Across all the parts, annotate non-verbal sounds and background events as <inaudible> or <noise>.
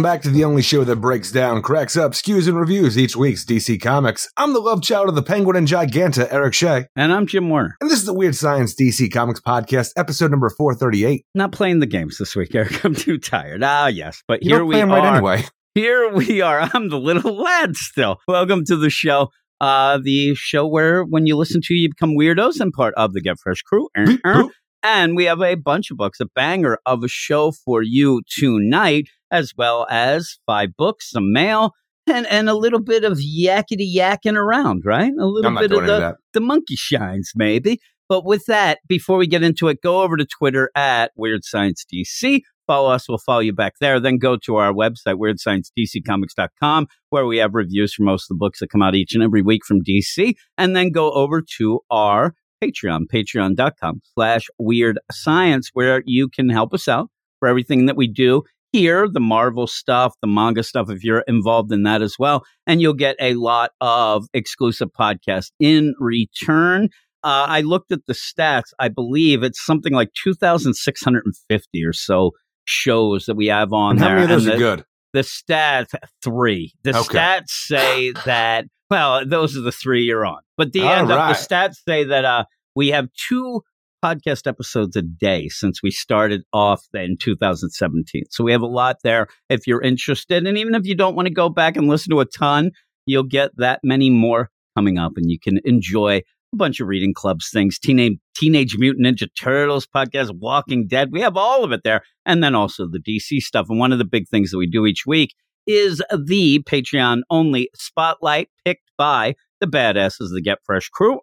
welcome back to the only show that breaks down, cracks up, skews, and reviews each week's DC Comics. I'm the love child of the Penguin and Giganta, Eric Shea. And I'm Jim Warner. And this is the Weird Science DC Comics Podcast, episode number 438. Not playing the games this week, <laughs> Eric. I'm too tired. Ah, yes. But You here we are. right anyway. <laughs> Here we are. I'm the little lad still. Welcome to the show. Uh, the show where when you listen to, you become weirdos and part of the Get Fresh crew. Er, er. And we have a bunch of books, a banger of a show for you tonight, as well as five books, some mail, and, and a little bit of yakety yakking around, right? A little bit of the, the monkey shines, maybe. But with that, before we get into it, go over to Twitter at Weird Science DC. Follow us, we'll follow you back there. Then go to our website, weirdsciencedccomics.com, where we have reviews for most of the books that come out each and every week from DC. And then go over to our Patreon, patreon.com slash weird science, where you can help us out for everything that we do here, the Marvel stuff, the manga stuff, if you're involved in that as well. And you'll get a lot of exclusive podcasts in return. Uh, I looked at the stats. I believe it's something like 2,650 or so shows that we have on And how there. many of those And are good? the stats three. The Okay. stats say that well, those are the three you're on. But the All end right. of the stats say that uh we have two podcast episodes a day since we started off in 2017. So we have a lot there if you're interested. And even if you don't want to go back and listen to a ton, you'll get that many more coming up and you can enjoy a bunch of reading clubs things, Teenage Teenage Mutant Ninja Turtles podcast, Walking Dead. We have all of it there. And then also the DC stuff. And one of the big things that we do each week is the Patreon only spotlight picked by the badasses of the Get Fresh crew.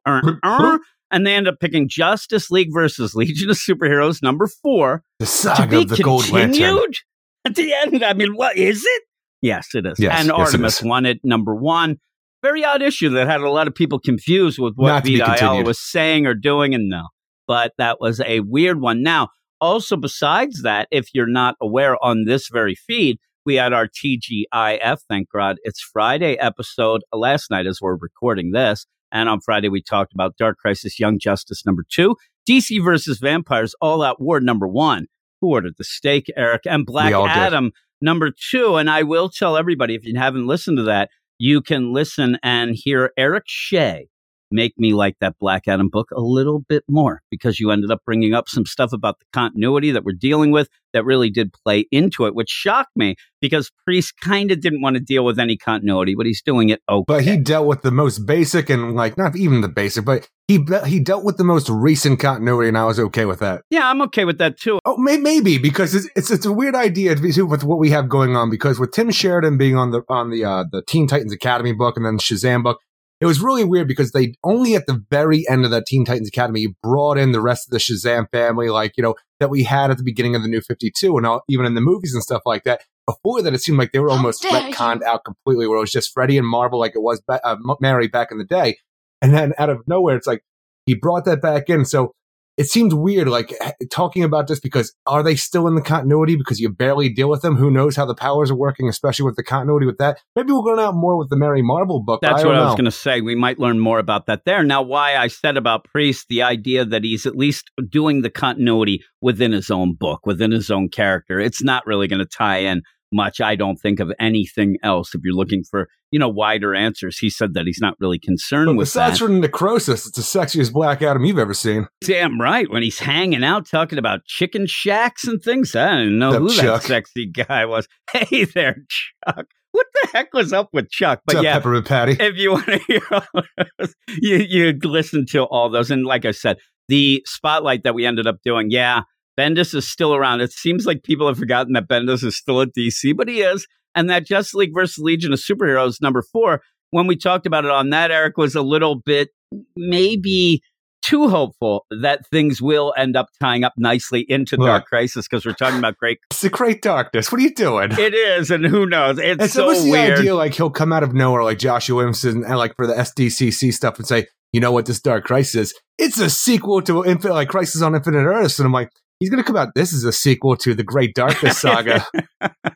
And they end up picking Justice League versus Legion of Superheroes number four The to saga be of the Gold continued at the end. I mean, what is it? Yes, it is. Yes, and yes, Artemis is. won it number one. Very odd issue that had a lot of people confused with what Vita was saying or doing, and no. But that was a weird one. Now, also besides that, if you're not aware on this very feed, we had our TGIF, thank God. It's Friday episode last night as we're recording this. And on Friday, we talked about Dark Crisis Young Justice number two, DC versus Vampires All Out War number one. Who ordered the steak, Eric? And Black all did. Adam number two. And I will tell everybody, if you haven't listened to that, you can listen and hear Eric Shea make me like that Black Adam book a little bit more because you ended up bringing up some stuff about the continuity that we're dealing with that really did play into it, which shocked me because Priest kind of didn't want to deal with any continuity, but he's doing it okay. But he dealt with the most basic and like not even the basic, but he he dealt with the most recent continuity, and I was okay with that. yeah, I'm okay with that too. Oh, may, maybe because it's, it's it's a weird idea to be- with what we have going on. Because with Tim Sheridan being on the on the uh, the Teen Titans Academy book and then Shazam book, it was really weird because they only at the very end of that Teen Titans Academy brought in the rest of the Shazam family, like you know that we had at the beginning of the New Fifty Two, and all, even in the movies and stuff like that. Before that, it seemed like they were almost retconned out completely, where it was just Freddy and Marvel, like it was ba- uh, Mary back in the day. And then out of nowhere, it's like he brought that back in. So it seems weird, like eh, talking about this because are they still in the continuity because you barely deal with them? Who knows how the powers are working, especially with the continuity with that? Maybe we'll go out more with the Mary Marvel book. That's I what I was going to say. We might learn more about that there. Now, why I said about Priest, the idea that he's at least doing the continuity within his own book, within his own character. It's not really going to tie in much, I don't think, of anything else. If you're looking for, you know, wider answers, he said that he's not really concerned But with that. besides from necrosis, it's the sexiest Black Adam you've ever seen. Damn right. When he's hanging out talking about chicken shacks and things, I didn't know What's who up, that sexy guy was. <laughs> Hey there, Chuck. What the heck was up with Chuck? What's But up, yeah, Peppermint Patty? if you <laughs> want to hear all those, you, you listen to all those. And like I said, the spotlight that we ended up doing, yeah, Bendis is still around. It seems like people have forgotten that Bendis is still at DC, but he is. And that Justice League versus Legion of Superheroes number four, when we talked about it on that, Eric was a little bit maybe too hopeful that things will end up tying up nicely into Look. Dark Crisis because we're talking about great. It's the Great Darkness. What are you doing? It is, and who knows? It's, It's so almost the weird. idea like he'll come out of nowhere like Joshua Williamson and like for the SDCC stuff and say, you know what this Dark Crisis is? It's a sequel to Infinite, like Crisis on Infinite Earths. And I'm like, he's going to come out. This is a sequel to the Great Darkness saga. <laughs>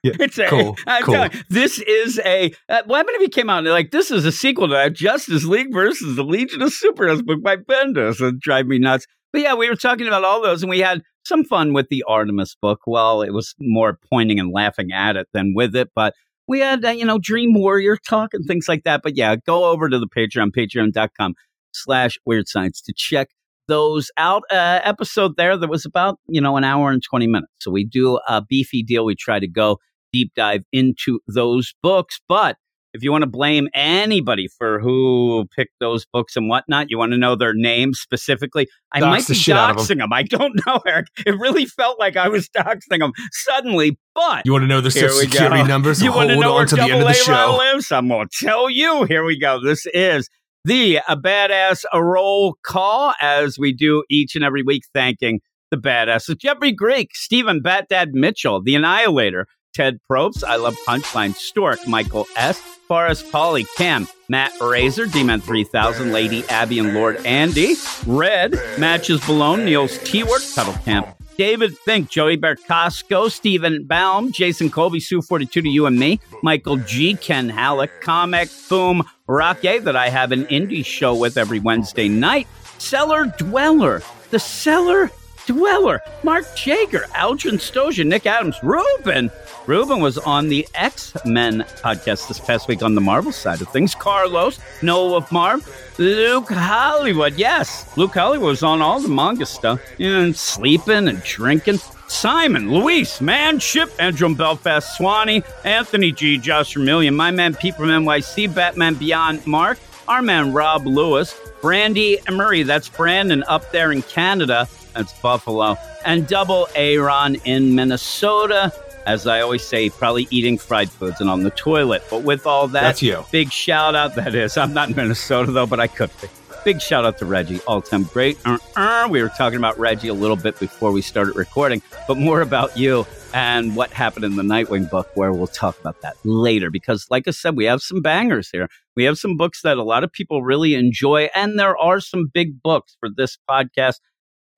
Yeah, It's a, cool, I'm cool. telling this is a. Uh, what happened if he came out and they're like, this is a sequel to that Justice League versus the Legion of Superheroes book by Bendis? It'd drive me nuts. But yeah, we were talking about all those, and we had some fun with the Artemis book. Well, it was more pointing and laughing at it than with it, but we had, uh, you know, Dream Warrior talk and things like that. But yeah, go over to the Patreon, patreon.com slash weird science to check those out. Uh, episode there that was about, you know, an hour and 20 minutes. So we do a beefy deal. We try to go deep dive into those books, but if you want to blame anybody for who picked those books and whatnot, you want to know their names specifically. I Dox might the be shit out of 'em. doxing them. I don't know, Eric. It really felt like I was doxing them suddenly, but You want to know their social we go. security numbers? you want to know where to the end of the show. lives? I'm going to tell you. Here we go. This is the a badass a roll call as we do each and every week, thanking the badasses. Jeffrey Greek, Stephen Bat Dad Mitchell, the Annihilator, Ted Probst, I Love Punchline, Stork, Michael S., Forrest Polly, Cam, Matt Razor, D-Man 3000, Lady Abby and Lord Andy, Red, Matches Balone, Niels T-Work, Tuttle Camp, David Fink, Joey Bercosco, Stephen Baum, Jason Colby, Sue 42 to you and me, Michael G, Ken Halleck, Comic Boom, Rocky, that I have an indie show with every Wednesday night, Cellar Dweller, the Cellar Dweller, Mark Jager, Aldrin Stoja, Nick Adams, Ruben. Ruben was on the X Men podcast this past week on the Marvel side of things. Carlos, Noah of Marv, Luke Hollywood. Yes, Luke Hollywood was on all the manga stuff. and sleeping and drinking. Simon, Luis, Manship, Andrew Belfast, Swanee, Anthony G, Josh Vermillion, my man Pete from NYC, Batman Beyond, Mark, our man Rob Lewis, Brandy Murray, that's Brandon up there in Canada, that's Buffalo, and Double Aaron in Minnesota. As I always say, probably eating fried foods and on the toilet. But with all that, That's you. big shout out. That is, I'm not in Minnesota though, but I could be. Big shout out to Reggie, all time great. Uh, uh, we were talking about Reggie a little bit before we started recording, but more about you and what happened in the Nightwing book, where we'll talk about that later. Because, like I said, we have some bangers here. We have some books that a lot of people really enjoy, and there are some big books for this podcast.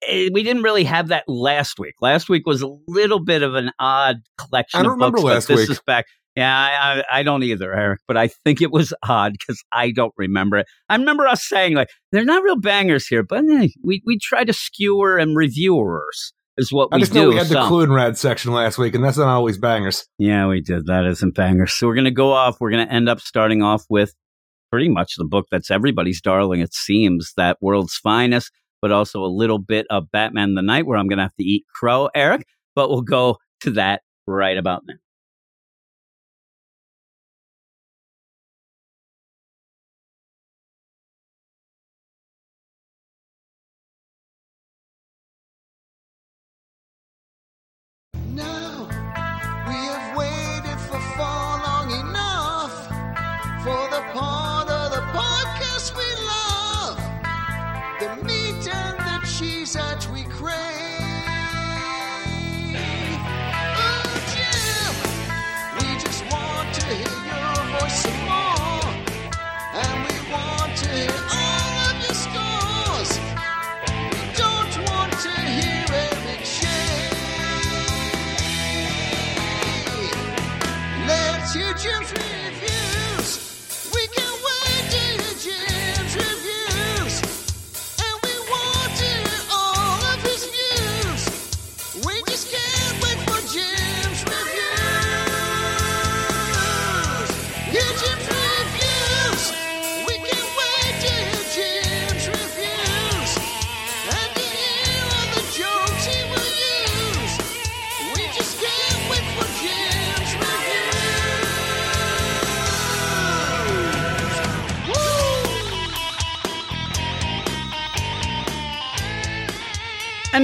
Eh, We didn't really have that last week. Last week was a little bit of an odd collection I don't books, remember last this week. is back. Yeah, I, I, I don't either, Eric, but I think it was odd because I don't remember it. I remember us saying, like, they're not real bangers here, but eh, we, we try to skewer and reviewers is what I we just do. know we had the Clue and Rad section last week, and that's not always bangers. yeah, we did. That isn't bangers. So we're going to go off. We're going to end up starting off with pretty much the book that's everybody's darling, it seems, that world's finest, but also a little bit of Batman the Knight, where I'm going to have to eat crow, Eric. But we'll go to that right about now. Now meat and the cheese that we crave. Oh, Jim, we just want to hear your voice some more, and we want to hear all of your. We don't want to hear. Let's hear Jim's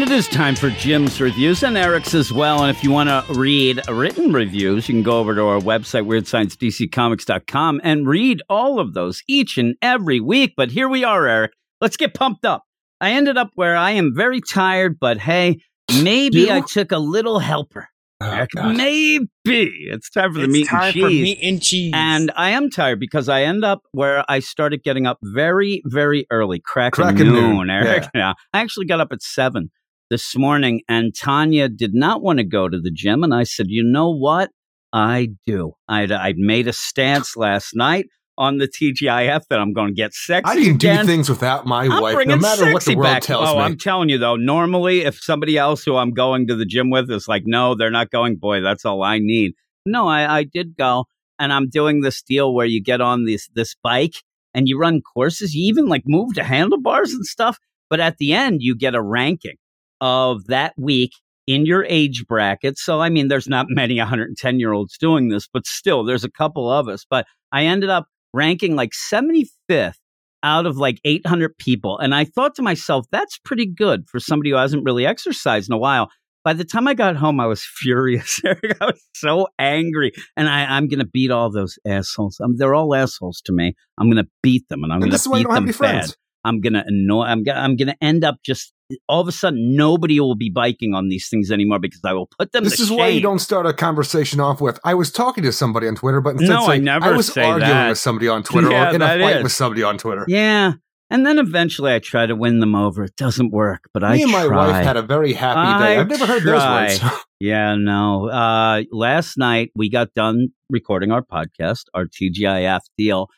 it is time for Jim's reviews and Eric's as well. And if you want to read written reviews, you can go over to our website, weirdsciencedccomics.com, and read all of those each and every week. But here we are, Eric. Let's get pumped up. I ended up where I am very tired, but hey, maybe You? I took a little helper. Oh, maybe it's time for the it's meat and for cheese. meat and cheese. And I am tired because I end up where I started getting up very, very early, cracking Cracking noon, noon, Eric. Yeah. <laughs> I actually got up at seven this morning, and Tanya did not want to go to the gym. And I said, you know what? I do. I'd, I'd made a stance last night. on the TGIF that I'm going to get sexy I can do things without my I'm wife, no matter what the world back. tells oh, me. I'm telling you though, normally if somebody else who I'm going to the gym with is like, no, they're not going, boy, that's all I need. No, I, I did go and I'm doing this deal where you get on this this bike and you run courses. You even like move to handlebars and stuff. But at the end, you get a ranking of that week in your age bracket. So, I mean, there's not <laughs> many 110 year olds doing this, but still, there's a couple of us. But I ended up ranking like 75th out of like 800 people. And I thought to myself, that's pretty good for somebody who hasn't really exercised in a while. By the time I got home, I was <laughs> furious. <laughs> I was so angry. And I, I'm going to beat all those assholes. Um, they're all assholes to me. I'm going to beat them and I'm going to is why you beat them bad. I'm gonna annoy. I'm. I'm gonna end up just all of a sudden nobody will be biking on these things anymore because I will put them. This is why you don't start a conversation off with, I was talking to somebody on Twitter, but instead No, I never I was say arguing that. with somebody on <laughs> Twitter Yeah, or in a fight is. with somebody on Twitter. Yeah, and then eventually I try to win them over. It doesn't work, but I Me and my try. wife had a very happy day. I I've never heard try. those words. <laughs> Yeah, no. Uh, last night we got done recording our podcast, our TGIF deal,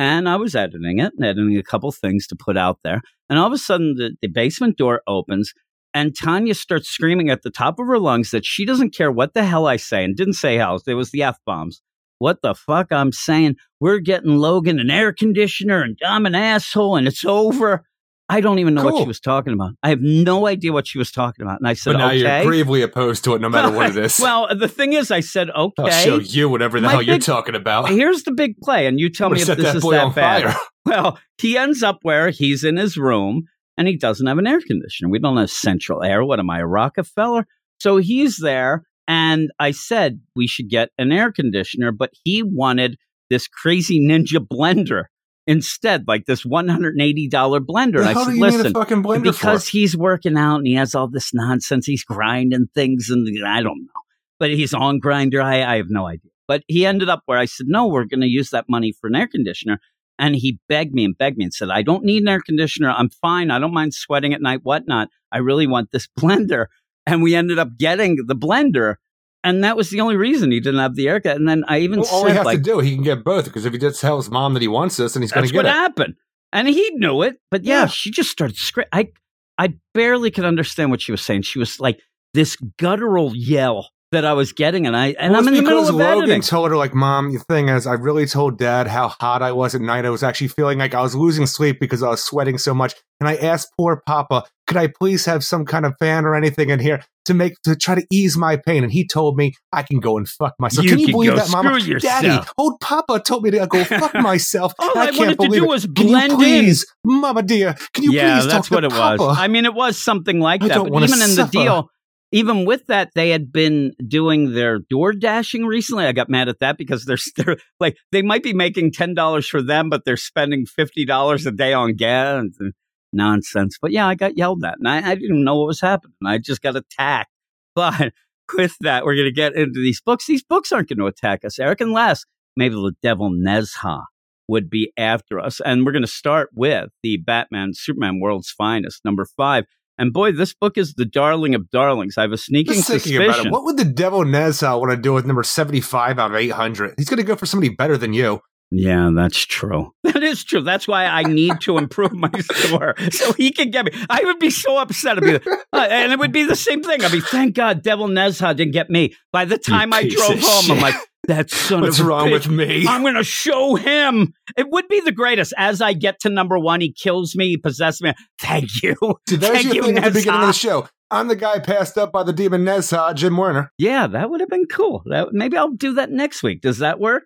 and I was editing it and editing a couple things to put out there. And all of a sudden, the, the basement door opens, and Tanya starts screaming at the top of her lungs that she doesn't care what the hell I say, and didn't say hell. It was the f bombs. What the fuck I'm saying? We're getting Logan an air conditioner, and I'm an asshole, and it's over. I don't even know what she was talking about. I have no idea what she was talking about. And I said, but now okay. you're gravely opposed to it no matter what it <laughs> is. Well, the thing is, I said, I'll show okay. you whatever the My hell you're talking about. Here's the big play, and you tell me if this that is that bad. fire. <laughs> Well, he ends up where he's in his room and he doesn't have an air conditioner. We don't have central air. What am I, a Rockefeller? So he's there, and I said we should get an air conditioner, but he wanted this crazy ninja blender instead, like this $180 blender. I said, do you need listen, a fucking blender because for? he's working out and he has all this nonsense. He's grinding things and I don't know. But he's on grinder. I, I have no idea. But he ended up where I said, no, we're going to use that money for an air conditioner. And he begged me and begged me and said, I don't need an air conditioner. I'm fine. I don't mind sweating at night, whatnot. I really want this <laughs> blender. And we ended up getting the blender. And that was the only reason he didn't have the air. con- And then I even Well, all he has like, to do, he can get both because if he just tells his mom that he wants this, then he's going to get what it. happened. And he knew it. But yeah, Yeah. she just started screaming. I, I barely could understand what she was saying. She was like this guttural yell that I was getting. And I, and Well, I'm in the middle because of Logan editing. told her, like, Mom, the thing is, I really told Dad how hot I was at night. I was actually feeling like I was losing sleep because I was sweating so much. And I asked poor Papa, could I please have some kind of fan or anything in here to make to try to ease my pain? And he told me I can go and fuck myself. You can you can believe go that, Mama? screw Daddy, old Papa told me to go <laughs> fuck myself. All I, I can't wanted to do it. was Can blend you in. Mama dear, can you yeah, please that's what it Papa? was. I mean, it was something like I that. don't But wanna even in the deal, even with that, they had been doing their door dashing recently. I got mad at that because they're, <laughs> they're like they might be making ten dollars for them, but they're spending fifty dollars a day on gas and nonsense. But yeah, I got yelled at, and I, I didn't know what was happening. I just got attacked. <laughs> But with that, we're going to get into these books. These books aren't going to attack us, Eric, unless maybe the devil Nezha would be after us. And we're going to start with the Batman Superman World's Finest, number five. And boy, this book is the darling of darlings. I have a sneaking Just thinking about it, suspicion. what would the devil Nezha want to do with number 75 out of 800? He's going to go for somebody better than you. Yeah, that's true. <laughs> That is true. That's why I need to improve my <laughs> score so he can get me. I would be so upset. I'd be, <laughs> uh, and it would be the same thing. I'd be, thank God, Devil Nezha didn't get me. By the time I drove home, I'm like, that son What's of a wrong bitch. with me? I'm going to show him. It would be the greatest. As I get to number one, he kills me, he possesses me. Thank you. See, there's Thank your you, thing at the beginning of the show. I'm the guy passed up by the demon Nezha, Jim Warner. Yeah, that would have been cool. That, maybe I'll do that next week. Does that work?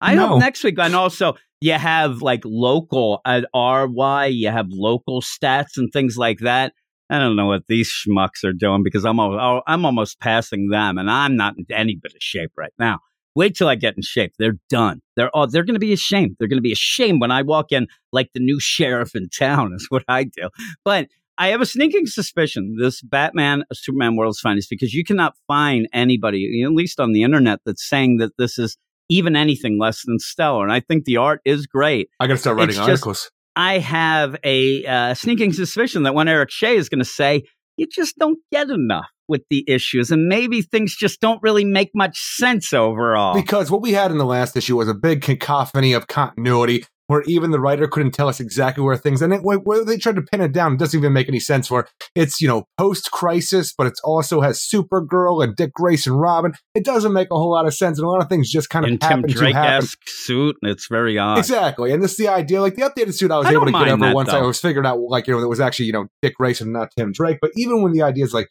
I No. hope next week. And also, you have like local at RY, you have local stats and things like that. I don't know what these schmucks are doing because I'm I'm almost passing them, and I'm not in any bit of shape right now. Wait till I get in shape. They're done. They're all, they're going to be ashamed. They're going to be ashamed when I walk in like the new sheriff in town. <laughs> Is what I do. But I have a sneaking suspicion this Batman Superman World's Finest because you cannot find anybody, at least on the internet, that's saying that this is even anything less than stellar. And I think the art is great. I got to start writing It's just- articles. I have a uh, sneaking suspicion that when Eric Shea is going to say you just don't get enough with the issues, and maybe things just don't really make much sense overall. Because what we had in the last issue was a big cacophony of continuity where even the writer couldn't tell us exactly where things and it, where they tried to pin it down it doesn't even make any sense for it's you know post crisis but it also has supergirl and dick grayson robin it doesn't make a whole lot of sense and a lot of things just kind of Tim happen to happen Drake-esque suit, and it's very odd. Exactly, and this is the idea. Like the updated suit, I was I able to get over once I was figured out, like you know, it was actually you know Dick Grayson, not Tim Drake. But even when the idea is like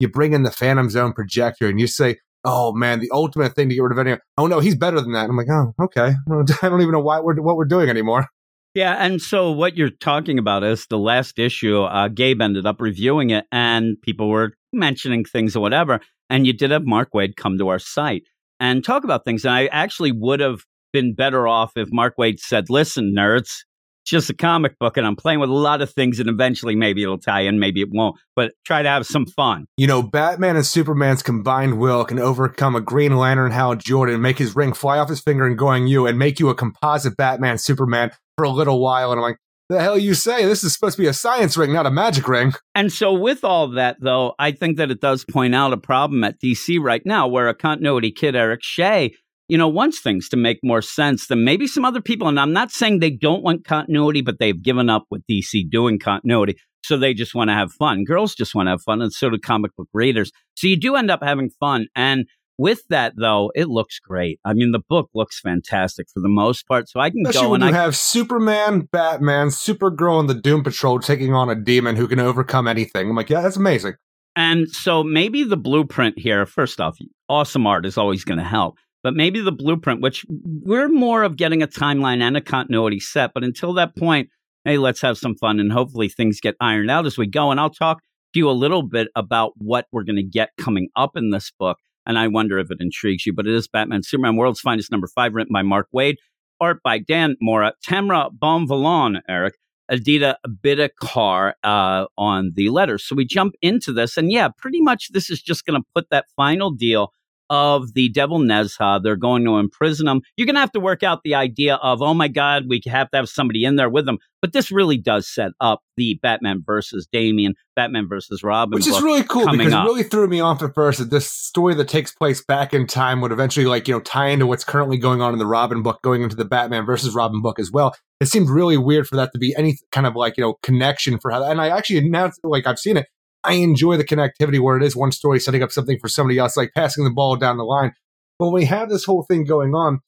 you bring in the Phantom Zone projector and you say, "Oh man, the ultimate thing to get rid of anyone," oh no, he's better than that. I'm like, oh okay, <laughs> I don't even know why we're what we're doing anymore. Yeah, and so what you're talking about is the last issue. Uh, Gabe ended up reviewing it, and people were mentioning things or whatever. And you did have Mark Waid come to our site and talk about things. And I actually would have been better off if Mark Waid said, "Listen, nerds, just a comic book, and I'm playing with a lot of things, and eventually maybe it'll tie in, maybe it won't. But try to have some fun." You know, Batman and Superman's combined will can overcome a Green Lantern Hal Jordan, make his ring fly off his finger and going you, and make you a composite Batman Superman for a little while. And I'm like, the hell you say? This is supposed to be a science ring, not a magic ring. And so, with all that, though, I think that it does point out a problem at DC right now where a continuity kid, Eric Shea, you know, wants things to make more sense than maybe some other people. And I'm not saying they don't want continuity, but they've given up with DC doing continuity. So they just want to have fun. Girls just want to have fun, and so do comic book readers. So you do end up having fun. And with that, though, it looks great. I mean, the book looks fantastic for the most part. So I can Especially go when and you I have Superman, Batman, Supergirl, and the Doom Patrol taking on a demon who can overcome anything. I'm like, yeah, that's amazing. And so maybe the blueprint here, first off, awesome art is always going to help. But maybe the blueprint, which we're more of getting a timeline and a continuity set. But until that point, hey, let's have some fun and hopefully things get ironed out as we go. And I'll talk to you a little bit about what we're going to get coming up in this book. And I wonder if it intrigues you. But it is Batman Superman World's Finest number five, written by Mark Waid, art by Dan Mora, Tamra Bonvillain, Eric. Aditya Bidikar uh, on the letters. So we jump into this, and yeah, pretty much this is just going to put that final deal of the Devil Nezha. They're going to imprison him. You're going to have to work out the idea of, oh my God, we have to have somebody in there with them. But this really does set up the Batman versus Damian, Batman versus Robin. Which is really cool because up. it really threw me off at first that this story that takes place back in time would eventually, like, you know, tie into what's currently going on in the Robin book, going into the Batman versus Robin book as well. It seemed really weird for that to be any kind of like, you know, connection for how and I actually now like I've seen it. I enjoy the connectivity where it is one story setting up something for somebody else, like passing the ball down the line. But when we have this whole thing going on,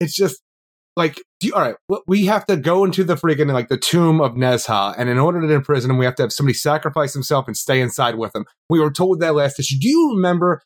it's just like, you, all right, we have to go into the freaking like the tomb of Nezha, and in order to imprison him, we have to have somebody sacrifice himself and stay inside with him. We were told that last issue. Do you remember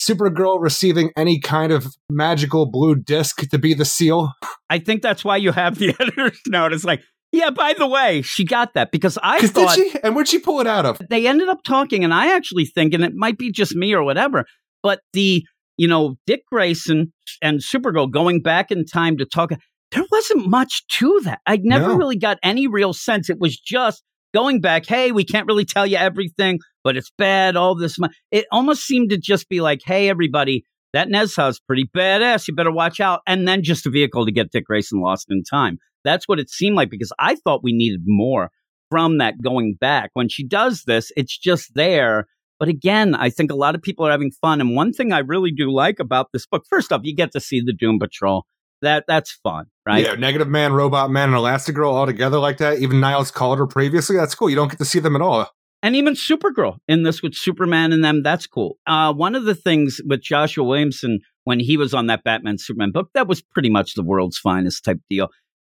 Supergirl receiving any kind of magical blue disc to be the seal? I think that's why you have the <laughs> editor's note. It's like, yeah, by the way, she got that because I thought did she? And where'd she pull it out of? they ended up talking, and I actually think, and it might be just me or whatever, but the you know Dick Grayson and Supergirl going back in time to talk. There wasn't much to that. I never No. really got any real sense. It was just going back. Hey, we can't really tell you everything, but it's bad. All this, mo-" it almost seemed to just be like, hey, everybody. That Nezha's pretty badass. You better watch out. And then just a vehicle to get Dick Grayson lost in time. That's what it seemed like because I thought we needed more from that going back. When she does this, it's just there. But again, I think a lot of people are having fun. And one thing I really do like about this book, first off, you get to see the Doom Patrol. That that's fun, right? Yeah, Negative Man, Robot Man, and Elastigirl all together like that. Even Niles Caulder previously. That's cool. You don't get to see them at all. and even Supergirl in this with Superman and them. That's cool. Uh, one of the things with Joshua Williamson when he was on that Batman Superman book, that was pretty much the world's finest type deal.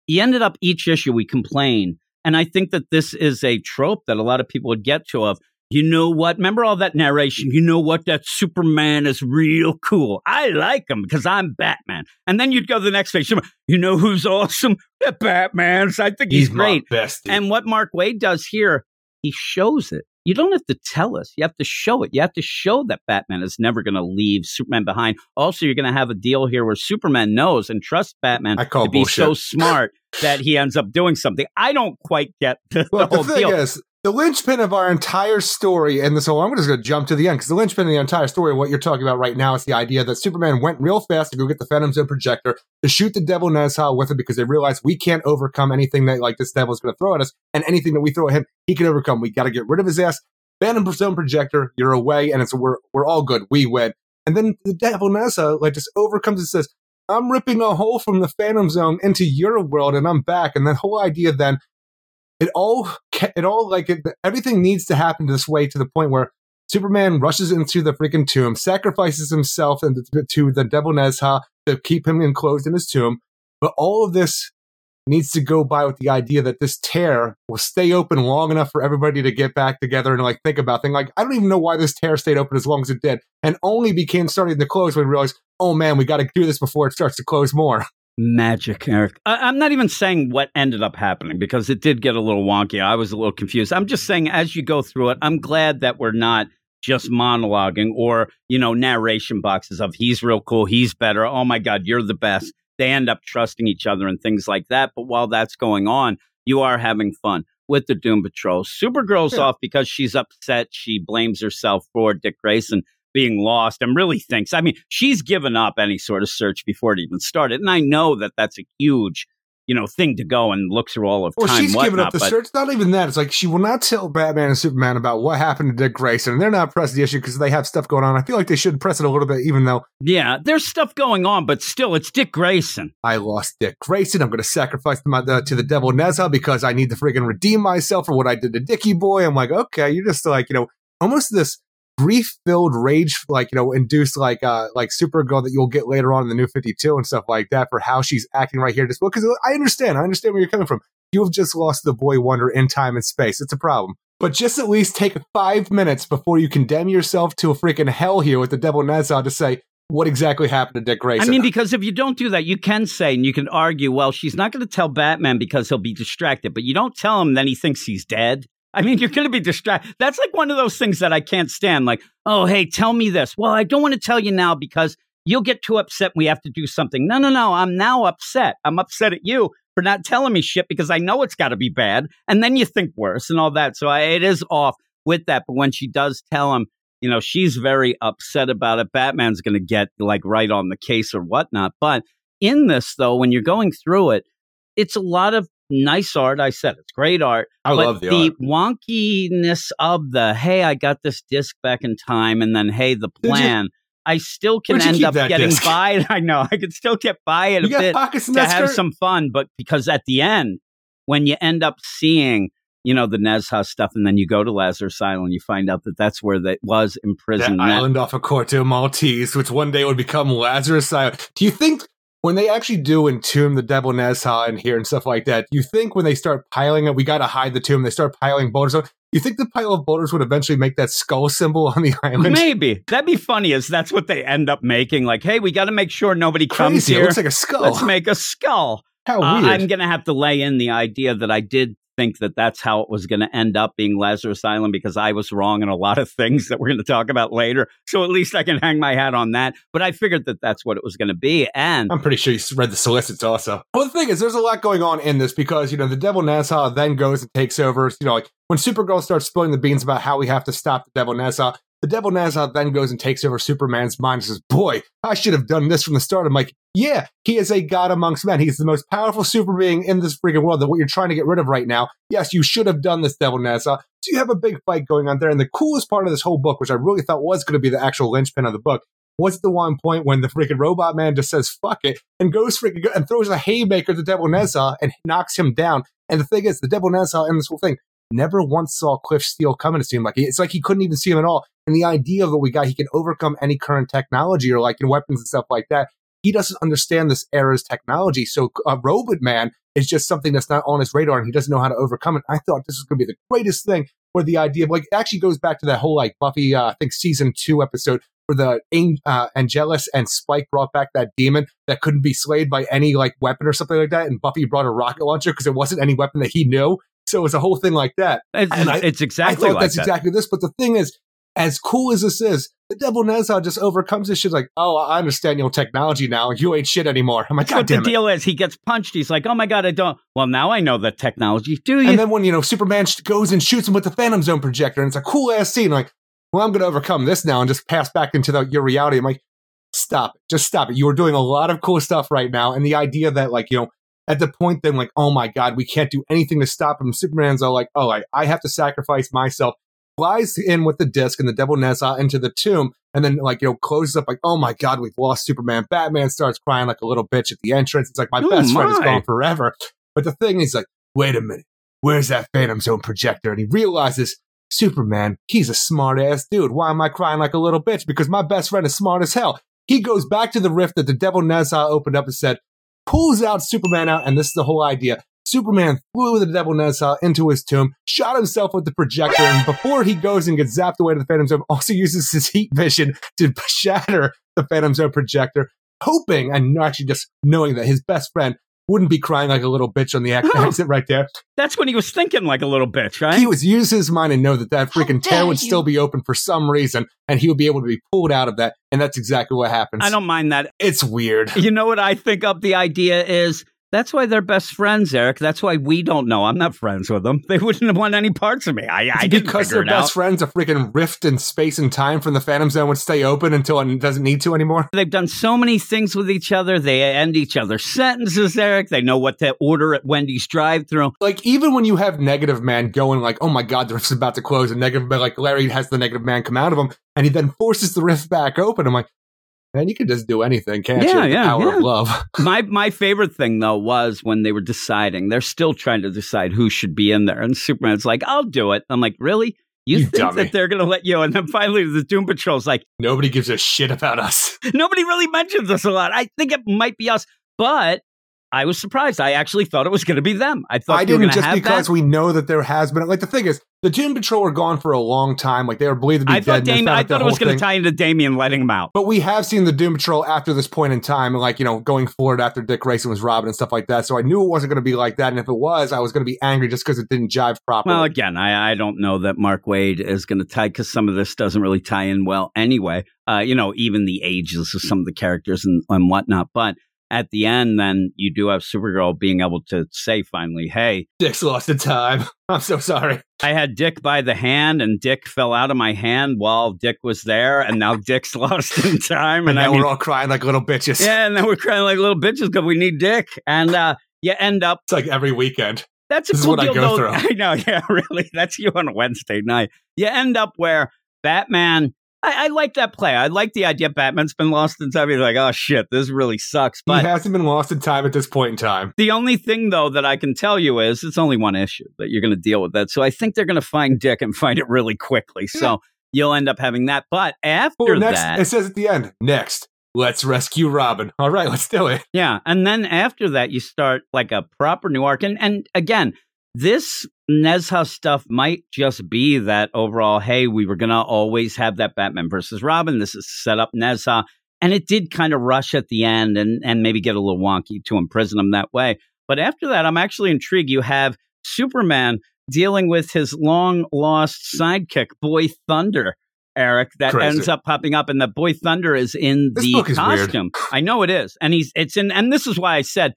He ended up each issue we complain, and I think that this is a trope that a lot of people would get to of. You know what? Remember all that narration? You know what? That Superman is real cool. I like him because I'm Batman. And then you'd go to the next page. You know who's awesome? The Batman's. I think he's, great. my bestie. And what Mark Waid does here, he shows it. You don't have to tell us. You have to show it. You have to show that Batman is never going to leave Superman behind. Also, you're going to have a deal here where Superman knows and trusts Batman I call to be bullshit. so smart that he ends up doing something. I don't quite get <laughs> the, Well, the the, whole thing deal. is, the linchpin of our entire story, and so I'm just going to jump to the end because the linchpin of the entire story, of what you're talking about right now, is the idea that Superman went real fast to go get the Phantom Zone projector to shoot the Devil Nezha with it because they realized we can't overcome anything that like this devil's going to throw at us, and anything that we throw at him, he can overcome. We got to get rid of his ass. Phantom Zone projector, you're away, and it's we're we're all good. We win. And then the Devil Nezha like just overcomes and says, I'm ripping a hole from the Phantom Zone into your world, and I'm back. And that whole idea then, it all, it all like it, everything needs to happen this way to the point where Superman rushes into the freaking tomb, sacrifices himself and to the Devil Nezha to keep him enclosed in his tomb. But all of this needs to go by with the idea that this tear will stay open long enough for everybody to get back together and like think about things. Like I don't even know why this tear stayed open as long as it did, and only became starting to close when we realized, oh man, we got to do this before it starts to close more. Magic, Eric. I- I'm not even saying what ended up happening because it did get a little wonky. I was a little confused. I'm just saying as you go through it, I'm glad that we're not just monologuing or, you know, narration boxes of he's real cool, he's better. Oh my God, you're the best. They end up trusting each other and things like that. But while that's going on, you are having fun with the Doom Patrol. Supergirl's Yeah. off because she's upset. She blames herself for Dick Grayson being lost and really thinks, I mean, she's given up any sort of search before it even started. And I know that that's a huge, you know, thing to go and look through all of Well, time. she's whatnot, given up the search. Not even that. It's like she will not tell Batman and Superman about what happened to Dick Grayson. And they're not pressing the issue because they have stuff going on. I feel like they should press it a little bit, even though Yeah, there's stuff going on, but still, it's Dick Grayson. I lost Dick Grayson. I'm going to sacrifice my, the, to the devil Nezha because I need to freaking redeem myself for what I did to Dickie Boy. I'm like, okay, you're just like, you know, almost this grief filled rage, like, you know, induced like, uh, like Supergirl that you'll get later on in the new 52 and stuff like that for how she's acting right here. Just because I understand, I understand where you're coming from. You have just lost the boy wonder in time and space. It's a problem. But just at least take five minutes before you condemn yourself to a freaking hell here with the devil Nezha to say, what exactly happened to Dick Grayson? I mean, because if you don't do that, you can say and you can argue, well, she's not going to tell Batman because he'll be distracted, but you don't tell him, then he thinks he's dead. I mean, you're going to be distracted. That's like one of those things that I can't stand. Like, oh, hey, tell me this. Well, I don't want to tell you now because you'll get too upset. We have to do something. No, no, no. I'm now upset. I'm upset at you for not telling me shit because I know it's got to be bad. And then you think worse and all that. So I, it is off with that. But when she does tell him, you know, she's very upset about it. Batman's going to get like right on the case or whatnot. But in this, though, when you're going through it, it's a lot of nice art. I said it's great art. I but love the, the art. wonkiness of the hey, I got this disc back in time, and then hey, the plan. I still can end up getting disc? by it. <laughs> I know I can still get by it a You got bit to have skirt? some fun, but because at the end, when you end up seeing, you know, the Nezha stuff, and then you go to Lazarus Island, and you find out that that's where that was that imprisoned. That- island off of Corto Maltese, which one day would become Lazarus Island. Do you think when they actually do entomb the Devil Nezha in here and stuff like that, you think when they start piling it, we got to hide the tomb, they start piling boulders on, you think the pile of boulders would eventually make that skull symbol on the <laughs> island? Maybe that'd be funny. Is that's what they end up making? Like, hey, we got to make sure nobody comes Crazy. It here. looks like a skull. Let's make a skull. How Uh, weird. I'm going to have to lay in the idea that I did think that that's how it was going to end up being Lazarus Island because I was wrong in a lot of things that we're going to talk about later. So at least I can hang my hat on that. But I figured that that's what it was going to be. And I'm pretty sure you read the solicits also. Well, the thing is, there's a lot going on in this because, you know, the Devil Nezha then goes and takes over. You know, like when Supergirl starts spilling the beans about how we have to stop the Devil Nezha, the Devil Nezha then goes and takes over Superman's mind and says, Boy, I should have done this from the start. I'm like, Yeah, he is a god amongst men. He's the most powerful super being in this freaking world that what you're trying to get rid of right now. Yes, you should have done this, Devil Nezha. So you have a big fight going on there. And the coolest part of this whole book, which I really thought was going to be the actual linchpin of the book, was the one point when the freaking robot man just says fuck it and goes freaking and throws a haymaker to Devil Nezha and knocks him down. And the thing is, the Devil Nezha in this whole thing never once saw Cliff Steele coming to see him. Like it's like he couldn't even see him at all. And the idea that we got, he can overcome any current technology or like in weapons and stuff like that. He doesn't understand this era's technology. So a robot man is just something that's not on his radar and he doesn't know how to overcome it. I thought this was going to be the greatest thing where the idea of like it actually goes back to that whole like Buffy, uh, I think season two episode where the uh, Angelus and Spike brought back that demon that couldn't be slayed by any like weapon or something like that, and Buffy brought a rocket launcher because it wasn't any weapon that he knew. So it was a whole thing like that. it's, And I- it's I exactly thought like that's that. exactly this. But the thing is, as cool as this is, the Devil Nezha just overcomes this shit like, oh, I understand your technology now. You ain't shit anymore. I'm like, God what the it. deal is. He gets punched. He's like, oh my God, I don't. Well, now I know the technology. Do you? And then when, you know, Superman sh- goes and shoots him with the Phantom Zone projector, and it's a cool ass scene. Like, well, I'm going to overcome this now and just pass back into the, your reality. I'm like, stop it. Just stop it. You were doing a lot of cool stuff right now. And the idea that, like, you know, at the point then, like, oh my God, we can't do anything to stop him. Superman's all like, oh, I, I have to sacrifice myself flies in with the disc and the Devil Nezha into the tomb, and then like you know closes up like, oh my god, we've lost Superman. Batman starts crying like a little bitch at the entrance. It's like my Oh, best friend is gone forever. But the thing is like, wait a minute, where's that Phantom Zone projector? And he realizes. Superman, he's a smart ass dude. Why am I crying like a little bitch? Because my best friend is smart as hell. He goes back to the rift that the Devil Nezha opened up and said, pulls out Superman out, and this is the whole idea. Superman flew the Devil Nezha into his tomb, shot himself with the projector, and before he goes and gets zapped away to the Phantom Zone, also uses his heat vision to <laughs> shatter the Phantom Zone projector, hoping and actually just knowing that his best friend wouldn't be crying like a little bitch on the ex- Oh. exit right there. That's when he was thinking like a little bitch, right? He was use his mind and know that that freaking tear would you. still be open for some reason, and he would be able to be pulled out of that, and that's exactly what happens. I don't mind that. It's weird. You know what I think up the idea is? That's why they're best friends, Eric. That's why we don't know. I'm not friends with them. They wouldn't want any parts of me. I, I didn't because they're it best out. friends, a freaking rift in space and time from the Phantom Zone would stay open until it doesn't need to anymore. They've done so many things with each other. They end each other's sentences, Eric. They know what to order at Wendy's drive-through. Like even when you have Negative Man going like, "Oh my God, the rift's about to close," and Negative Man, like Larry has the Negative Man come out of him, and he then forces the rift back open. I'm like, man, you could just do anything, can't Yeah, you? Yeah, power yeah. of love. <laughs> My my favorite thing though was when they were deciding. They're still trying to decide who should be in there, and Superman's like, "I'll do it." I'm like, "Really? You, You think dummy. that they're gonna let you?" And then finally, the Doom Patrol's like, Nobody gives a shit about us. <laughs> Nobody really mentions us a lot. I think it might be us, but I was surprised. I actually thought it was going to be them. I thought I didn't just because that. we know that there has been like the thing is the Doom Patrol were gone for a long time. Like they were believed to be I dead. thought Dam- I thought it was going to tie into Damian letting him out. But we have seen the Doom Patrol after this point in time, like, you know, going forward after Dick Grayson was Robin and stuff like that. So I knew it wasn't going to be like that. And if it was, I was going to be angry just because it didn't jive properly. Well, again, I, I don't know that Mark Waid is going to tie because some of this doesn't really tie in well anyway. Uh, you know, even the ages of some of the characters and, and whatnot. But at the end, then you do have Supergirl being able to say finally, hey, Dick's lost in time. <laughs> I'm so sorry. I had Dick by the hand and Dick fell out of my hand while Dick was there. And now <laughs> Dick's lost in time. And And, I now mean, we're all crying like little bitches. Yeah, and then we're crying like little bitches because we need Dick. And uh, you end up. It's like every weekend. That's a This is cool I deal, go though. through. <laughs> I know, yeah, really. That's you on a Wednesday night. You end up where Batman. I, I like that play. I like the idea Batman's been lost in time. He's like, oh shit, this really sucks. But he hasn't been lost in time at this point in time. the only thing though that I can tell you is it's only one issue that you're going to deal with that. So I think they're going to find Dick and find it really quickly. So you'll end up having that. But after Oh, next, that, it says at the end, next, let's rescue Robin. All right, let's do it. Yeah, and then after that, you start like a proper new arc, and and again, this Nezha stuff might just be that overall. Hey, we were gonna always have that Batman versus Robin. This is set up Nezha, and it did kind of rush at the end, and and maybe get a little wonky to imprison him that way. But after that, I'm actually intrigued. You have Superman dealing with his long lost sidekick, Boy Thunder. Eric, that Crazy. ends up popping up, and the Boy Thunder is in This the book is weird. costume. I know it is, and he's it's in, and this is why I said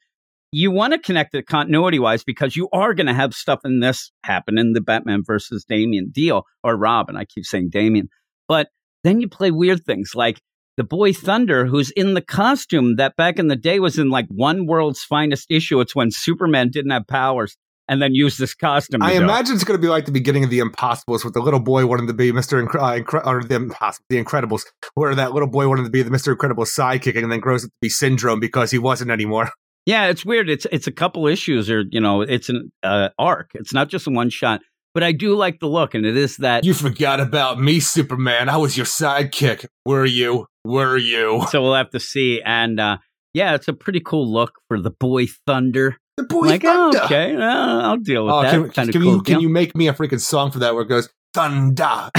you want to connect it continuity wise because you are going to have stuff in this happen in the Batman versus Damian deal or Robin. I keep saying Damian, but then you play weird things like the boy Thunder, who's in the costume that back in the day was in like one world's finest issue. It's when Superman didn't have powers and then used this costume. I it. imagine it's going to be like the beginning of the Impossibles, with the little boy wanting to be Mister Incre- uh, Incre- or the Impossible, the Incredibles, where that little boy wanted to be the Mister Incredible sidekick, and then grows up to be Syndrome because he wasn't anymore. <laughs> Yeah, it's weird. It's it's a couple issues, or you know, it's an uh, arc. It's not just a one shot. But I do like the look, and it is that. You forgot about me, Superman. I was your sidekick. Were you? Were you? <laughs> so we'll have to see. And uh, yeah, it's a pretty cool look for the boy Thunder. The boy like, Thunder. oh, okay, uh, I'll deal with Oh, that. can, kind of can cool you can deal. you make me a freaking song for that where it goes thunder?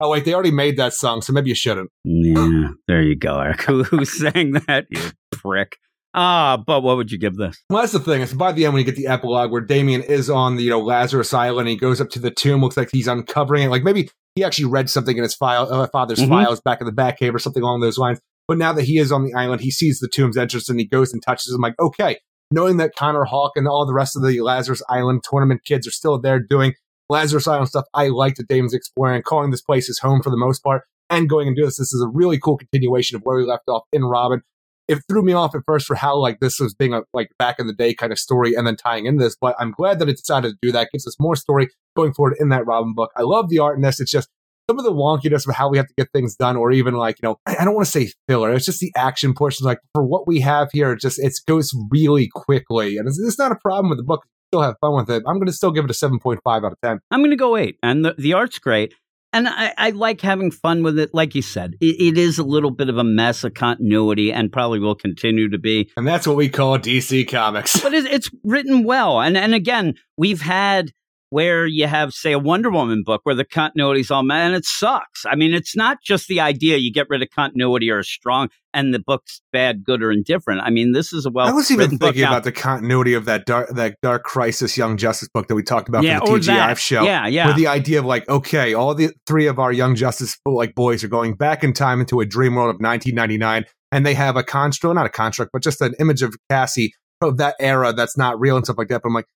Oh wait, they already made that song, so maybe you shouldn't. Yeah, there you go, Eric. <laughs> Who, sang that? You prick. Ah, but what would you give this? Well, that's the thing. It's by the end when you get the epilogue where Damian is on the you know Lazarus Island. He goes up to the tomb. Looks like he's uncovering it. Like maybe he actually read something in his file, uh, father's Mhm. files back in the Batcave or something along those lines. But now that he is on the island, he sees the tomb's entrance and he goes and touches him. Like okay, knowing that Connor Hawke and all the rest of the Lazarus Island tournament kids are still there doing Lazarus Island stuff, I like that Damian's exploring calling this place his home for the most part and going and do this. This is a really cool continuation of where we left off in Robin. it threw me off at first for how like this was being a like back in the day kind of story and then tying into this. But I'm glad that it decided to do that. Gives us more story going forward in that Robin book. I love the art in this. It's just some of the wonkiness of how we have to get things done, or even like, you know, I don't want to say filler. It's just the action portion. Like for what we have here, it just it goes really quickly. And it's, it's not a problem with the book. Still have fun with it. I'm going to still give it a 7.5 out of 10. I'm going to go eight, and the, the art's great. And I, I like having fun with it. Like you said, it, it is a little bit of a mess of continuity and probably will continue to be. And that's what we call DC Comics. But it, it's written well. And, and again, we've had where you have, say, a Wonder Woman book where the continuity's all mad, and it sucks. I mean, it's not just the idea you get rid of continuity or strong and the book's bad, good, or indifferent. I mean, this is a well I was even thinking about the continuity of that dark, that Dark Crisis Young Justice book that we talked about yeah, for the TGI that. show. Yeah, yeah. With the idea of like, okay, all the three of our Young Justice like boys are going back in time into a dream world of 1999, and they have a construct, not a construct, but just an image of Cassie of that era that's not real and stuff like that. But I'm like,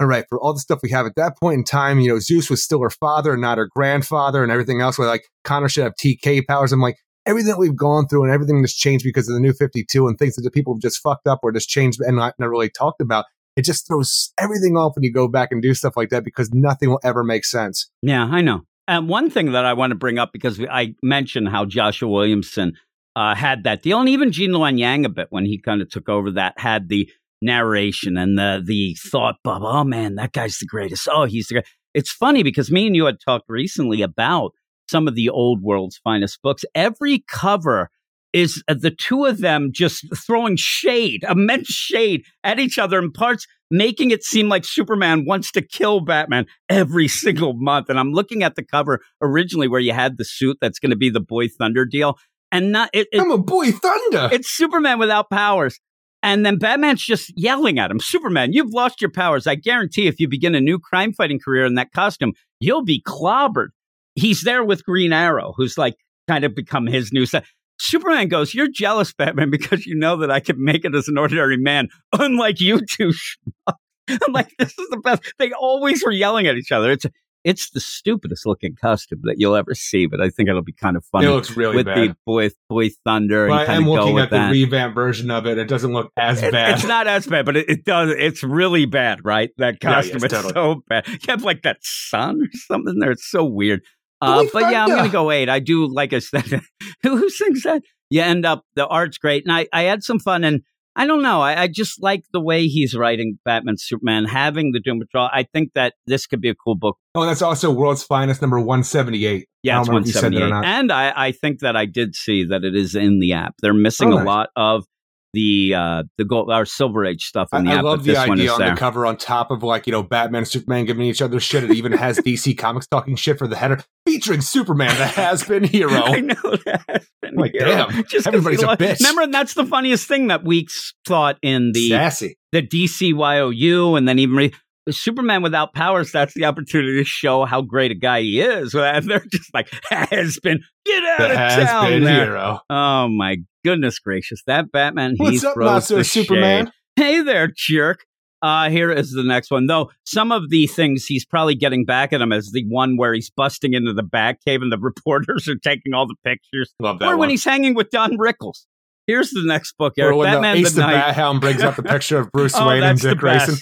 all right, for all the stuff we have at that point in time, you know, Zeus was still her father, not her grandfather, and everything else. Where like Connor should have TK powers. I'm like, everything that we've gone through and everything that's changed because of the new 52 and things that the people have just fucked up or just changed and not, not really talked about. It just throws everything off when you go back and do stuff like that because nothing will ever make sense. Yeah, I know. And one thing that I want to bring up because I mentioned how Joshua Williamson uh, had that deal, and even Gene Luen Yang a bit when he kind of took over that had the narration and the the thought bubble. Oh man, that guy's the greatest. Oh, he's the great. It's funny because me and you had talked recently about some of the old world's finest books. Every cover is uh, the two of them just throwing shade, immense shade at each other in parts, making it seem like Superman wants to kill Batman every single month. And I'm looking at the cover originally where you had the suit that's going to be the Boy Thunder deal, and not it, it- I'm a boy thunder. it's Superman without powers. And then Batman's just yelling at him, Superman, you've lost your powers. I guarantee if you begin a new crime fighting career in that costume, you'll be clobbered. He's there with Green Arrow, who's like kind of become his new set. Superman goes, You're jealous, Batman, <laughs> because you know that I can make it as an ordinary man, unlike you two. <laughs> I'm like, this is the best. They always were yelling at each other. It's it's the stupidest looking costume that you'll ever see, but I think it'll be kind of funny it looks really with bad. the boy boy thunder and but I am looking at the revamp version of it. It doesn't look as It- bad. It's not as bad, but it, it does. It's really bad, right? That Yeah, costume. yes, it's totally. so bad. You have like that sun or something there. It's so weird. Uh, but yeah, I'm going to go eight. I do, like I said, who, <laughs> who sings that? You end up, the art's great. And I, I had some fun. And I don't know. I, I just like the way he's writing Batman, Superman, having the Doom Patrol. I think that this could be a cool book. oh, that's also World's Finest number 178. Yeah, don't it's remember if you said that or 178. not. And I, I think that I did see that it is in the app. They're missing Oh, a lot of the uh the gold or silver age stuff in I, the I app. love the idea on there. the cover on top of like, you know, Batman and Superman giving each other shit. It even has <laughs> DC Comics talking shit for the header featuring Superman, the has been <laughs> hero. I know that. Like, damn, <laughs> 'cause everybody's a know, bitch. Remember, and that's the funniest thing that Weeks thought in the Sassy. the DCYOU, and then even re- Superman without powers. That's the opportunity to show how great a guy he is. And they're just like has been get out The of town. been hero. Oh my goodness gracious! That Batman. he What's up, throws the Superman? shade. Hey there, jerk. Uh, here is the next one. Though some of the things he's probably getting back at him is the one where he's busting into the Batcave and the <laughs> reporters are taking all the pictures. Love that or when he's hanging with Don Rickles. Here's the next book, Or when Batman the Ace the the Knight. Bat Hound brings up the <laughs> picture of Bruce Oh, Wayne and Dick Grayson.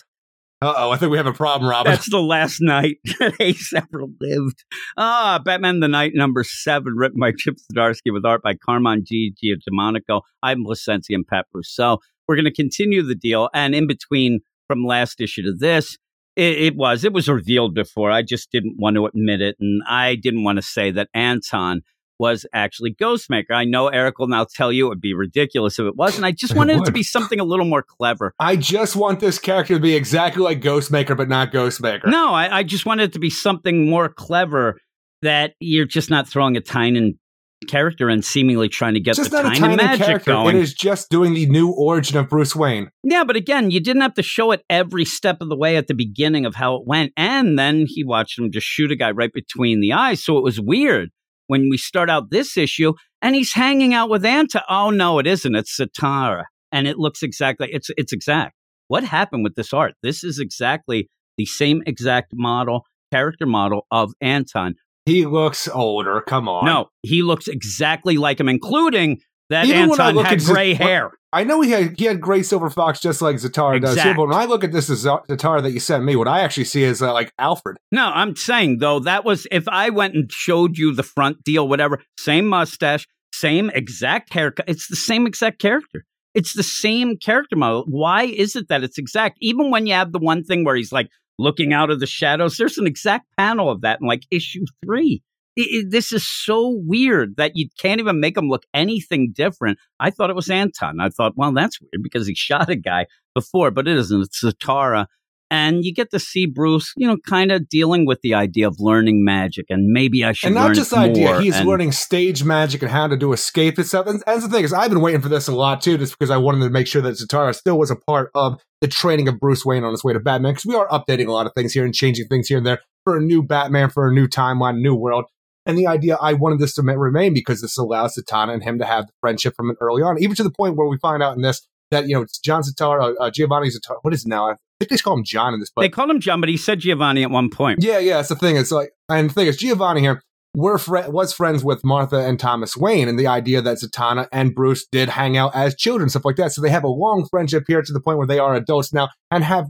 Oh, I think we have a problem, Robin. That's the last night <laughs> that Ace ever lived. Ah, Batman the Knight number seven, written by Chip Zdarsky with art by Carmine Di Giandomenico. I'm Licenzi and Pat Brousseau. We're going to continue the deal. And in between from last issue to this, it, it was, it was revealed before. I just didn't want to admit it. And I didn't want to say that Anton was actually Ghostmaker. I know Eric will now tell you it would be ridiculous if it wasn't. I just <laughs> wanted it to be something a little more clever. I just want this character to be exactly like Ghostmaker, but not Ghostmaker. No, I, I just wanted it to be something more clever that you're just not throwing a Tynion character and seemingly trying to get just the not a Tynion tiny magic character. going. It is just doing the new origin of Bruce Wayne. Yeah, but again, you didn't have to show it every step of the way at the beginning of how it went. And then he watched him just shoot a guy right between the eyes. So it was weird when we start out this issue and he's hanging out with Anton. Oh, no, it isn't. It's Zatara. And it looks exactly, it's, it's exact. What happened with this art? This is exactly the same exact model, character model of Anton. He looks older. Come on. No, he looks exactly like him, including That Even when I look had gray hair. I know he had he had gray silver fox just like Zatara does here, but when I look at this Zatara that you sent me, what I actually see is uh, like Alfred. No, I'm saying though that was if I went and showed you the front deal, whatever, same mustache, same exact haircut. It's the same exact character. It's the same character model. Why is it that it's exact? Even when you have the one thing where he's like looking out of the shadows, there's an exact panel of that in like issue three. It- it- this is so weird that you can't even make him look anything different. I thought it was Anton. I thought, well, that's weird because he <laughs> shot a guy before, but it isn't. It's Zatara. And you get to see Bruce, you know, kind of dealing with the idea of learning magic, and maybe I should and not just idea, he's and- learning stage magic and how to do escape and stuff. And, and the thing is, I've been waiting for this a lot too, just because I wanted to make sure that Zatara still was a part of the training of Bruce Wayne on his way to Batman, because we are updating a lot of things here and changing things here and there for a new Batman, for a new timeline, new world. And the idea, I wanted this to remain because this allows Zatanna and him to have the friendship from an early on, even to the point where we find out in this that, you know, it's John Zatara, uh, Giovanni Zatara, what is it now? I think they just call him John in this, but they call him John, but he said Giovanni at one point. yeah, yeah, that's the thing. It's like, and the thing is, Giovanni here were fri was friends with Martha and Thomas Wayne, and the idea that Zatanna and Bruce did hang out as children, stuff like that. So they have a long friendship here to the point where they are adults now and have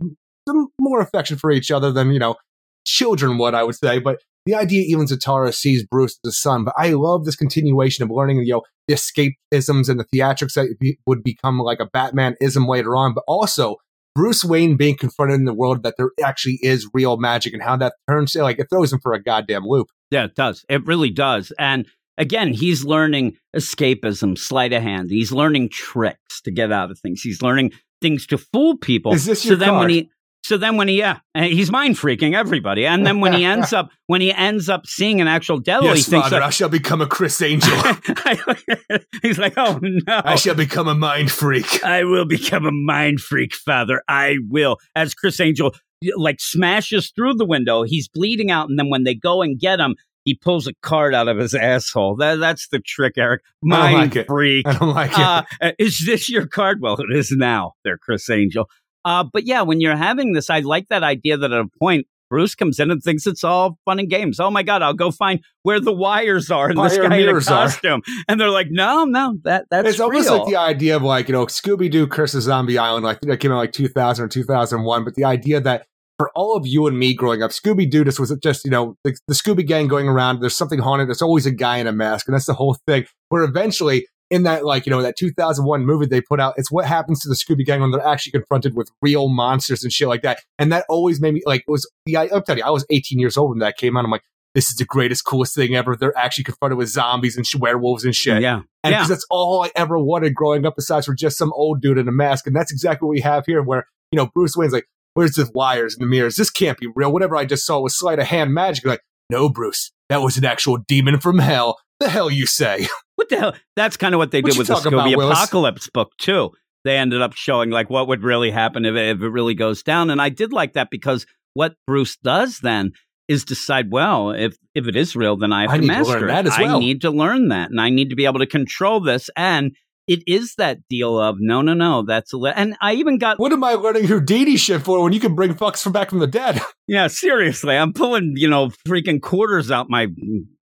some more affection for each other than you know children would, I would say. But the idea, even Zatara sees Bruce as a son. But I love this continuation of learning, you know, the escapisms and the theatrics that be, would become like a Batman ism later on, but also Bruce Wayne being confronted in the world that there actually is real magic and how that turns like it throws him for a goddamn loop. Yeah, it does. It really does. And again, he's learning escapism, sleight of hand. He's learning tricks to get out of things. He's learning things to fool people. Is this so your then when he so then when he yeah, he's mind freaking everybody. And then when he <laughs> ends up when he ends up seeing an actual devil, he thinks Father, I shall become a Criss Angel. <laughs> <laughs> he's like, oh no. I shall become a mind freak. I will become a mind freak, Father. I will. As Criss Angel like smashes through the window, he's bleeding out, and then when they go and get him, he pulls a card out of his asshole. That, that's the trick, Eric. I don't Mind it. freak. I don't like it. Uh, is this your card? Well, it is now. There, Criss Angel. Uh, but yeah, when you're having this, I like that idea that at a point. Bruce comes in and thinks it's all fun and games. Oh my God, I'll go find where the wires are and this guy in a mirrors are. And they're like, no, no, that that's it's almost like the idea of like you know Scooby Doo Curse Zombie Island, like that came out like 2000 or 2001. But the idea that for all of you and me growing up, Scooby Doo just was just you know the, the Scooby Gang going around. There's something haunted. There's always a guy in a mask, and that's the whole thing. Where eventually. In that, like, you know, that 2001 movie they put out, it's what happens to the Scooby Gang when they're actually confronted with real monsters and shit like that. And that always made me, like, it was, the, i'm telling you, I was 18 years old when that came out. I'm like, this is the greatest, coolest thing ever. They're actually confronted with zombies and sh- werewolves and shit. yeah. And Yeah. that's all I ever wanted growing up, besides for just some old dude in a mask. And that's exactly what we have here, where, you know, Bruce Wayne's like, where's the wires and the mirrors? This can't be real. Whatever I just saw was sleight of hand magic. Like, no, Bruce, that was an actual demon from hell. The hell you say? <laughs> What the hell? That's kind of what they What did with the about, Scooby Willis? Apocalypse book too. They ended up showing like what would really happen if it, if it really goes down, and I did like that because what Bruce does then is decide, well, if if it is real, then I have I to need to master learn it. that as well. I need to learn that, and I need to be able to control this. And it is that deal of no, no, no. That's a li-. and I even got What am I learning Houdini shit for when you can bring fucks from back from the dead? <laughs> yeah, seriously, I'm pulling you know freaking quarters out my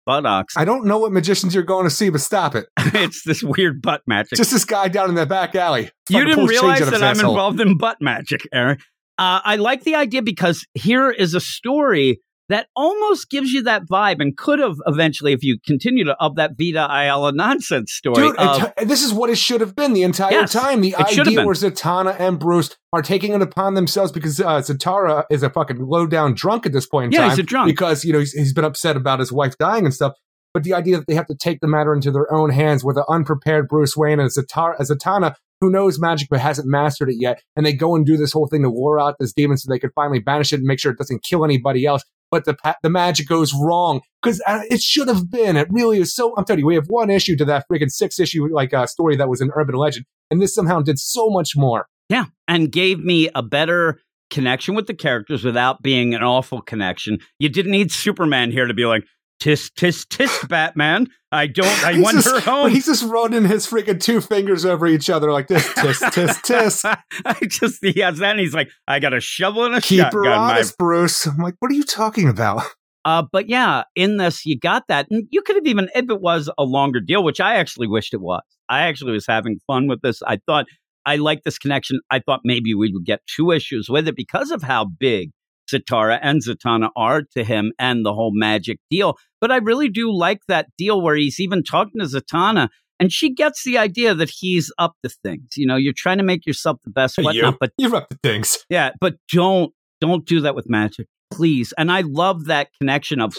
buttocks. I don't know what magicians you're going to see, but stop it. <laughs> it's this weird butt magic. Just this guy down in that back alley. you didn't realize that I'm asshole. involved in butt magic, Aaron. Uh, I like the idea because here is a story that almost gives you that vibe and could have eventually, if you continue to, of that Vita Ayala nonsense story. Dude, of, this is what it should have been the entire Yes, time. The it should have idea where Zatanna and Bruce are taking it upon themselves because uh, Zatara is a fucking low down drunk at this point in Yeah, time. he's a drunk. Because, you know, he's, he's been upset about his wife dying and stuff. But the idea that they have to take the matter into their own hands with an unprepared Bruce Wayne and Zatara, Zatanna, who knows magic but hasn't mastered it yet, and they go and do this whole thing to lure out this demon so they can finally banish it and make sure it doesn't kill anybody else. But the the magic goes wrong because uh, it should have been. It really is so. I'm telling you, we have one issue to that freaking six issue like uh, story that was an urban legend, and this somehow did so much more. yeah, and gave me a better connection with the characters without being an awful connection. You didn't need Superman here to be like, tisk, tisk, tisk, <laughs> Batman. I don't, I He's want just- her home. He's just running his freaking two fingers over each other like this, tis, tis, tis. <laughs> I just he has that and he's like, I got a shovel and a Keep her shotgun. My Bruce. I'm like, what are you talking about? Uh, but yeah, in this, you got that. And you could have even, if it was a longer deal, which I actually wished it was, I actually was having fun with this. I thought I liked this connection. I thought maybe we would get two issues with it because of how big Zatara and Zatanna are to him and the whole magic deal. But I really do like that deal where he's even talking to Zatanna and she gets the idea that he's up to things. You know, you're trying to make yourself the best, <laughs> whatnot, you, but you're up to things. yeah, but don't don't do that with magic, please. And I love that connection of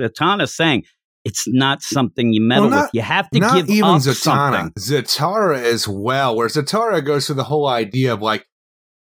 Zatanna saying it's not something you meddle Well, not- with. You have to Not give even up Zatanna. something. Zatara as well, where Zatara goes through the whole idea of like,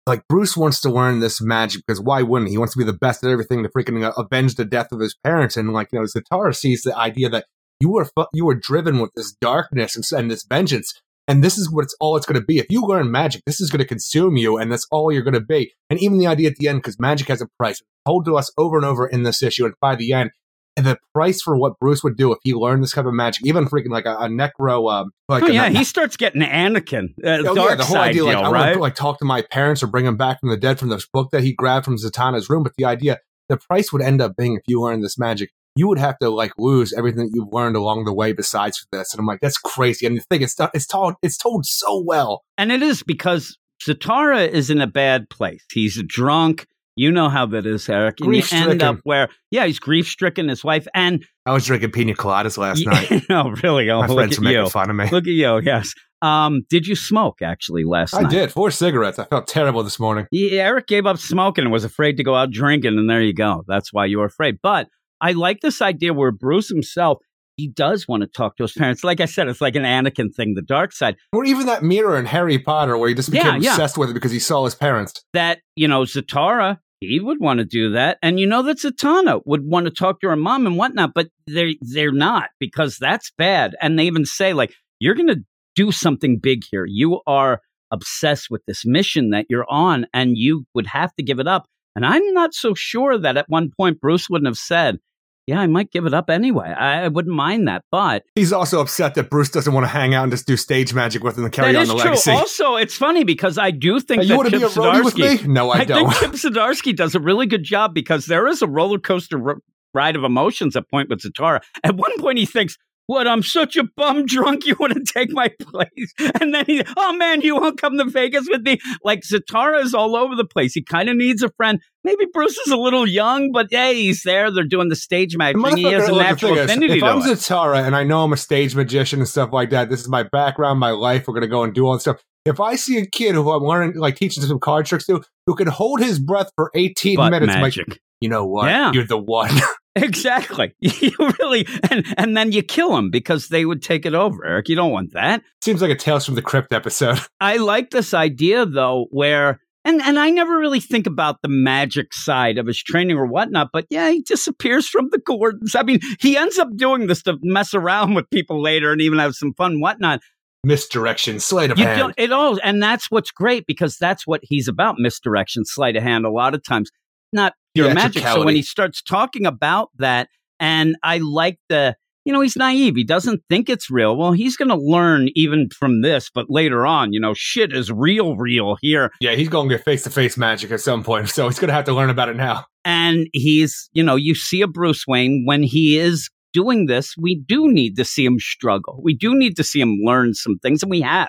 like Bruce wants to learn this magic because why wouldn't he? He wants to be the best at everything to freaking uh, avenge the death of his parents. And like, you know, Zatara sees the idea that you were fu- you were driven with this darkness and, and this vengeance. And this is what it's all it's going to be. If you learn magic, this is going to consume you, and that's all you're going to be. And even the idea at the end, because magic has a price, told to us over and over in this issue, and by the end, and the price for what Bruce would do if he learned this type of magic, even freaking like a, a necro, um, like Oh, yeah, he starts getting Anakin, uh, Oh, dark yeah, the whole idea, deal, like, I want right? to like talk to my parents or bring them back from the dead from this book that he grabbed from Zatanna's room. But the idea, the price would end up being if you learned this magic, you would have to like lose everything that you've learned along the way besides this. And I'm like, that's crazy. And the thing, it's done, it's told, it's told so well. And it is because Zatara is in a bad place. He's drunk. You know how that is, Eric. And you end up where, yeah, he's grief stricken, his wife. And, I was drinking pina coladas last night. <laughs> know, really, oh, My look friends at making you. fun of me. Look at you, yes. Um, did you smoke actually last I night? I did four cigarettes. I felt terrible this morning. Yeah, Eric gave up smoking and was afraid to go out drinking, and there you go. That's why you were afraid. But I like this idea where Bruce himself, he does want to talk to his parents. Like I said, it's like an Anakin thing, the dark side. Or even that mirror in Harry Potter where he just became Yeah, yeah. obsessed with it because he saw his parents. That, you know, Zatara, he would want to do that. And you know that Zatanna would want to talk to her mom and whatnot, but they're they're not because that's bad. And they even say, like, you're gonna do something big here. You are obsessed with this mission that you're on, and you would have to give it up. And I'm not so sure that at one point Bruce wouldn't have said, Yeah, I might give it up anyway. I, I wouldn't mind that. But He's also upset that Bruce doesn't want to hang out and just do stage magic with him and carry that on the true. legacy. Also, it's funny because I do think Hey, that you want to be a roadie with me? No, I, I, don't. think Chip Zdarsky does a really good job because there is a roller coaster r- ride of emotions at point with Zatara. At one point, he thinks, "What? I'm such a bum <laughs> drunk. You want to take my place?" And then he, "Oh man, you won't come to Vegas with me." Like Zatara is all over the place. He kind of needs a friend. Maybe Bruce is a little young, but hey, he's there. They're doing the stage magic. He has a natural is, affinity If I'm it. Zatara and I know I'm a stage magician and stuff like that, this is my background, my life. We're gonna go and do all this stuff. If I see a kid who I'm learning, like teaching some card tricks to, who can hold his breath for 18 But minutes, I'm like, magic. you know what? Yeah. You're the one. <laughs> Exactly. <laughs> You really and and then you kill him because they would take it over, Eric. You don't want that. Seems like a Tales from the Crypt episode. <laughs> I like this idea though, where and and I never really think about the magic side of his training or whatnot, but yeah, he disappears from the Gordons. I mean, he ends up doing this to mess around with people later and even have some fun whatnot. Misdirection, sleight of You hand. it all, and that's what's great because that's what he's about: misdirection, sleight of hand. A lot of times, not pure magic. So when he starts talking about that, and I like the, you know, he's naive. He doesn't think it's real. Well, he's going to learn even from this, but later on, you know, shit is real, real here. yeah, he's going to get face to face magic at some point, <laughs> so he's going to have to learn about it now. And he's, you know, you see a Bruce Wayne when he is doing this, we do need to see him struggle. We do need to see him learn some things, and we have.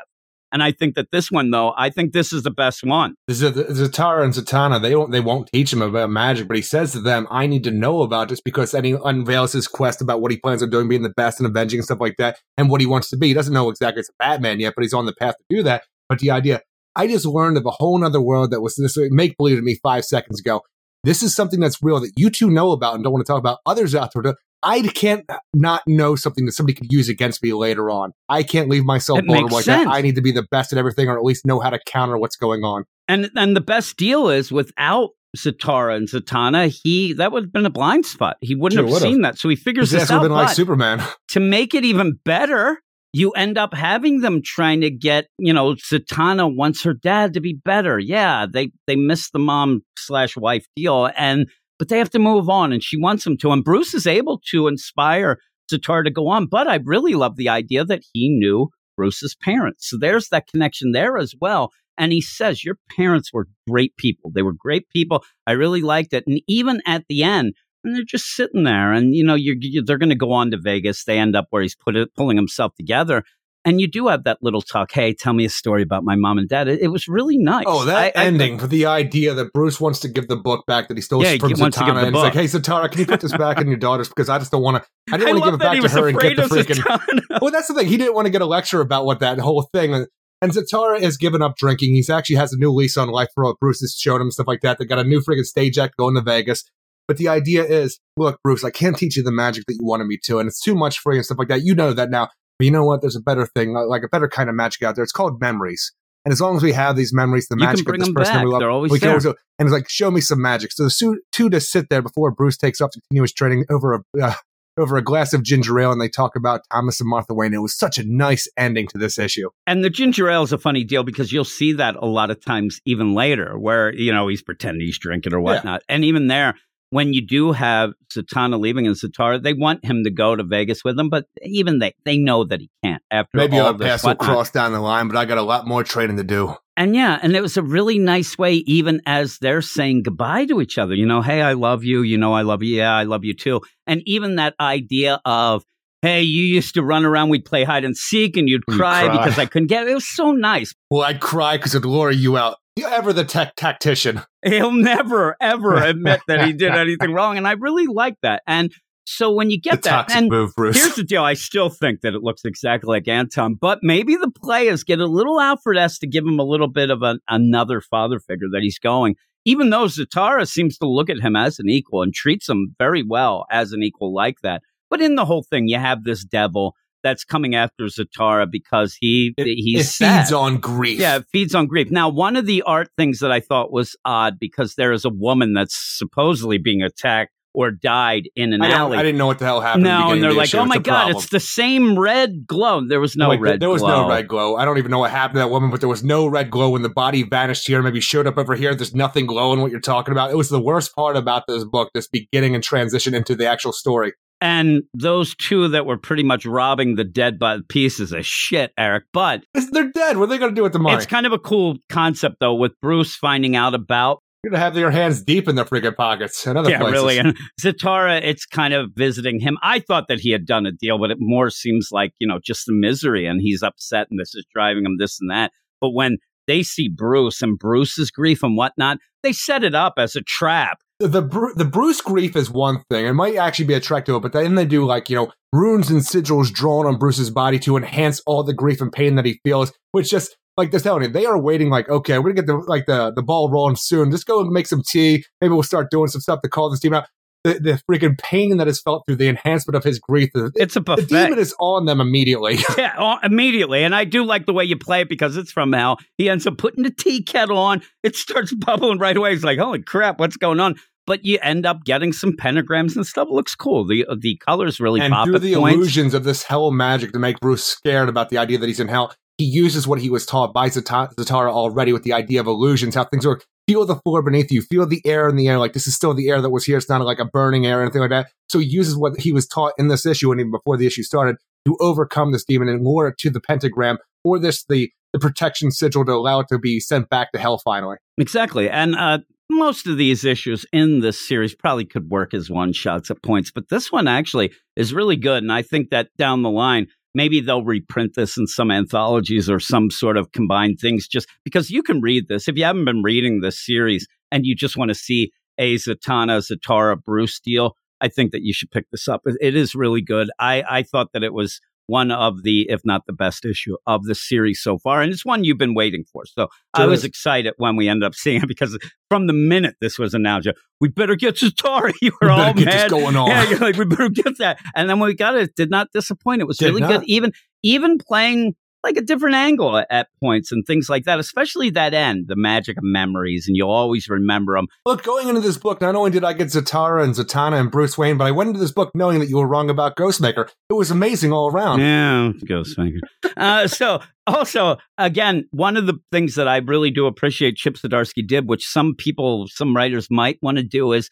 And I think that this one, though, I think this is the best one. Zatara and Zatanna, they don't, they won't teach him about magic, but he says to them, "I need to know about this because then he unveils his quest about what he plans on doing, being the best and avenging and stuff like that, and what he wants to be. He doesn't know exactly it's Batman yet, but he's on the path to do that. But the idea, I just learned of a whole other world that was make believe to me five seconds ago. This is something that's real that you two know about and don't want to talk about. Others out there, I can't not know something that somebody could use against me later on. I can't leave myself It vulnerable like sense. that. I need to be the best at everything, or at least know how to counter what's going on. And and the best deal is without Zatara and Zatanna, he that would have been a blind spot. He wouldn't Sure have would've. seen that. So he figures His this out. have been like Superman. to make it even better, you end up having them trying to get, you know, Zatanna wants her dad to be better. Yeah, they they miss the mom slash wife deal, and but they have to move on, and she wants them to. And Bruce is able to inspire Zatara to go on. But I really love the idea that he knew Bruce's parents. So there's that connection there as well. And he says, Your parents were great people. They were great people. I really liked it. And even at the end, and they're just sitting there. And you know, you're, you they're going to go on to Vegas. They end up where he's put it, pulling himself together. And you do have that little talk. Hey, tell me a story about my mom and dad. It, it was really oh, nice. Oh, that I- I- ending for the idea that Bruce wants to give the book back that he stole Yeah, he from wants to give Zatanna, the and he's like. "Hey, Zatanna, can you put this back in your daughters? Because I just don't want to. I didn't want to give it back to her and get the freaking." Zatanna. <laughs> Well, that's the thing. He didn't want to get a lecture about what that whole thing. And Zatara has given up drinking. He's actually has a new lease on life for what Bruce has shown him, stuff like that. They got a new friggin' stage act going to Vegas. But the idea is, look, Bruce, I can't teach you the magic that you wanted me to, and it's too much for you and stuff like that. You know that now. But you know what? There's a better thing, uh, like a better kind of magic out there. It's called memories. And as long as we have these memories, the You magic of this person back. we love, They're always we there. always, and it's like, show me some magic. So the two to sit there before Bruce takes up to continue training over a uh, over a glass of ginger ale, and they talk about Thomas and Martha Wayne. It was such a nice ending to this issue. And the ginger ale is a funny deal because you'll see that a lot of times even later, where you know he's pretending he's drinking or whatnot. And even there, when you do have Zatanna leaving and Zatara, they want him to go to Vegas with them, but even they they know that he can't after Maybe this paths will cross down the line, but I got a lot more training to do. And yeah, and it was a really nice way, even as they're saying goodbye to each other. You know, hey, I love you. You know, I love you. Yeah, I love you too. And even that idea of, hey, you used to run around, we'd play hide and seek, and you'd You'd cry, cry. because I couldn't get it. It was so nice. Well, I'd cry because it'd lure you out. You ever the tech tactician? <laughs> He'll never, ever <laughs> admit that he did anything wrong. And I really like that. And so when you The get that, toxic and move. Here's the deal. I still think that it looks exactly like Anton, but maybe the players get a little Alfred S to give him a little bit of an, another father figure that he's going. Even though Zatara seems to look at him as an equal and treats him very well as an equal like that. But in the whole thing, you have this devil that's coming after Zatara because he it, he's it sad. feeds on grief. Yeah, it feeds on grief. Now, one of the art things that I thought was odd because there is a woman that's supposedly being attacked or died in an I, alley. I didn't know what the hell happened. No, and they're the like, issue. "Oh my It's god, problem. it's the same red glow." There was no Like, red. There was glow. no red glow. I don't even know what happened to that woman, but there was no red glow when the body vanished here, maybe showed up over here. There's nothing glowing what you're talking about. It was the worst part about this book, this beginning and transition into the actual story. And those two that were pretty much robbing the dead by the pieces of shit, Eric. But They're dead. What are they going to do with the money? it's kind of a cool concept, though, with Bruce finding out about You're going to have your hands deep in the friggin' pockets and other yeah, places. really. And <laughs> Zatara, it's kind of visiting him. I thought that he had done a deal, but it more seems like, you know, just the misery and he's upset and this is driving him this and that. But when they see Bruce and Bruce's grief and whatnot, they set it up as a trap. The the, Bruce grief is one thing. It might actually be a trek to it, but then they do like you know runes and sigils drawn on Bruce's body to enhance all the grief and pain that he feels. Which just like they're telling you, they are waiting. Like okay, we're gonna get the like the the ball rolling soon. Just go and make some tea. Maybe we'll start doing some stuff to call this team out. The, the freaking pain that is felt through the enhancement of his grief. It's a the demon is on them immediately. <laughs> yeah, oh, immediately. And I do like the way you play it because it's from hell. He ends up putting the tea kettle on. It starts <laughs> bubbling right away. He's like, holy crap, what's going on? But you end up getting some pentagrams and stuff. It looks cool. The uh, the colors really and pop through the points. illusions of this hell magic to make Bruce scared about the idea that he's in hell, he uses what he was taught by Zata- Zatara already with the idea of illusions, how things work. Feel the floor beneath you, feel the air in the air, like this is still the air that was here. It's not like a burning air or anything like that. So he uses what he was taught in this issue and even before the issue started to overcome this demon and lure it to the pentagram or this the the protection sigil to allow it to be sent back to hell finally. Exactly. And uh, most of these issues in this series probably could work as one shots at points, but this one actually is really good. And I think that down the line, maybe they'll reprint this in some anthologies or some sort of combined things just because you can read this. If you haven't been reading this series and you just want to see a Zatanna, Zatara, Bruce deal, I think that you should pick this up. It- is really good. I, I thought that it was one of the, if not the best issue of the series so far. And it's one you've been waiting for. So I was excited when we ended up seeing it because from the minute this was announced, we better get to Zatara. <laughs> You We were all get mad. going on. Yeah, you're like, we better get that. And then when we got it, it did not disappoint. It was Did really not. good. Even even playing like a different angle at, points and things like that, especially that end, the magic of memories, and you'll always remember them. Look, going into this book, not only did I get Zatara and Zatanna and Bruce Wayne, but I went into this book knowing that you were wrong about Ghostmaker. It was amazing all around. Yeah, Ghostmaker. uh, so, also, again, one of the things that I really do appreciate Chip Zdarsky did, which some people, some writers might want to do, is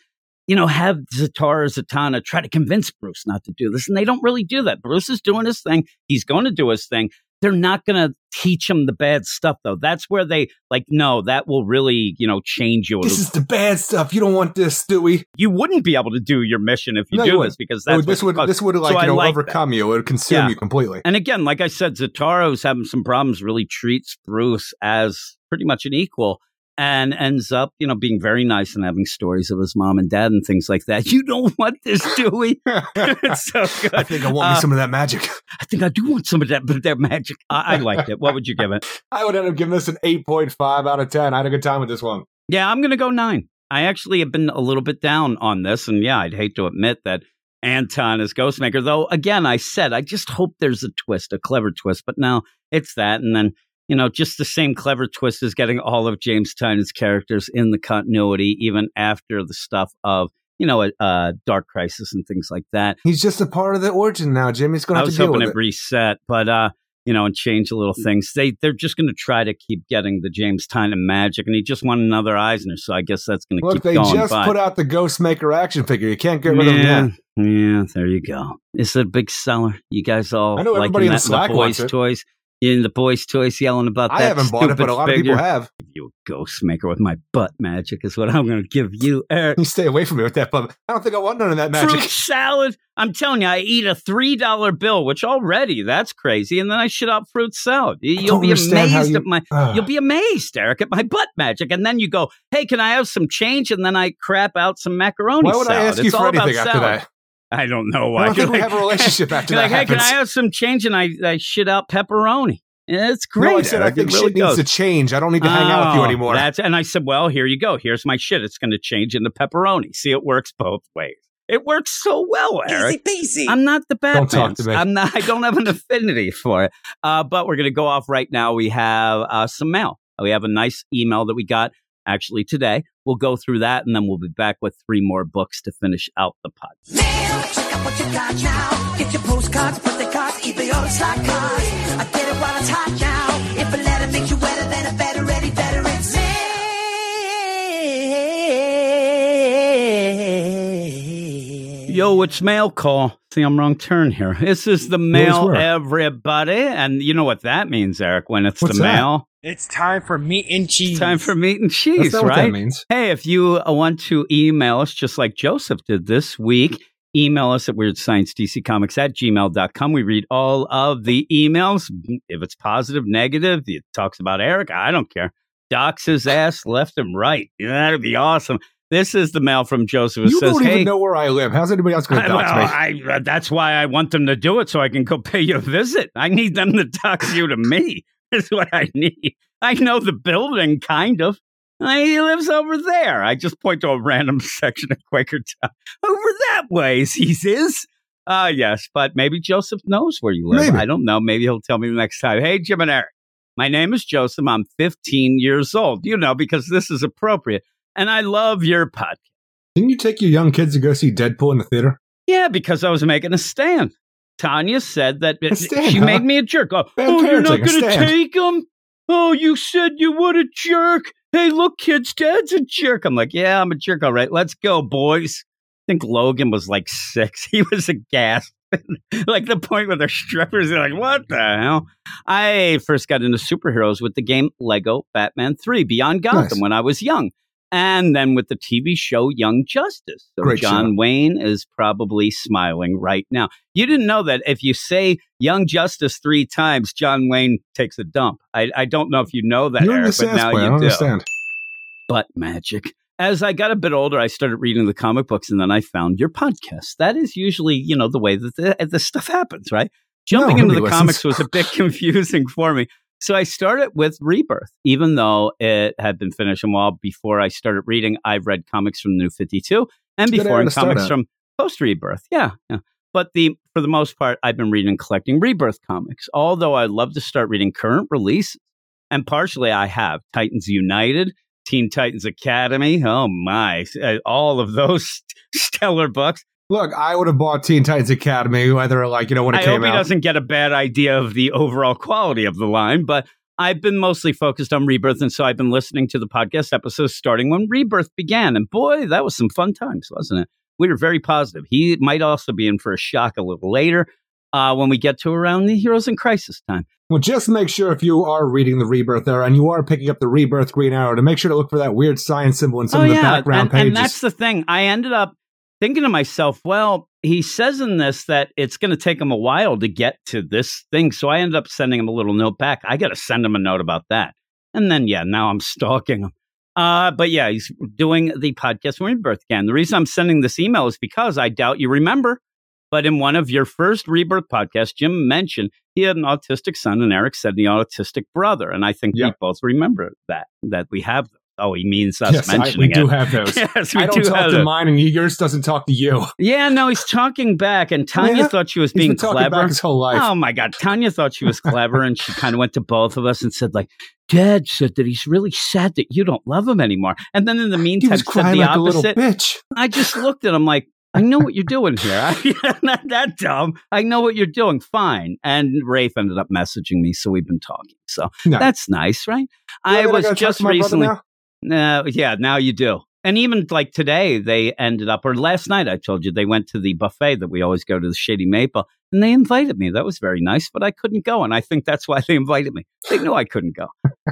you know, have Zatara Zatanna try to convince Bruce not to do this. And they don't really do that. Bruce is doing his thing. He's going to do his thing. They're not going to teach them the bad stuff though. That's where they like, no, that will really, you know, change you. This is the bad stuff. You don't want this, do we? you wouldn't be able to do your mission if you No, do wouldn't. this because It that's would- this would this would like So you know like that. overcome you. It would consume Yeah. you completely. And again, like I said, Zatara's having some problems, really treats Bruce as pretty much an equal and ends up, you know, being very nice and having stories of his mom and dad and things like that. <laughs> You don't want this, <laughs> Dewey. <laughs> it's so good. I think I want me Uh, some of that magic. I think I do want some of that, but that magic. I, I liked it. What would you give it? I would end up giving this an 8.5 out of 10. I had a good time with this one. Yeah, I'm going to go nine. I actually have been a little bit down on this. And yeah, I'd hate to admit that Anton is Ghostmaker, though, again, I said, I just hope there's a twist, a clever twist. But now it's that. And then, you know, just the same clever twist as getting all of James Tynion's characters in the continuity, even after the stuff of, you know, uh, Dark Crisis and things like that. He's just a part of the origin now. Jimmy's going to have was to deal hoping with it it. reset, but uh, you know, and change a little things. They they're just going to try to keep getting the James Tynion magic, and he just won another Eisner, so I guess that's going to Look, keep they going. just by. put out the Ghostmaker action figure. You can't get rid of yeah, them yet. yeah, there you go. It's a big seller. You guys all I know everybody in the that Slack the boys' toys. In the boys' toys yelling about that. I haven't bought it, but a lot of figure. people have. You ghost maker with my butt magic is what I'm going to give you, Eric. You stay away from me with that, but I don't think I want none of that magic. Fruit salad. I'm telling you, I eat a three dollar bill, which already that's crazy, and then I shit out fruit salad. You- I You'll be amazed you- at my. <sighs> Ugh. You'll be amazed, Eric, at my butt magic, and then you go, "Hey, can I have some change?" And then I crap out some macaroni. Why would I salad. ask you It's for anything after salad. that? I don't know I why. don't think we have a relationship <laughs> after you're that like, hey, can. I have some change? And I, I shit out pepperoni. It's great. no, I said I Eric. It think really shit needs goes. to change. I don't need to hang out with you Oh, anymore. That's and I said, well, here you go. Here's my shit. It's going to change into pepperoni. See, it works both ways. It works so well, Eric. peasy. I'm not the Batman. Don't talk to me. I'm not. I don't have an affinity for it. Uh, but we're going to go off right now. We have uh, some mail. We have a nice email that we got actually today. We'll go through that, and then we'll be back with three more books to finish out the pod. Mail, check out what you got now. Get your postcards, birthday cards, eBay or slot cards. I get it while it's hot now. If a letter makes you wetter, then a better ready, better it's mail. Yo, it's mail call. See, I'm wrong turn here. This is the mail, everybody. And you know what that means, Eric, when it's What's the that? mail. It's time for meat and cheese. Time for meat and cheese, That's not what right? that means. Hey, if you uh, want to email us just like Joseph did this week, email us at weirdsciencedccomics at gmail.com. We read all of the emails. If it's positive, negative, it talks about Eric, I don't care. Docs his ass left and right. Yeah, that'd be awesome. This is the mail from Joseph. It You says, don't hey, even know where I live. How's anybody else going to dox well, me? I, uh, that's why I want them to do it so I can go pay you a visit. I need them to dox you to me. Is what I need. I know the building, kind of. He lives over there. I just point to a random <laughs> section of Quakertown. Over that way, he is. Uh, yes, but maybe Joseph knows where you live. Maybe. I don't know. Maybe he'll tell me the next time. Hey, Jim and Eric. My name is Joseph. I'm 15 years old. You know, because this is appropriate. And I love your podcast. Didn't you take your young kids to go see Deadpool in the theater? Yeah, because I was making a stand. Tanya said that stand, she huh? made me a jerk. Oh, oh you're not going to take him? Oh, you said you would a jerk. Hey, look, kids, dad's a jerk. I'm like, yeah, I'm a jerk. All right, let's go, boys. I think Logan was like six. <laughs> He was a gas. <laughs> like the point where they're strippers. They're like, what the hell? I first got into superheroes with the game Lego Batman 3 Beyond Gotham Nice. when I was young. And then with the TV show Young Justice. So Great John show. Wayne is probably smiling right now. You didn't know that if you say Young Justice three times, John Wayne takes a dump. I, I don't know if you know that, You're Eric, but now. I you do understand. butt magic. As I got a bit older, I started reading the comic books, and then I found your podcast. That is usually, you know, the way that the, stuff happens, right? Jumping No, into the nobody comics was a bit <laughs> confusing for me. So I started with Rebirth, even though it had been finished a while before I started reading. I've read comics from the New 52 and good before in comics from post Rebirth. Yeah, yeah. But the for the most part, I've been reading and collecting Rebirth comics. Although I'd love to start reading current releases, and partially I have Titans United, Teen Titans Academy. Oh my, uh, all of those <laughs> stellar books. Look, I would have bought Teen Titans Academy, whether like you know when it I came hope he doesn't get a bad idea of the overall quality of the line, but I've been mostly focused on Rebirth, and so I've been listening to the podcast episodes starting when Rebirth began. And boy, that was some fun times, wasn't it? We were very positive. He might also be in for a shock a little later. uh, when we get to around the Heroes in Crisis time. Well, just make sure if you are reading the Rebirth era and you are picking up the Rebirth Green Arrow, to make sure to look for that weird science symbol in some oh of the yeah, background and, pages. and that's the thing. I ended up thinking to myself, well, he says in this that it's going to take him a while to get to this thing, so I ended up sending him a little note back. I got to send him a note about that, and then yeah, now I'm <laughs> stalking him. Uh, but yeah, he's doing the podcast Rebirth again. The reason I'm sending this email is because I doubt you remember, but in one of your first Rebirth podcasts, Jim mentioned he had an autistic son, and Eric said the autistic brother, and I think we both remember that that we have. Oh, he means us yes, I, mentioning we do have those. <laughs> Yes, we I don't do talk to it. mine, and yours doesn't talk to you. <laughs> Yeah, no, he's talking back, and oh, Tanya Yeah, thought she was being clever. back his whole life. Oh my God, Tanya thought she was clever, and she kind of went to both of us and said, like, Dad said that he's really sad that you don't love him anymore. And then in the he meantime, was said the like a little opposite. bitch. I just looked at him like, I know what you're doing here. I'm <laughs> not that dumb. I know what you're doing. Fine. And Rafe ended up messaging me, so we've been talking. So No. that's nice, right? I was just to my brother recently. No, yeah, now you do. And even like today, they ended up, or last night, I told you, they went to the buffet that we always go to, the Shady Maple, and they invited me. That was very nice, but I couldn't go. And I think that's why they invited me. They knew I couldn't go.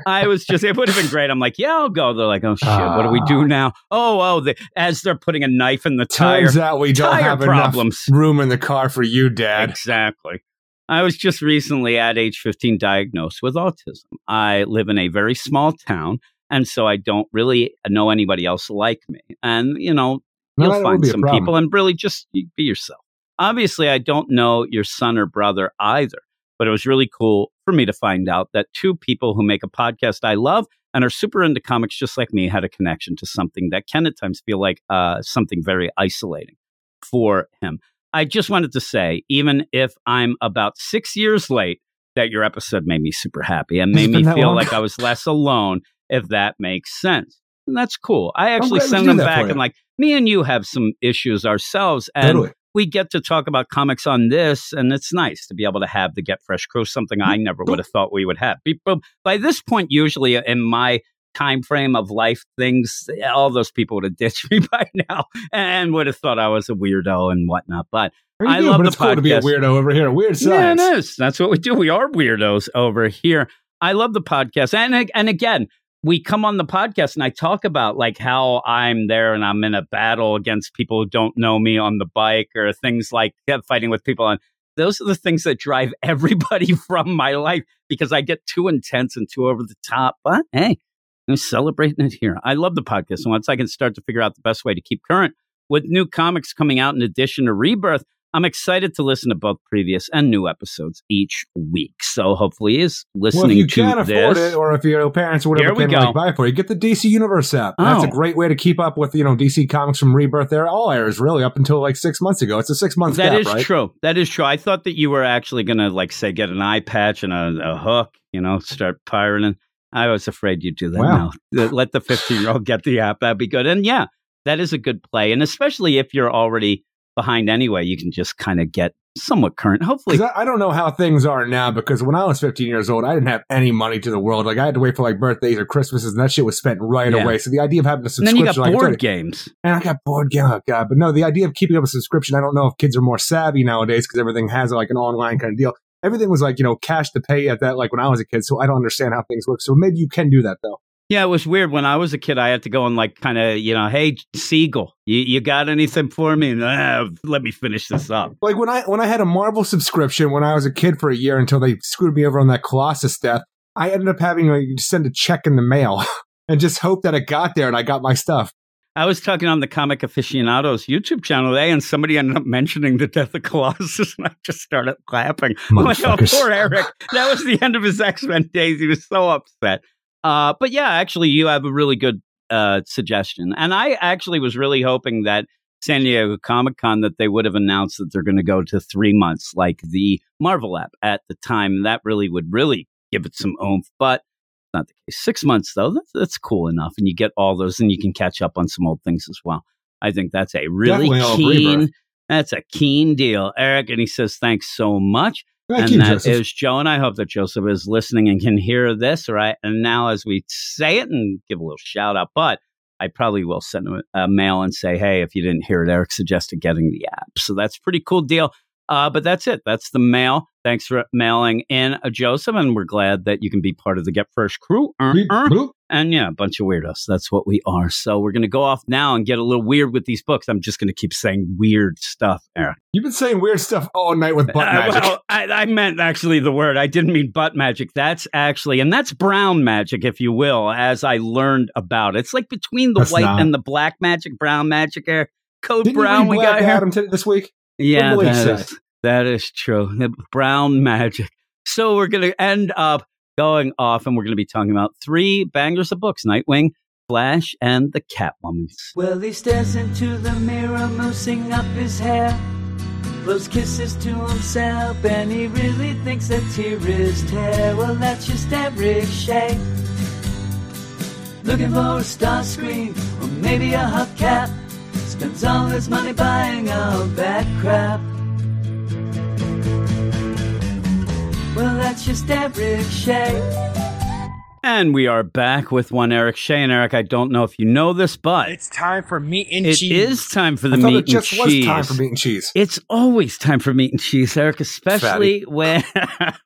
I was just, it would have been great. I'm like, yeah, I'll go. They're like, oh shit, what do we do ah. now? Oh, oh, the, as they're putting a knife in the tire. Turns out we don't have problems. enough room in the car for you, Dad. Exactly. I was just recently at age 15 diagnosed with autism. I live in a very small town, and so I don't really know anybody else like me. And, you know, No, you'll find some people and really just be yourself. Obviously, I don't know your son or brother either, but it was really cool for me to find out that two people who make a podcast I love and are super into comics just like me had a connection to something that can at times feel like uh, something very isolating for him. I just wanted to say, even if I'm about six years late, that your episode made me super happy and made me feel long? like I was less alone, if that makes sense. And that's cool. I actually send them back and like, me and you have some issues ourselves. And Totally. we get to talk about comics on this, and it's nice to be able to have the Get Fresh crew, something I never would have thought we would have. But By this point, usually in my time frame of life, things, all those people would have ditched <laughs> me by now and would have thought I was a weirdo and whatnot. But What do you I do? love but the it's cool to be a weirdo over here. Weird yeah, it is. That's what we do. We are weirdos over here. I love the podcast, and and again, we come on the podcast and I talk about like how I'm there and I'm in a battle against people who don't know me on the bike or things like fighting with people on. Those are the things that drive <laughs> everybody from my life because I get too intense and too over the top. But hey, I'm celebrating it here. I love the podcast. And once I can start to figure out the best way to keep current with new comics coming out in addition to Rebirth, I'm excited to listen to both previous and new episodes each week. So hopefully, is listening to this. Well, if you to can't afford this. it, or if your parents or whatever Here we can't buy it for you, get the DC Universe app. That's a Oh. great way to keep up with you know DC comics from Rebirth era, all eras really up until like six months ago. It's a six month That gap, is right? true. That is true. I thought that you were actually going to, like, say, get an eye patch and a, a hook, you know, start pirating. I was afraid you'd do that Wow. now. Let the 15 year old get the app. That'd be good. And yeah, that is a good play. And especially if you're already behind anyway, you can just kind of get somewhat current. Hopefully, I, I don't know how things are now because when I was 15 years old, I didn't have any money to the world. Like I had to wait for like birthdays or Christmases, and that shit was spent right Yeah. away. So the idea of having a and then you subscription, got board you- games. and I got bored. Yeah, oh God. But no, the idea of keeping up a subscription, I don't know if kids are more savvy nowadays because everything has like an online kind of deal. Everything was like you know cash to pay at that like when I was a kid. So I don't understand how things work. So maybe you can do that though. Yeah, it was weird. When I was a kid, I had to go and like kind of, you know, hey, Siegel, you, you got anything for me? And, "Ah, let me finish this up. Like when I when I had a Marvel subscription when I was a kid for a year until they screwed me over on that Colossus death, I ended up having to like, send a check in the mail <laughs> and just hope that it got there and I got my stuff. I was talking on the Comic Aficionados YouTube channel today, and somebody ended up mentioning the death of Colossus, <laughs> and I just started clapping. I'm like, oh, poor Eric. That was the end of his X Men days. He was so upset. Uh, but yeah, actually, you have a really good uh, suggestion. And I actually was really hoping that San Diego Comic Con that they would have announced that they're going to go to three months, like the Marvel app at the time. That really would really give it some oomph. But not the case. Six months though, that's, that's cool enough, and you get all those, and you can catch up on some old things as well. I think that's a really Definitely keen. That's a keen deal, Eric. And he says thanks so much. Thank and you, that is Joseph. Joe. And I hope that Joseph is listening and can hear this. right? And now, as we say it and give a little shout out, but I probably will send him a, a mail and say, hey, if you didn't hear it, Eric suggested getting the app. So that's a pretty cool deal. Uh, but that's it. That's the mail. Thanks for mailing in, uh, Joseph, and we're glad that you can be part of the Get Fresh crew. Uh. And yeah, a bunch of weirdos. That's what we are. So we're going to go off now and get a little weird with these books. I'm just going to keep saying weird stuff, Eric. You've been saying weird stuff all night with butt Uh, magic. well, I, I meant actually the word. I didn't mean butt magic. That's actually, and that's brown magic, if you will, as I learned about it. It's like between the That's white not. and the black magic, brown magic, Eric. Code Didn't brown we got. Adam t- this week? Yeah, that is, that is true. The brown magic. So we're going to end up going off and we're going to be talking about three bangers of books Nightwing, Flash, and the Catwoman. Well, he stares into the mirror, moosing up his hair. Blows kisses to himself, and he really thinks that tear is tear. Well, that's just Eric Shea. Looking for a star screen, or maybe a hubcap. Spends all his money buying all that crap. Well, that's just Eric Shea. And we are back with one Eric Shea. And Eric, I don't know if you know this, but It's time for meat and it cheese. is time for the I thought meat it just was time for meat and cheese. It's always time for meat and cheese, Eric, especially when.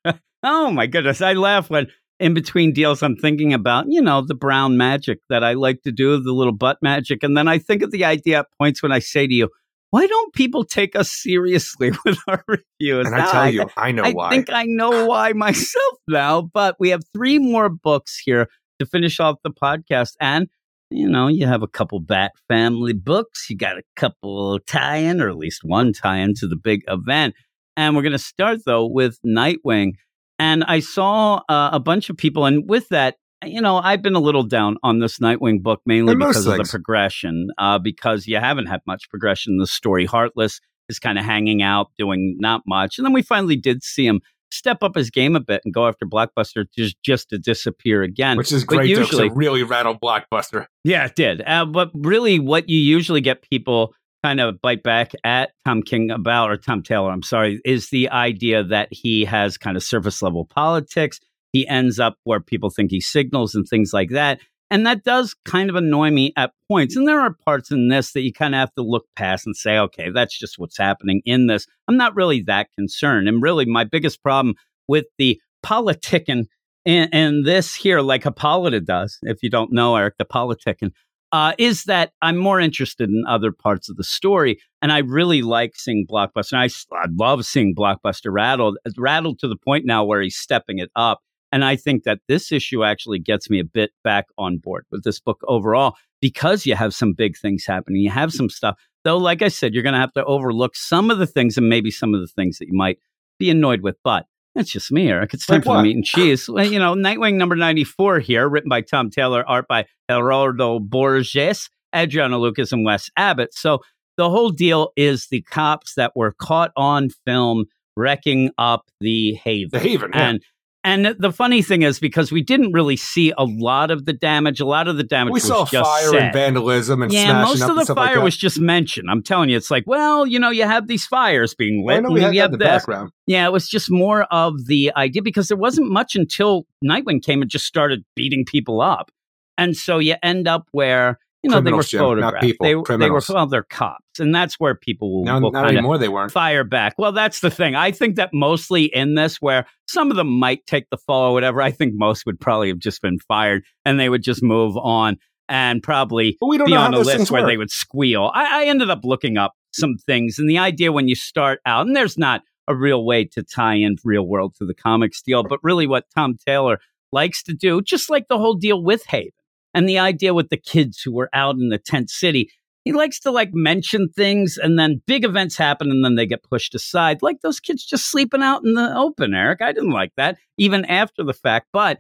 <laughs> oh my goodness. I laugh when in between deals I'm thinking about, you know, the brown magic that I like to do, the little butt magic. And then I think of the idea at points when I say to you, why don't people take us seriously <laughs> with our reviews? And I tell you, I know I why. I think I know why <laughs> myself now, but we have three more books here to finish off the podcast. And, you know, you have a couple Bat Family books. You got a couple tie in, or at least one tie in to the big event. And we're going to start, though, with Nightwing. And I saw uh, a bunch of people, and with that, you know, I've been a little down on this Nightwing book mainly because of the progression, uh, because you haven't had much progression in the story. Heartless is kind of hanging out, doing not much. And then we finally did see him step up his game a bit and go after Blockbuster just, just to disappear again. Which is great, 'cause usually, it really rattled Blockbuster. yeah, it did. Uh, but really, what you usually get people kind of bite back at Tom King about, or Tom Taylor, I'm sorry, is the idea that he has kind of surface level politics. He ends up where people think he signals and things like that. And that does kind of annoy me at points. And there are parts in this that you kind of have to look past and say, okay, that's just what's happening in this. I'm not really that concerned. And really, my biggest problem with the politicking in, in this here, like Hippolyta does, if you don't know, Eric, the politicking, uh, is that I'm more interested in other parts of the story. And I really like seeing Blockbuster. And I, I love seeing Blockbuster rattled, rattled to the point now where he's stepping it up. And I think that this issue actually gets me a bit back on board with this book overall because you have some big things happening. You have some stuff, though, like I said, you're going to have to overlook some of the things and maybe some of the things that you might be annoyed with. But that's just me, Eric. It's time Like for the meat and cheese. Well, you know, Nightwing number 94 here, written by Tom Taylor, art by Gerardo Borges, Adriano Lucas, and Wes Abbott. So the whole deal is the cops that were caught on film wrecking up the Haven. The Haven, yeah. And and the funny thing is because we didn't really see a lot of the damage. A lot of the damage we was saw just fire said. and vandalism and yeah, smashing most up of the like fire that. was just mentioned. I'm telling you, it's like, well, you know, you have these fires being lit, and we had the this. background. Yeah, it was just more of the idea because there wasn't much until Nightwing came and just started beating people up, and so you end up where you know they Jim, were photographed. people, they, they were well, they're cops, and that's where people will, Now, will not kind of anymore, they weren't. fire back. Well, that's the thing. I think that mostly in this, where some of them might take the fall or whatever, I think most would probably have just been fired and they would just move on and probably But we don't be on a list where work. they would squeal. I, I ended up looking up some things, and the idea when you start out, and there's not a real way to tie in real world to the comics deal, but really what Tom Taylor likes to do, just like the whole deal with Haven and the idea with the kids who were out in the tent city. He likes to like mention things and then big events happen and then they get pushed aside. Like those kids just sleeping out in the open, Eric. I didn't like that even after the fact. But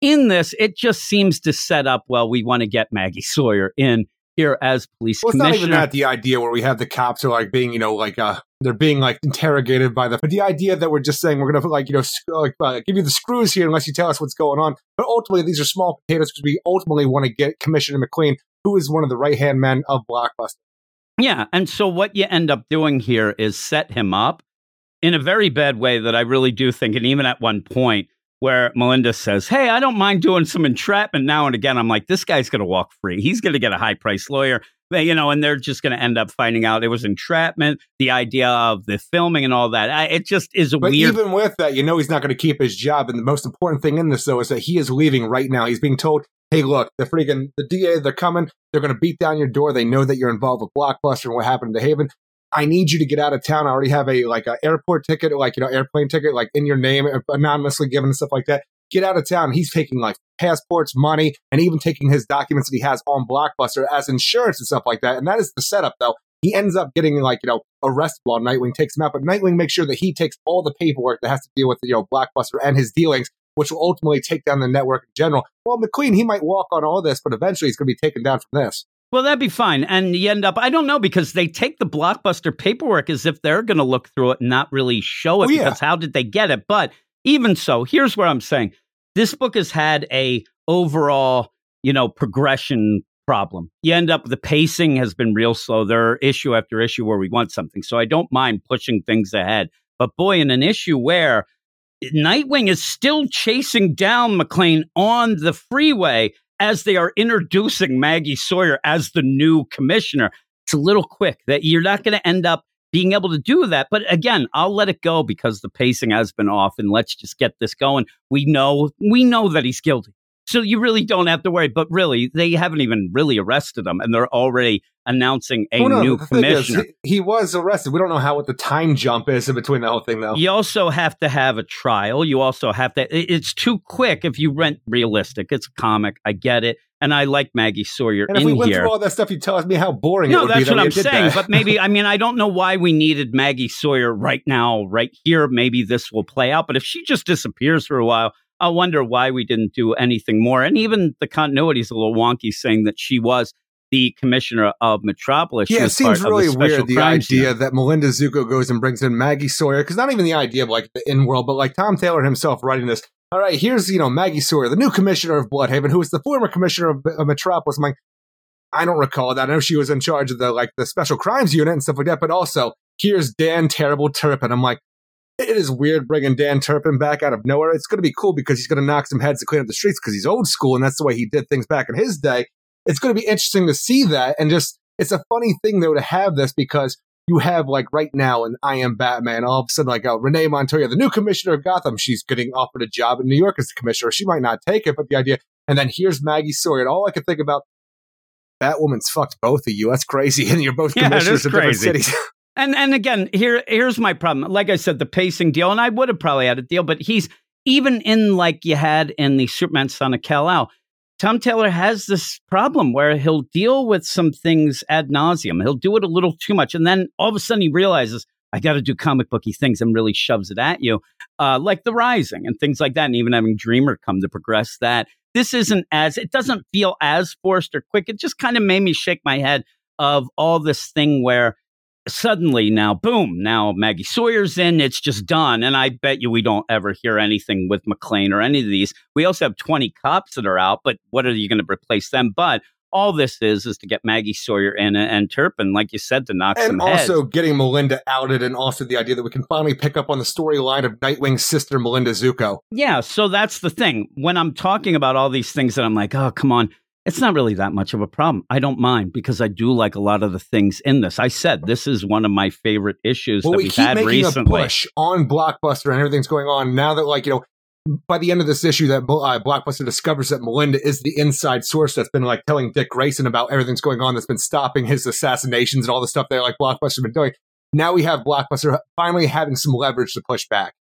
in this, it just seems to set up, well, we want to get Maggie Sawyer in here as police Well, it's not even that the idea where we have the cops are like being, you know, like uh, they're being like interrogated by the. But the idea that we're just saying we're going to like, you know, sc- like, uh, give you the screws here unless you tell us what's going on. But ultimately, these are small potatoes because we ultimately want to get Commissioner McLean, who is one of the right hand men of Blockbuster. Yeah. And so what you end up doing here is set him up in a very bad way that I really do think, and even at one point where Melinda says, Hey, I don't mind doing some entrapment now and again. I'm like, this guy's going to walk free. He's going to get a high price lawyer. They- You know, and they're just going to end up finding out it was entrapment, the idea of the filming and all that. I, it just is a But weird. even with that, you know he's not going to keep his job. And the most important thing in this, though, is that he is leaving right now. He's being told, "Hey, look, the freaking the DA, they're coming. They're going to beat down your door. They know that you're involved with Blockbuster and what happened to Haven. I need you to get out of town. I already have a like a airport ticket, like you know, airplane ticket, like in your name, uh, anonymously given and stuff like that. Get out of town. He's taking like passports, money, and even taking his documents that he has on Blockbuster as insurance and stuff like that. And that is the setup, though. He ends up getting like you know arrested while Nightwing takes him out, but Nightwing makes sure that he takes all the paperwork that has to deal with you know Blockbuster and his dealings, which will ultimately take down the network in general. Well, McQueen he might walk on all this, but eventually he's going to be taken down from this. Well, that'd be fine. And you end up, I don't know, because they take the blockbuster paperwork as if they're going to look through it and not really show it Oh, yeah. because how did they get it? But even so, here's where I'm saying this book has had a overall, you know, progression problem. You end up, the pacing has been real slow. There are issue after issue where we want something. So I don't mind pushing things ahead. But boy, in an issue where Nightwing is still chasing down McLean on the freeway as they are introducing Maggie Sawyer as the new commissioner. It's a little quick that you're not going to end up being able to do that. But again, I'll let it go because the pacing has been off and let's just get this going. We know, we know that he's guilty. So you really don't have to worry. But really, they haven't even really arrested him and they're already announcing a Well, no, new thing is, commissioner. he, he was arrested. We don't know how what the time jump is in between the whole thing, though. You also have to have a trial. You also have to. It's too quick if you rent realistic. It's a comic. I get it, and I like Maggie Sawyer And if we went here. through all that stuff, you tell me how boring it no, would that's be. what I'm saying. But maybe I mean I don't know why we needed Maggie Sawyer right now, right here. Maybe this will play out. But if she just disappears for a while, I wonder why we didn't do anything more. And even the continuity is a little wonky, saying that she was the commissioner of Metropolis. Yeah, it seems really the weird the idea that Melinda Zucco goes and brings in Maggie Sawyer because not even the idea of like the in world, but like Tom Taylor himself writing this. All right, here's you know Maggie Sawyer, the new commissioner of Blüdhaven, who was the former commissioner of, of Metropolis. I'm like, I don't recall that. I know she was in charge of the like the special crimes unit and stuff like that. But also, here's Dan Terrible Turpin. I'm like, it is weird bringing Dan Turpin back out of nowhere. It's going to be cool because he's going to knock some heads to clean up the streets because he's old school and that's the way he did things back in his day. It's going to be interesting to see that and just it's a funny thing though to have this because you have like right now in I Am Batman, all of a sudden like uh, Renee Montoya, the new commissioner of Gotham, she's getting offered a job in New York as the commissioner. She might not take it, but the idea. And then here's Maggie Sawyer. And all I can think about, Batwoman's fucked both of you. That's crazy. <laughs> And you're both Yeah, commissioners is of different cities. <laughs> And and again, here here's my problem. Like I said, the pacing deal, and I would have probably had a deal, but he's even in like you had in the Superman Son of Kal-El. Tom Taylor has this problem where he'll deal with some things ad nauseum. He'll do it a little too much, and then all of a sudden he realizes I got to do comic booky things, and really shoves it at you, uh, like The Rising and things like that, and even having Dreamer come to progress that. This isn't as it doesn't feel as forced or quick. It just kind of made me shake my head of all this thing where suddenly now, boom, now Maggie Sawyer's in, it's just done. And I bet you we don't ever hear anything with McLean or any of these. We also have 20 cops that are out, but what are you going to replace them? But all this is is to get Maggie Sawyer in and, Turpin, like you said, to knock and some heads. also getting Melinda outed, and also the idea that we can finally pick up on the storyline of Nightwing's sister, Melinda Zucco. Yeah, so that's the thing. When I'm talking about all these things that I'm like, oh, come on, it's not really that much of a problem. I don't mind because I do like a lot of the things in this. I said this is one of my favorite issues Well, that we we've keep had making recently. a push on Blockbuster and everything's going on now that, like, you know, by the end of this issue, that uh, Blockbuster discovers that Melinda is the inside source that's been like telling Dick Grayson about everything's going on that's been stopping his assassinations and all the stuff that like Blockbuster's been doing. Now we have Blockbuster finally having some leverage to push back.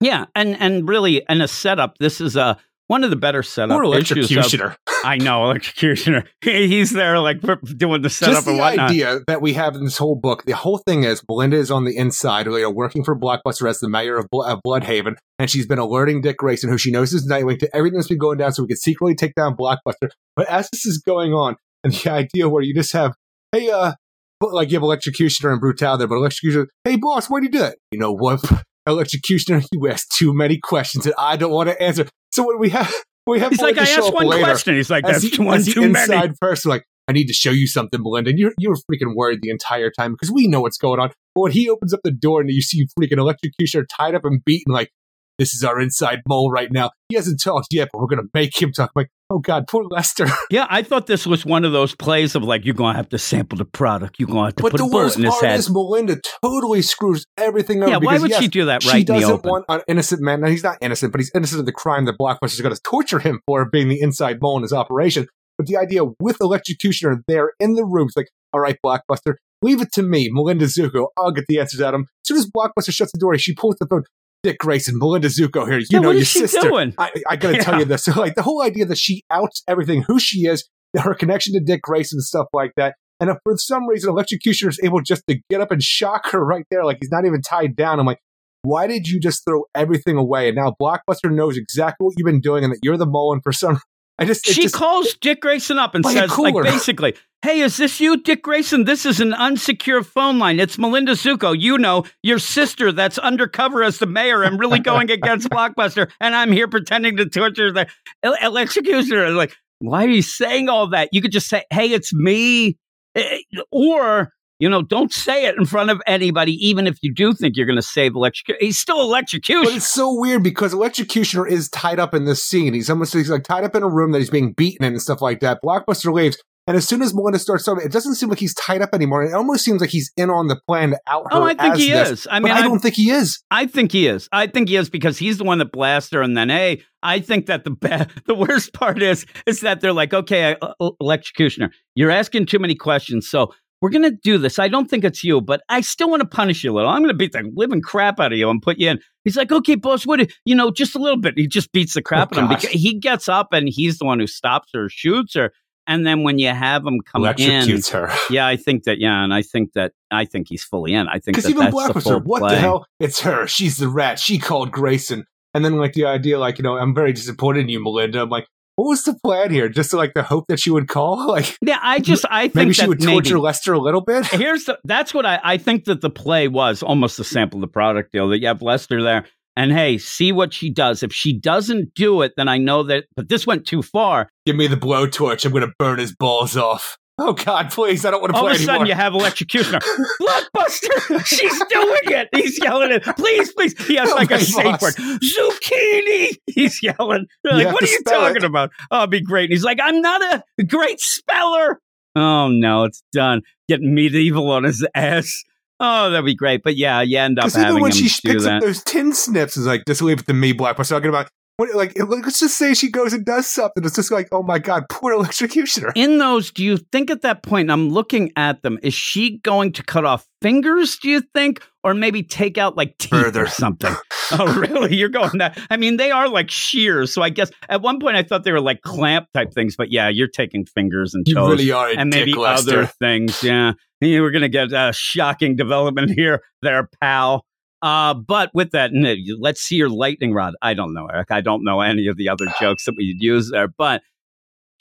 Yeah, and and really, in a setup, this is a one of the better setup Or issues. Of, electrocutioner. <laughs> I know electrocutioner. He's there, like doing the setup Just and the whatnot. idea that we have in this whole book, the whole thing is Melinda is on the inside, you know, working for Blockbuster as the mayor of, Blo- of Blüdhaven, and she's been alerting Dick Grayson, who she knows is Nightwing, to everything that's been going down so we can secretly take down Blockbuster. But as this is going on, and the <laughs> idea where you just have, hey, uh, like you have Electrocutioner and Brutal there, but Electrocutioner, hey boss, why'd you do that? You know what? Electrocutioner, <laughs> you ask too many questions that I don't want to answer. So when we have, we have He's like, I asked one later, question. He's like, as that's the, one as too many. inside person, like, I need to show you something, Melinda. And you're, you're freaking worried the entire time because we know what's going on. But when he opens up the door and you see you freaking electrocutioner tied up and beaten, like, this is our inside mole right now. He hasn't talked yet, but we're gonna make him talk. I'm like, oh god, poor Lester. <laughs> Yeah, I thought this was one of those plays of like, you're going to have to sample the product. You're going to have to but put the a bullet worst in his part head. is Melinda totally screws everything up. yeah, why would yes, she do that right she the doesn't want an innocent man. Now, he's not innocent, but he's innocent of the crime that Blockbuster's going to torture him for being the inside mole in his operation. But the idea with Electrocutioner there in the room, it's like, all right, Blockbuster, leave it to me, Melinda Zucco. I'll get the answers out of him. As soon as Blockbuster shuts the door, she pulls the phone. Dick Grayson, Melinda Zucco here. You Yeah, know your sister. doing? I, I gotta tell you this. So, like the whole idea that she outs everything, who she is, her connection to Dick Grayson and stuff like that. And if for some reason Electrocutioner is able just to get up and shock her right there, like he's not even tied down. I'm like, why did you just throw everything away? And now Blockbuster knows exactly what you've been doing and that you're the mole. And for some, I just, she just calls Dick Grayson up and says, like, basically, hey, is this you, Dick Grayson? This is an unsecure phone line. It's Melinda Zucco. You know, your sister that's undercover as the mayor and really going <laughs> against Blockbuster. And I'm here pretending to torture the el- electrocutioner. Like, why are you saying all that? You could just say, hey, it's me. Eh, Or, you know, don't say it in front of anybody, even if you do think you're going to save electrocution. He's still electrocution. But it's so weird because Electrocutioner is tied up in this scene. He's almost he's like tied up in a room that he's being beaten in and stuff like that. Blockbuster leaves, and as soon as Melinda starts talking, it doesn't seem like he's tied up anymore. It almost seems like he's in on the plan to out her. Oh, I think he this. is. I mean, I I- don't think he is. I think he is. I think he is because he's the one that blasts her. And then, hey, I think that the ba- <laughs> the worst part is is that they're like, okay, uh, uh, electrocutioner, you're asking too many questions, so we're gonna do this. I don't think it's you, but I still want to punish you a little. I'm gonna beat the living crap out of you and put you in. He's like, okay, boss, what? do- You know, just a little bit. He just beats the crap Oh, out of him because he gets up and he's the one who stops her, shoots her. And then when you have him come in, her. <laughs> yeah, I think that, yeah, and I think that I think he's fully in. I think Because that even Black full Blockbuster, what play. the hell? It's her. She's the rat. She called Grayson. And then like the idea, like you know, I'm very disappointed in you, Melinda. I'm like, what was the plan here? Just to, like the hope that she would call, <laughs> like Yeah, I just I think maybe she would torture maybe- Lester a little bit. <laughs> Here's the that's what I I think that the play was almost a sample of the product deal that you have Lester there. And hey, see what she does. If she doesn't do it, then I know that. But this went too far. Give me the blowtorch. I'm going to burn his balls off. Oh God, please! I don't want to All play All of a sudden, anymore. you have Electrocutioner. <laughs> Blockbuster! She's doing it! He's yelling it. Please, please. He has Oh, like a safe word. Zucchini! He's yelling. They're You like, what are you talking it. about? Oh, it'd be great. And he's like, I'm not a great speller. Oh, no, it's done. Getting medieval on his ass. Oh, that'd be great. But yeah, you end up Because having even when she picks up those tin snips, is like, just leave it to me, Blockbuster. Talking about what, like, let's just say she goes and does something. It's just like, oh my God, poor <laughs> electrocutioner. in those, do you think at that point, point? I'm looking at them, is she going to cut off fingers, do you think? Or maybe take out like teeth Further. or something? <laughs> oh, really? You're going that? I mean, they are like shears. So I guess at one point I thought they were like clamp type things, but yeah, you're taking fingers and You toes really are a and maybe dick, other things. Yeah. You We're going to get a shocking development here, there, pal. Uh, but with that, let's see your lightning rod. I don't know, Eric. I don't know any of the other <sighs> jokes that we'd use there, but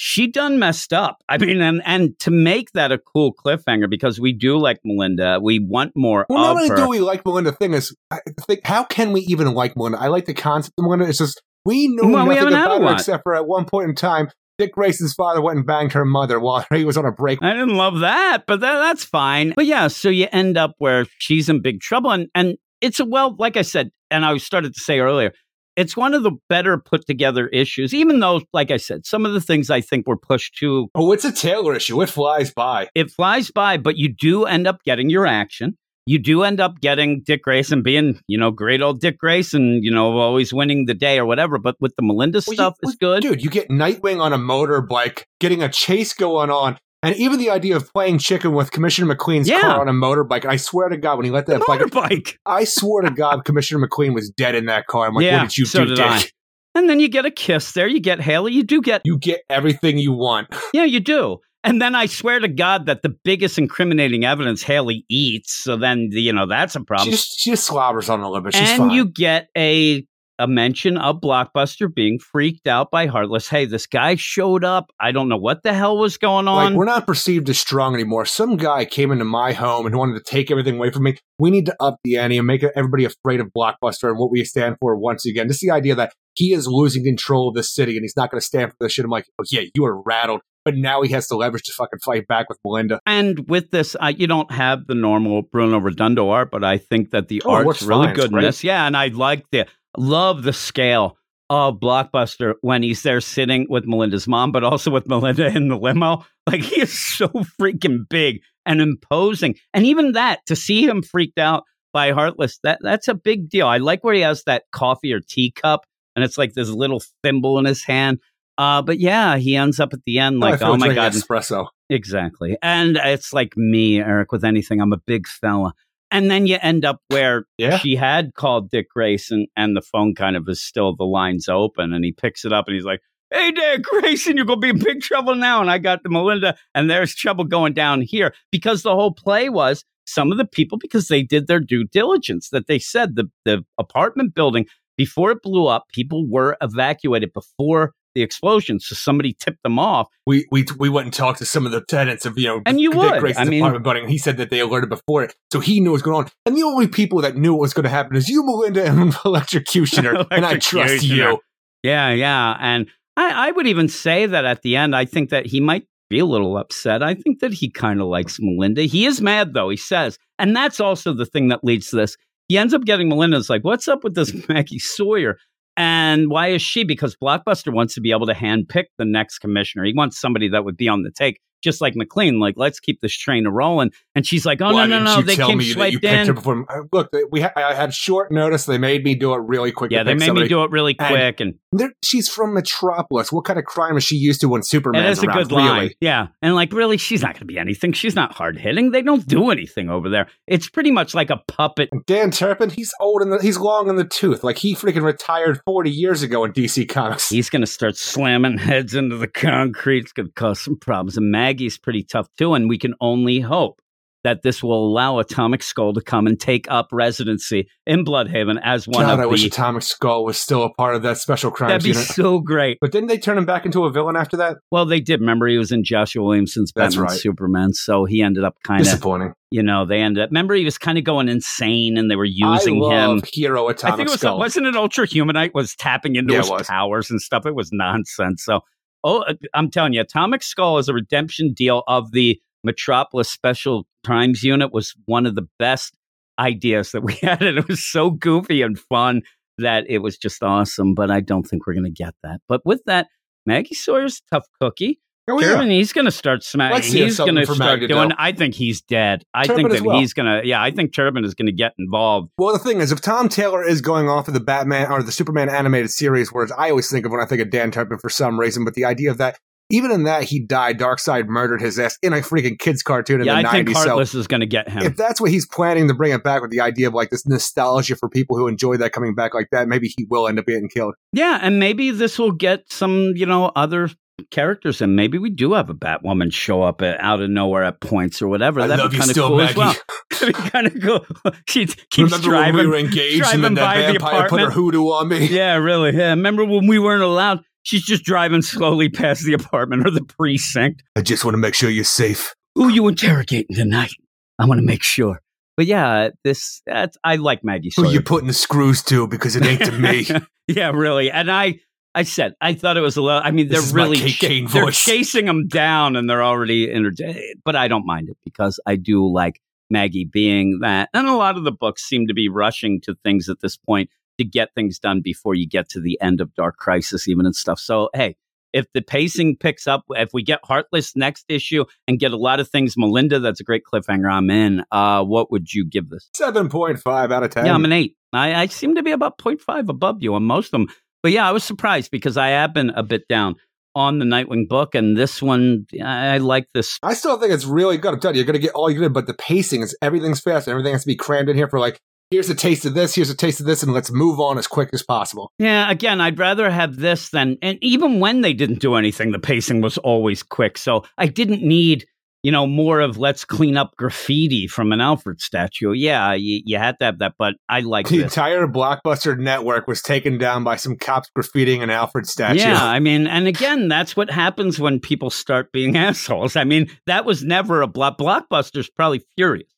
she done messed up. I mean, and and to make that a cool cliffhanger because we do like Melinda, we want more Well, not only her. do we like Melinda, thing is, I think, how can we even like Melinda? I like the concept of Melinda. It's just we know Well, we nothing had about a her except for at one point in time, Dick Grayson's father went and banged her mother while <laughs> he was on a break. I didn't love that, but that, that's fine. But yeah, so you end up where she's in big trouble, and and it's a well, like I said, and I started to say earlier, it's one of the better put together issues. Even though, like I said, some of the things I think were pushed too, Oh, it's a Taylor issue. It flies by. it flies by, but you do end up getting your action. You do end up getting Dick Grayson being, you know, great old Dick Grayson, you know, always winning the day or whatever. But with the Melinda Well, you- stuff, is good. Dude, you get Nightwing on a motorbike, getting a chase going on, and even the idea of playing chicken with Commissioner McQueen's Yeah. car on a motorbike. I swear to God, when he let that bike, motorbike. I swear to God, Commissioner McQueen was dead in that car. I'm like, Yeah, what did you so do, did. And then you get a kiss there. You get Haley. You do get You get everything you want. <laughs> Yeah, you do. And then I swear to God that the biggest incriminating evidence Haley eats. So then, you know, that's a She problem. just, she just slobbers on a little bit. She's and fine. you get a a mention of Blockbuster being freaked out by Heartless. Hey, this guy showed up. I don't know what the hell was going on. like, we're not perceived as strong anymore. Some guy came into my home and wanted to take everything away from me. We need to up the ante and make everybody afraid of Blockbuster and what we stand for once again. Just the idea that he is losing control of this city and he's not going to stand for this shit. I'm like, oh, yeah, you are rattled. But now he has to leverage to fucking fight back with Melinda. and with this, uh, you don't have the normal Bruno Redondo art, but I think that the Oh, art's really fine. Good in great. this. Yeah, and I like the love the scale of Blockbuster when he's there sitting with Melinda's mom, but also with Melinda in the limo. Like he is so freaking big and imposing. And even that, to see him freaked out by Heartless, that that's a big deal. I like where he has that coffee or tea cup and it's like this little thimble in his hand. Uh, but yeah, he ends up at the end like, feel oh my god, espresso. Exactly. And it's like me, Eric, with anything. I'm a big fella. And then you end up where Yeah. she had called Dick Grayson and the phone kind of is still the lines open and he picks it up and he's like, Hey Dick Grayson, you're gonna be in big trouble now. And I got the Melinda and there's trouble going down here. Because the whole play was some of the people, because they did their due diligence, that they said the the apartment building before it blew up, people were evacuated before the explosion. So somebody tipped them off. We we we went and talked to some of the tenants of you know And you Dick would. Grayson's I mean- apartment building. He said that they alerted before it, so he knew what was going on. And the only people that knew what was going to happen is you, Melinda, and the <laughs> electrocutioner. <laughs> and I trust you. Yeah, yeah. And I, I would even say that at the end, I think that he might be a little upset. I think that he kind of likes Melinda. He is mad, though, he says. And that's also the thing that leads to this. He ends up getting Melinda's like, what's up with this <laughs> Maggie Sawyer? And why is she? Because Blockbuster wants to be able to handpick the next commissioner. He wants somebody that would be on the take, just like McLean. Like, let's keep this train rolling. And she's like, oh, Why no, no, no. They came swiped in. before. Uh, Look, we ha- I had short notice. They made me do it really quick. Yeah, they made somebody. me do it really quick. And There- she's from Metropolis. What kind of crime is she used to when Superman? That is a around? good line. Really? Yeah. And like, really, she's not going to be anything. She's not hard hitting. They don't do anything over there. It's pretty much like a puppet. Dan Turpin, he's old and he's long in the tooth. Like he freaking retired forty years ago in DC Comics. He's going to start slamming heads into the concrete. It's going to cause some problems. And Maggie's pretty tough too. And we can only hope that this will allow Atomic Skull to come and take up residency in Blüdhaven as one God, of I wish the. Atomic Skull was still a part of that special crime. That'd be unit. so great. but didn't they turn him back into a villain after that? Well, they did. Remember, he was in Joshua Williamson's That's Batman right. Superman. So he ended up kind of, Disappointing. you know, they ended up. Remember, he was kind of going insane and they were using I him. Hero Atomic I think it was Skull. wasn't it Ultra Humanite was tapping into Yeah, his powers and stuff. It was nonsense. So, oh, uh, I'm telling you, Atomic Skull is a redemption deal of the Metropolis Special Crimes Unit. Was one of the best ideas that we <laughs> had, and it was so goofy and fun that it was just awesome. But I don't think we're going to get that. But with that, Maggie Sawyer's tough cookie. Oh, yeah. He's going to start smacking. He's going to start Maggie doing. I think he's dead. I Turpin think that well. he's going to. Yeah, I think Turpin is going to get involved. Well, the thing is, if Tom Taylor is going off of the Batman or the Superman animated series, whereas I always think of when I think of Dan Turpin for some reason, but the idea of that, even in that, he died. Darkseid murdered his ass in a freaking kids cartoon in yeah, the I think 90s. So Heartless is going to get him. if that's what he's planning to bring it back with the idea of like this nostalgia for people who enjoy that coming back like that, maybe he will end up getting killed. Yeah, and maybe this will get some, you know, other characters, and maybe we do have a Batwoman show up at, out of nowhere at points or whatever. I That'd be kind of cool Maggie. as well. <laughs> That'd be kind of cool. <laughs> She keeps Remember driving. when we were engaged and then that vampire put her hoodoo on me? <laughs> yeah, really. Yeah, remember when we weren't allowed? She's just driving slowly past the apartment or the precinct. I just want to make sure you're safe. Who you interrogating tonight? I want to make sure. But yeah, this that's I like Maggie. Who Sawyer. you putting the screws to? Because it ain't to me. yeah, really. And I, I said, I thought it was a little. I mean, they're really Kate cha- Kane they're voice. chasing them down, and they're already energetic. But I don't mind it because I do like Maggie being that, and a lot of the books seem to be rushing to things at this point to get things done before you get to the end of Dark Crisis, even and stuff. So hey. If the pacing picks up, if we get Heartless next issue and get a lot of things, Melinda, that's a great cliffhanger. I'm in. Uh, what would you give this? 7.5 out of 10. Yeah, I'm an eight. I, I seem to be about 0.5 above you on most of them. But yeah, I was surprised because I have been a bit down on the Nightwing book, and this one, I, I like this. I still think it's really good. I'm telling you, you're going to get all you good, but the pacing is everything's fast. and Everything has to be crammed in here for like, here's a taste of this, here's a taste of this, and let's move on as quick as possible. Yeah, again, I'd rather have this than, and even when they didn't do anything, the pacing was always quick. So I didn't need, you know, more of let's clean up graffiti from an Alfred statue. Yeah, you, you had to have that, but I like The this. entire blockbuster network was taken down by some cops graffitiing an Alfred statue. Yeah, I mean, <laughs> and again, that's what happens when people start being <laughs> assholes. I mean, that was never a block. Blockbuster's probably furious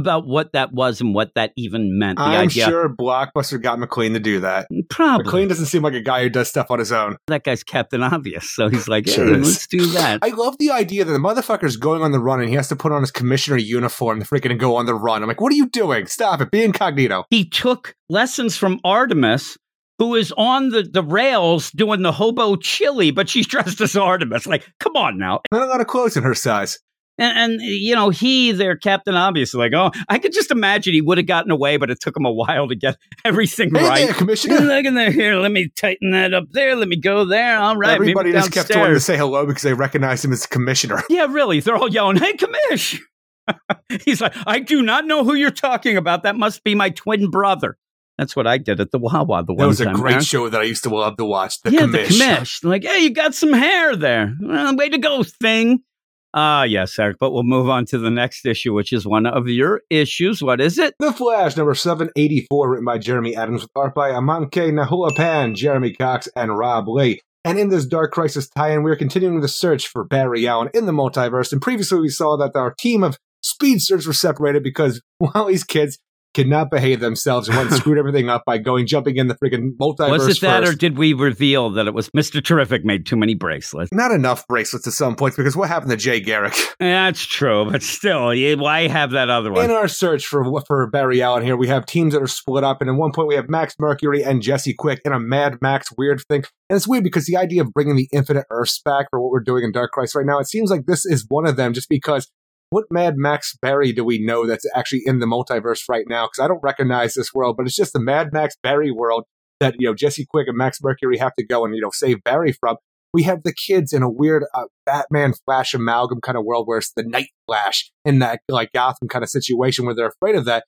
about what that was and what that even meant. The I'm idea, sure Blockbuster got McLean to do that. probably McLean doesn't seem like a guy who does stuff on his own. that guy's Captain Obvious, so he's like, Sure hey, let's do that. I love the idea that the motherfucker's going on the run and he has to put on his commissioner uniform to freaking go on the run. I'm like, what are you doing? Stop it. Be incognito. he took lessons from Artemis who is on the, the rails doing the hobo chili, but she's dressed as Artemis. Like, come on now. Not a lot of clothes in her size. And, and you know, he, their Captain obviously, like, oh, I could just imagine he would have gotten away, but it took him a while to get <laughs> everything Hey right. there, Commissioner. Look in there. Here, let me tighten that up there. Let me go there. All right. Everybody just kept wanting to say hello because they recognized him as commissioner. <laughs> Yeah, really. They're all yelling, "Hey, Commish. <laughs> He's like, "I do not know who you're talking about. That must be my twin brother." That's what I did at the Wawa the That one was a great show that I used to love to watch. The yeah, commish. the commish. Like, hey, you got some hair there. Well, way to go, thing. Ah, yes, Eric. But we'll move on to the next issue, which is one of your issues. What is it? The Flash, number 784, written by Jeremy Adams, with art by Amancay Nahuelpan, Jeremy Cox, and Rob Leigh. And in this Dark Crisis tie-in, we're continuing the search for Barry Allen in the multiverse. And previously we saw that our team of speedsters were separated because <laughs> Wally's kids could not behave themselves and went and <laughs> screwed everything up by going jumping in the freaking multiverse was it that, first. or did we reveal that it was Mr. Terrific made too many bracelets? not enough bracelets at some points because what happened to Jay Garrick? <laughs> That's true, but still, yeah, why have that other one? In our search for for Barry Allen here, we have teams that are split up, and at one point we have Max Mercury and Jesse Quick in a Mad Max weird thing. And it's weird because the idea of bringing the Infinite Earths back for what we're doing in Dark Crisis right now, it seems like this is one of them, just because. What Mad Max Barry do we know that's actually in the multiverse right now? Because I don't recognize this world, but it's just the Mad Max Barry world that you know Jesse Quick and Max Mercury have to go and you know save Barry from. We have the kids in a weird uh, Batman Flash amalgam kind of world where it's the Night Flash in that like Gotham kind of situation where they're afraid of that.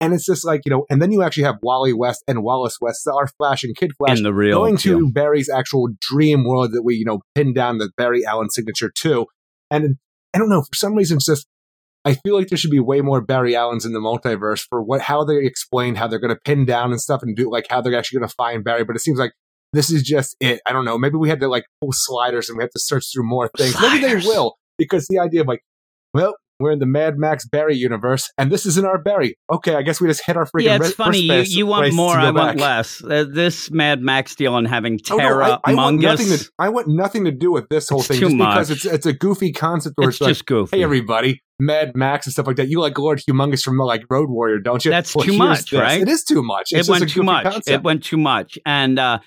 And it's just like, you know, and then you actually have Wally West and Wallace West, our Flash and Kid Flash, the real going deal. to Barry's actual dream world that we, you know, pinned down the Barry Allen signature to. And I don't know, for some reason, it's just, I feel like there should be way more Barry Allens in the multiverse for what, how they explain how they're going to pin down and stuff and do like how they're actually going to find Barry. But it seems like this is just it. I don't know. Maybe we had to like pull sliders and we have to search through more things. Maybe they will because the idea of like, well, we're in the Mad Max Barry universe, and this isn't our Barry. Okay, I guess we just hit our freaking. yeah, it's funny. You, you want more, I want back. less. Uh, this Mad Max deal on having Oh, no, Terra I, I want nothing to. I want nothing to do with this whole It's thing, too just because it's it's a goofy concept where it's it's, like, just goofy. hey everybody, Mad Max and stuff like that. You like Lord Humongous from like Road Warrior, don't you? That's Well, too much, this. right? It is too much. it It's a went too much. concept. It went too much. And uh,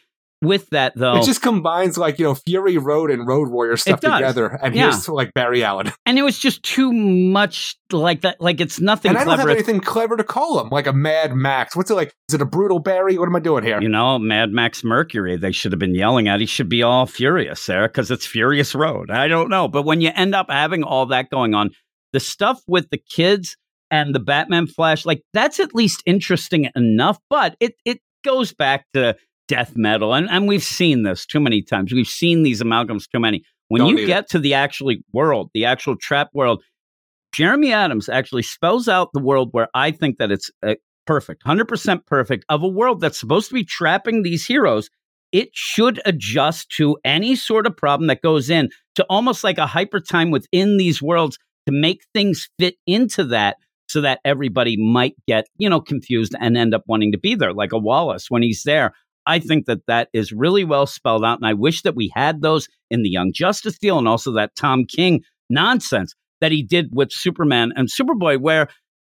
with that, though, It just combines like you know Fury Road and Road Warrior stuff together, and Yeah. here's like Barry Allen. and it was just too much like that. Like it's nothing and I don't have anything clever to call him, like a Mad Max. What's it like? Is it a brutal Barry? What am I doing here? You know, Mad Max Mercury, they should have been yelling at. He should be all furious there because it's Furious Road. I don't know. But when you end up having all that going on, the stuff with the kids and the Batman Flash, like that's at least interesting enough. But it, it goes back to death metal. And, and we've seen this too many times. We've seen these amalgams too many. When Don't you need it. get to the actually world, the actual trap world, Jeremy Adams actually spells out the world where I think that it's uh, perfect, 100% perfect, of a world that's supposed to be trapping these heroes. It should adjust to any sort of problem that goes in to almost like a hyper time within these worlds to make things fit into that so that everybody might get, you know, confused and end up wanting to be there, like a Wallace when he's there. I think that that is really well spelled out. And I wish that we had those in the Young Justice deal and also that Tom King nonsense that he did with Superman and Superboy, where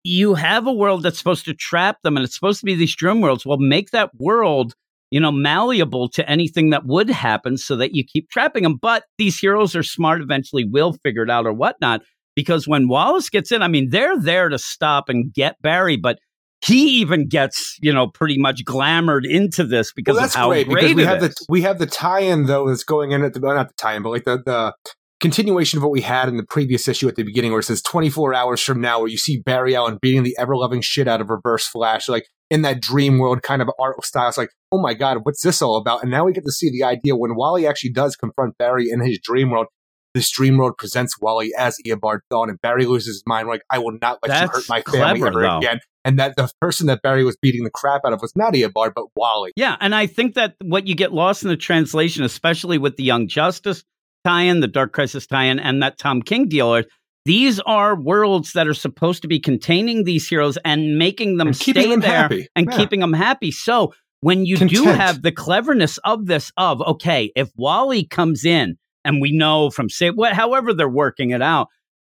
you have a world that's supposed to trap them and it's supposed to be these dream worlds. Well, make that world, you know, malleable to anything that would happen so that you keep trapping them. But these heroes are smart, eventually will figure it out or whatnot. Because when Wallace gets in, I mean, they're there to stop and get Barry, but he even gets, you know, pretty much glamored into this because well, that's of how great great, because we have is. the we have the tie-in though that's going in at the not the tie-in, but like the the continuation of what we had in the previous issue at the beginning, where it says 24 hours from now, where you see Barry Allen beating the ever-loving shit out of Reverse Flash, like in that dream world kind of art style. It's like, oh my god, what's this all about? And now we get to see the idea when Wally actually does confront Barry in his dream world. This dream world presents Wally as Eobard Thawne, and Barry loses his mind. Like, I will not let you hurt my family clever, ever though. again. And that the person that Barry was beating the crap out of was not Eobard, but Wally. Yeah, and I think that what you get lost in the translation, especially with the Young Justice tie-in, the Dark Crisis tie-in, and that Tom King deal, are these are worlds that are supposed to be containing these heroes and making them And keeping stay them there happy. and Yeah. keeping them happy. So when you do have the cleverness of this, of okay, if Wally comes in, and we know from say what, however they're working it out,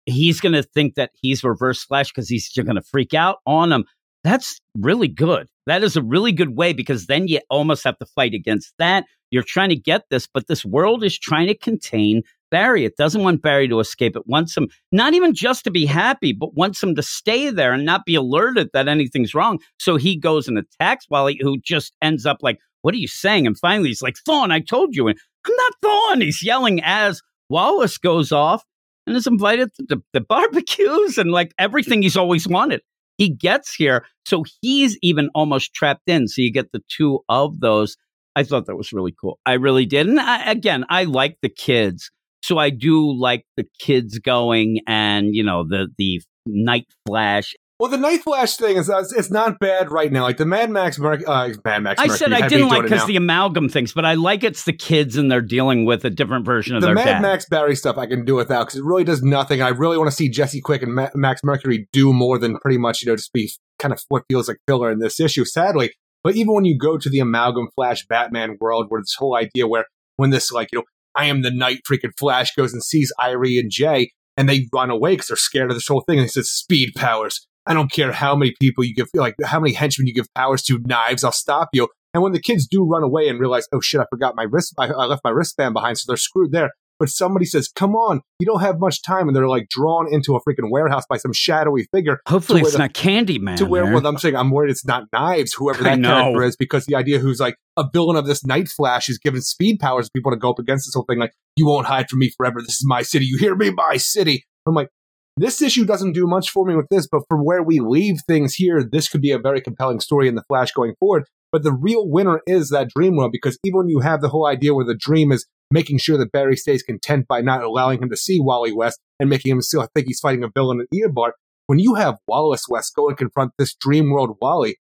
he's going to think that he's Reverse Flash because he's going to freak out on him that's really good. That is a really good way because then you almost have to fight against that. You're trying to get this, but this world is trying to contain Barry. It doesn't want Barry to escape. It wants him not even just to be happy, but wants him to stay there and not be alerted that anything's wrong. So he goes and attacks Wally, who just ends up like, What are you saying? And finally he's like, Thawne, I told you. And I'm not Thawne. He's yelling as Wallace goes off and is invited to the, the barbecues and like everything he's always wanted. He gets here, so he's even almost trapped in. So you get the two of those. I thought that was really cool. I really did. And I, again, I like the kids. So I do like the kids going and, you know, the the night flash. Well, the Night Flash thing is uh, it's not bad right now. Like the Mad Max, Mer- uh, Mad Max. I Mercury, said I didn't like because the amalgam things, but I like it's the kids and they're dealing with a different version of the Mad dad. Max Barry stuff I can do without because it really does nothing. I really want to see Jesse Quick and Ma- Max Mercury do more than pretty much you know just be kind of what feels like filler in this issue. Sadly, but even when you go to the amalgam Flash Batman world, where this whole idea where when this like you know I am the night freaking Flash goes and sees Irey and Jay and they run away because they're scared of this whole thing and he says speed powers. I don't care how many people you give, like how many henchmen you give powers to, knives, I'll stop you. And when the kids do run away and realize, oh shit, I forgot my wrist, I, I left my wristband behind, so they're screwed there. But somebody says, come on, you don't have much time. And they're like drawn into a freaking warehouse by some shadowy figure. Hopefully it's the- not Candyman. to where there. well, I'm saying I'm worried it's not knives, whoever <laughs> that character is, because the idea who's like a villain of this Night Flash is given speed powers people to go up against this whole thing. Like, you won't hide from me forever. This is my city. You hear me? My city. I'm like, this issue doesn't do much for me with this, but from where we leave things here, this could be a very compelling story in the Flash going forward. But the real winner is that dream world because even when you have the whole idea where the dream is making sure that Barry stays content by not allowing him to see Wally West and making him still think he's fighting a villain in Eobard, when you have Wallace West go and confront this dream world Wally,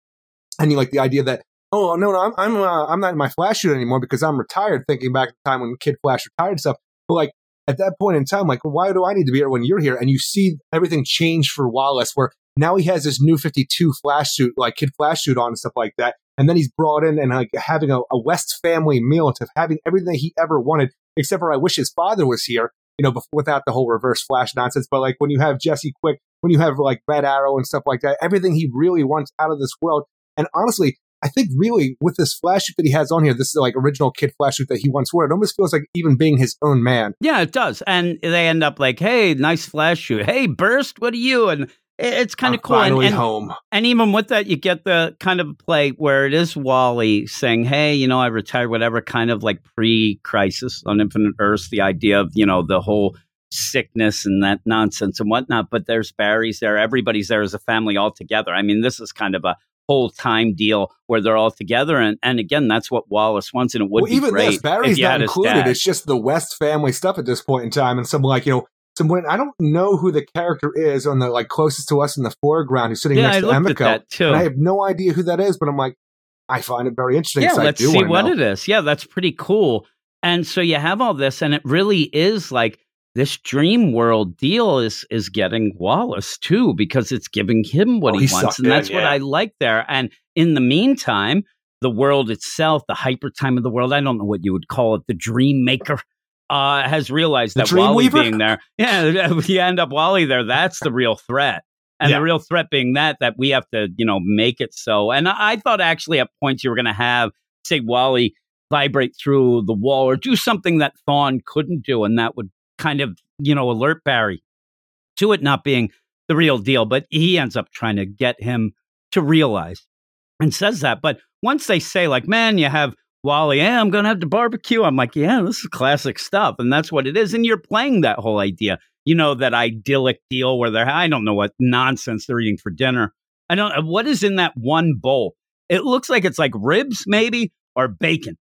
and you like the idea that oh no no I'm I'm uh, I'm not in my Flash suit anymore because I'm retired. Thinking back to the time when Kid Flash retired stuff, but like at that point in time, like why do I need to be here when you're here? And you see everything change for Wallace, where now he has this new 52 Flash suit, like Kid Flash suit on and stuff like that. And then he's brought in and like having a, a West family meal to having everything he ever wanted, except for I wish his father was here, you know, before, without the whole reverse Flash nonsense. But like when you have Jesse Quick, when you have like Red Arrow and stuff like that, everything he really wants out of this world. And honestly, I think really with this Flash suit that he has on here, this is like original Kid Flash suit that he once wore. It almost feels like even being his own man. Yeah, it does. And they end up like, hey, nice flash shoot. Hey, Burst, what are you? And it's kind I'm of cool. And, Finally and, home. and even with that, you get the kind of play where it is Wally saying, hey, you know, I retired, whatever, kind of like pre crisis on Infinite Earths, the idea of, you know, the whole sickness and that nonsense and whatnot. But there's Barry's there. Everybody's there as a family all together. I mean, this is kind of a whole time deal where they're all together. And, and again, that's what Wallace wants. And it would well, be even this, Barry's not included. It's just the West family stuff at this point in time, and some like you know, some when I don't know who the character is on the like closest to us in the foreground who's sitting yeah, next I to Emiko, that too. and I have no idea who that is, but I'm like, I find it very interesting. Yeah, let's do see what know. it is. Yeah, that's pretty cool. And so you have all this, and it really is like this dream world deal is is getting Wallace too, because it's giving him what Oh, he he's wants, and in, that's what yeah. I like there. And in the meantime, the world itself, the hyper time of the world, I don't know what you would call it, the dream maker. Uh, has realized The that Wally Dreamweaver? being there, <laughs> yeah, <laughs> you end up Wally there. That's the real threat. And Yeah. the real threat being that that we have to, you know, make it so. And I, I thought actually at points you were going to have, say, Wally vibrate through the wall or do something that Thawne couldn't do, and that would kind of, you know, alert Barry to it not being the real deal. But he ends up trying to get him to realize and says that. But once they say, like, man, you have Wally, yeah, I'm going to have to barbecue. I'm like, yeah, this is classic stuff. And that's what it is. And you're playing that whole idea, you know, that idyllic deal where they're, I don't know what nonsense they're eating for dinner. I don't. What is in that one bowl? It looks like it's like ribs, maybe, or bacon.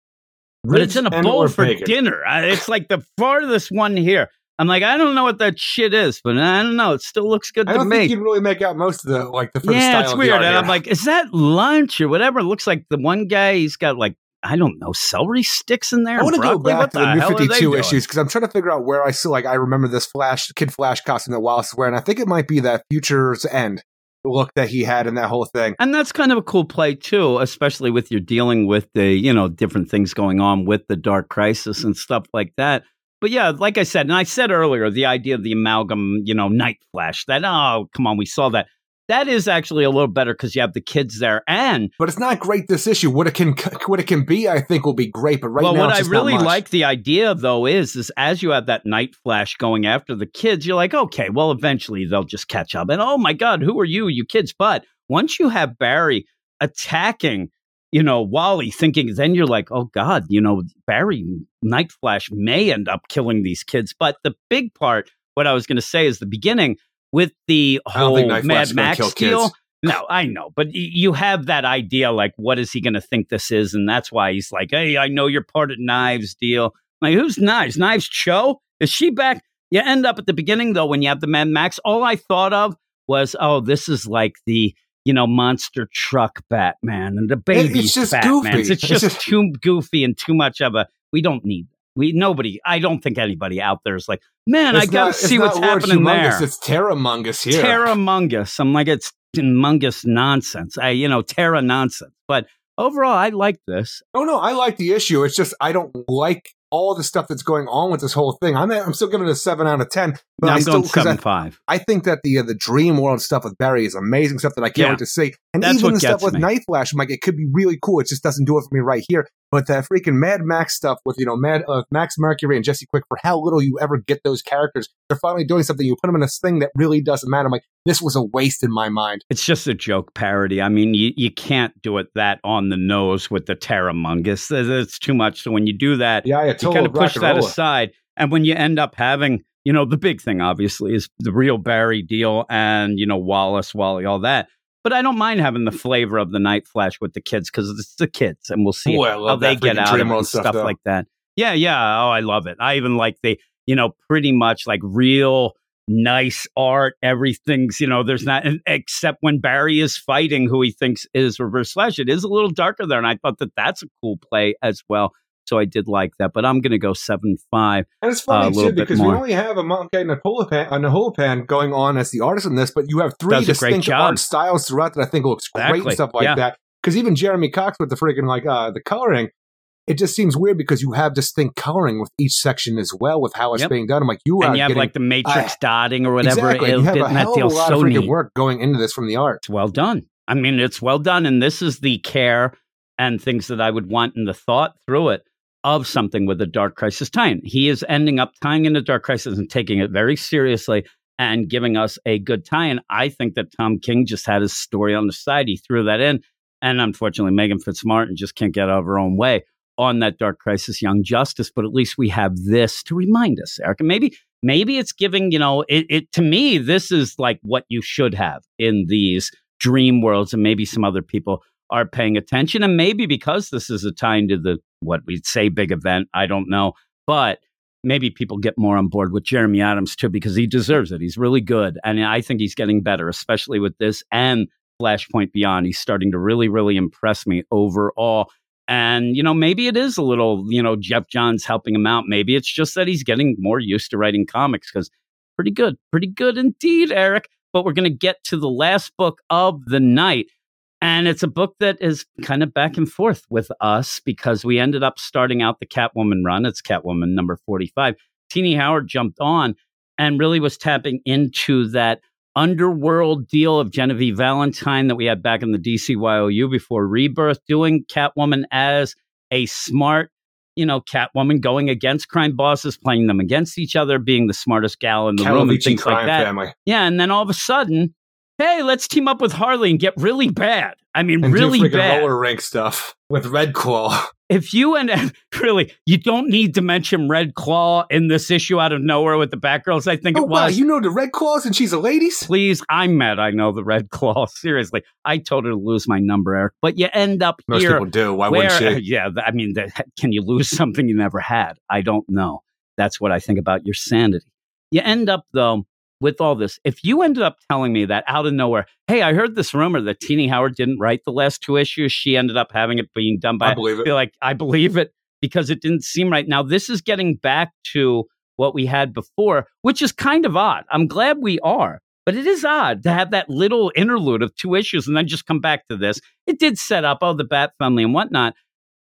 But it's in a bowl for bacon. dinner. I- It's like the farthest one here. I'm like, I don't know what that shit is, but I don't know. It still looks good I to don't me. think you'd really make out most of the like the the yeah, it's weird. And. I'm like, is that lunch or whatever? It looks like the one guy, he's got like, I don't know, celery sticks in there. I want to go back to the, the new they 52 issues because I'm trying to figure out where I see like I remember this Flash Kid Flash costume that Wallace is wearing. I think it might be that Future's End look that he had in that whole thing. And that's kind of a cool play too, especially with you're dealing with the, you know, different things going on with the Dark Crisis and stuff like that. But yeah, like I said, and I said earlier, the idea of the amalgam, you know, night flash, that, oh, come on, we saw that. That is actually a little better because you have the kids there. And But it's not great this issue. What it can what it can be, I think, will be great. But right well, now, what I really like the idea though is is as you have that night flash going after the kids, you're like, okay, well, eventually they'll just catch up. And oh my god, who are you, you kids? But once you have Barry attacking, you know, Wally, thinking, then you're like, oh god, you know, Barry Night Flash may end up killing these kids. But the big part, what I was going to say is the beginning with the whole think Night Flash Mad Max deal. kids. No, I know, but y- you have that idea like, what is he going to think this is? And that's why he's like, hey, I know you're part of Knives deal. Like, who's Knives? Knives Cho? Is she back? You end up at the beginning, though, when you have the Mad Max. All I thought of was, oh, this is like the, you know, monster truck Batman and the baby it's just Batman. goofy. It's It's just, just- too goofy and too much of a, we don't need that. We nobody. I don't think anybody out there is like, man, I got to see what's happening humongous, there. It's Terramungus here. Terramungus. I'm like, it's humongous nonsense. I, you know, Terra nonsense. But overall, I like this. Oh no, I like the issue. It's just I don't like all the stuff that's going on with this whole thing. I'm I'm still giving it a seven out of ten. But I'm still going seven I, five. I think that the uh, the dream world stuff with Barry is amazing stuff that I can't Yeah. wait to see. And That's even the stuff with me. Night Flash, I'm like, it could be really cool. It just doesn't do it for me right here. But that freaking Mad Max stuff with you know Mad uh, Max Mercury and Jesse Quick, for how little you ever get those characters, they're finally doing something. You put them in this thing that really doesn't matter. I'm like, this was a waste in my mind. It's just a joke parody. I mean, you, you can't do it that on the nose with the Terramungus. It's too much. So when you do that, Yeah, I you kind of push that aside. And when you end up having, you know, the big thing obviously is the real Barry deal and, you know, Wallace, Wally, all that. But I don't mind having the flavor of the Night Flash with the kids because it's the kids and we'll see how they get out of and stuff, stuff like that. Yeah, yeah. Oh, I love it. I even like the, you know, pretty much like real nice art. Everything's, you know, there's not, except when Barry is fighting who he thinks is Reverse Flash. It is a little darker there. And I thought that that's a cool play as well. So I did like that. But I'm going to go 7 5. And it's uh, funny little too because we only have Amancay Nahuelpan, a Nahuelpan going on as the artist in this, but you have three Does distinct art styles throughout that I think looks great and stuff like Yeah. that. Because even Jeremy Cox with the freaking like uh, the coloring, it just seems weird because you have distinct coloring with each section as well with how it's Yep. being done. I'm like, you are you have getting like the Matrix dotting or whatever. exactly. It You have a hell of a lot so of freaking neat. work going into this from the art. It's well done. I mean, it's well done. And this is the care and things that I would want in the thought through it of something with a Dark Crisis tie-in. He is ending up tying into Dark Crisis and taking it very seriously and giving us a good tie-in. I think that Tom King just had his story on the side. He threw that in. And unfortunately, Meghan Fitzmartin just can't get out of her own way on that Dark Crisis Young Justice. But at least we have this to remind us, Eric. And maybe maybe it's giving, you know, it, it to me, this is like what you should have in these dream worlds, and maybe some other people are paying attention. And maybe because this is a time to the what we'd say big event, I don't know. But maybe people get more on board with Jeremy Adams too, because he deserves it. He's really good. And I think he's getting better, especially with this and Flashpoint Beyond. He's starting to really, really impress me overall. And, you know, maybe it is a little, you know, Geoff Johns helping him out. Maybe it's just that he's getting more used to writing comics because pretty good, pretty good indeed, Eric. But we're going to get to the last book of the night. And it's a book that is kind of back and forth with us because we ended up starting out the Catwoman run. It's Catwoman number 45. Tini Howard jumped on and really was tapping into that underworld deal of Genevieve Valentine that we had back in the DCYOU before Rebirth, doing Catwoman as a smart, you know, Catwoman going against crime bosses, playing them against each other, being the smartest gal in the room, and things like that. family. Yeah, and then all of a sudden, hey, let's team up with Harley and get really bad. I mean, And really bad. roller rink stuff with Red Claw. <laughs> If you and <laughs> really, you don't need to mention Red Claw in this issue out of nowhere with the Batgirls. I think Oh it wow, was. you know the Red Claws and she's a ladies? Please, I'm mad. I know the Red Claw. <laughs> Seriously, I told her to lose my number, Eric. But you end up Most people do. Why where, wouldn't she? yeah, I mean, the, can you lose something you never had? I don't know. That's what I think about your sanity. You end up though with all this. If you ended up telling me that out of nowhere, hey, I heard this rumor that Tini Howard didn't write the last two issues. She ended up having it being done by. I believe it. feel like I believe it because it didn't seem right. Now this is getting back to what we had before, which is kind of odd. I'm glad we are. But it is odd to have that little interlude of two issues and then just come back to this. It did set up, oh, the Bat family and whatnot.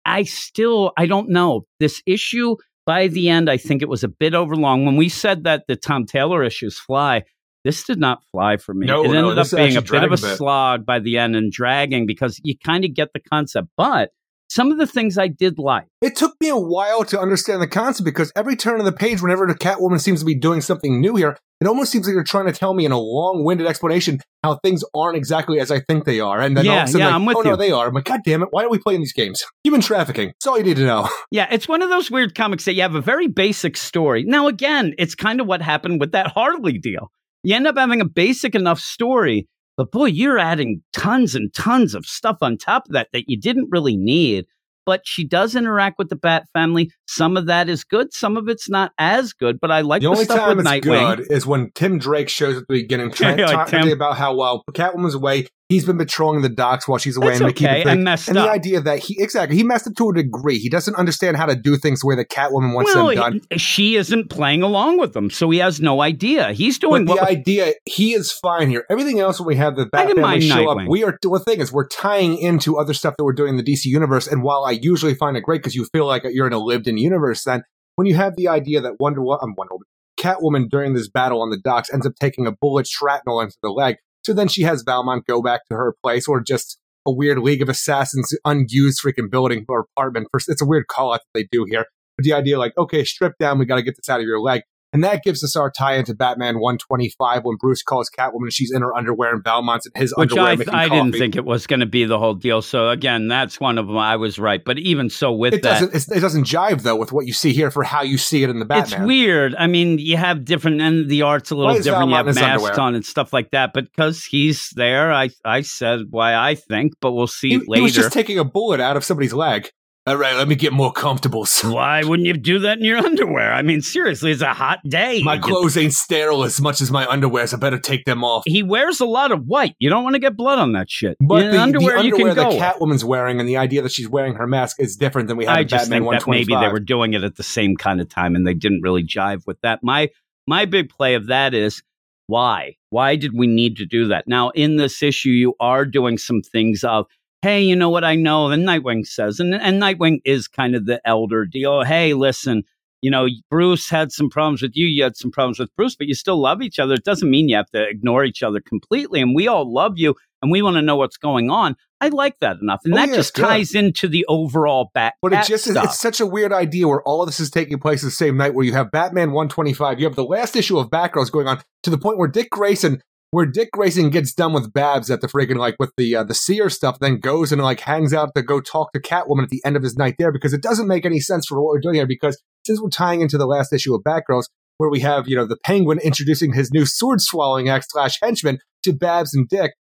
I still, I don't know. This issue, by the end, I think it was a bit overlong. When we said that the Tom Taylor issues fly, This did not fly for me. No, it no, ended up being a bit of a a bit. slog by the end and dragging because you kind of get the concept. But some of the things I did like. It took me a while to understand the concept because every turn of the page, whenever the Catwoman seems to be doing something new here, it almost seems like you're trying to tell me in a long-winded explanation how things aren't exactly as I think they are, and then all of a sudden, yeah, like, I'm with oh no, they are. I'm like, God damn it! Why are we playing these games? <laughs> Human trafficking. That's all you need to know. <laughs> Yeah, it's one of those weird comics that you have a very basic story. Now, again, it's kind of what happened with that Harley deal. You end up having a basic enough story, but boy, you're adding tons and tons of stuff on top of that that you didn't really need. But she does interact with the Bat family. Some of that is good, some of it's not as good. But I like the the, only time it's Nightwing. good is when Tim Drake shows at the beginning, <laughs> trying Yeah, to like talk Tim. about how while Catwoman's away, he's been patrolling the docks while she's away That's and okay, and messed and up. the idea that he exactly he messed up to a degree. He doesn't understand how to do things the way that Catwoman wants well, them done. he- she isn't playing along with them, so he has no idea. He's doing But the idea, he is fine here. Everything else, when we have the I Bat didn't family mind show up, we are. The thing is, we're tying into other stuff that we're doing in the DC universe. And while I usually find it great because you feel like you're in a lived-in universe, then when you have the idea that Wonder Woman, um, Wonder Woman, Catwoman during this battle on the docks ends up taking a bullet shrapnel into the leg, so then she has Valmont go back to her place, or just a weird League of Assassins unused freaking building or apartment. It's a weird call out that they do here. But the idea, like, okay, strip down, we got to get this out of your leg. And that gives us our tie into Batman 125 when Bruce calls Catwoman and she's in her underwear and Valmont's in his Which underwear I, I coffee. didn't think it was going to be the whole deal. So again, that's one of them. I was right. But even so, with it that, doesn't. It doesn't jive though with what you see here for how you see it in the Batman. it's weird. I mean, you have different, and the art's a little different. You have masks underwear? on and stuff like that. But because he's there, I I said why I think, but we'll see He, later. he was just taking a bullet out of somebody's leg. All right, let me get more comfortable. why wouldn't you do that in your underwear? I mean, seriously, it's a hot day. My clothes ain't sterile as much as my underwear, so I better take them off. He wears a lot of white. You don't want to get blood on that shit. But In the underwear, the you underwear can go. that Catwoman's wearing and the idea that she's wearing her mask is different than we have I in just Batman think that maybe they were doing it at the same kind of time and they didn't really jive with that. My my big play of that is why? Why did we need to do that? Now in this issue, you are doing some things of, hey, you know what I know? And Nightwing says, and and Nightwing is kind of the elder deal. Hey, listen. You know, Bruce had some problems with you. You had some problems with Bruce, but you still love each other. It doesn't mean you have to ignore each other completely. And we all love you and we want to know what's going on. I like that enough. And Oh, that yeah, just it's good. ties into the overall back. But it just is, it's such a weird idea where all of this is taking place the same night where you have Batman 125, you have the last issue of Batgirls going on to the point where Dick Grayson where Dick Grayson gets done with Babs at the friggin' like with the uh, the seer stuff, then goes and like hangs out to go talk to Catwoman at the end of his night there because it doesn't make any sense for what we're doing here because since we're tying into the last issue of Batgirls where we have you know the Penguin introducing his new sword swallowing act slash henchman to Babs and Dick.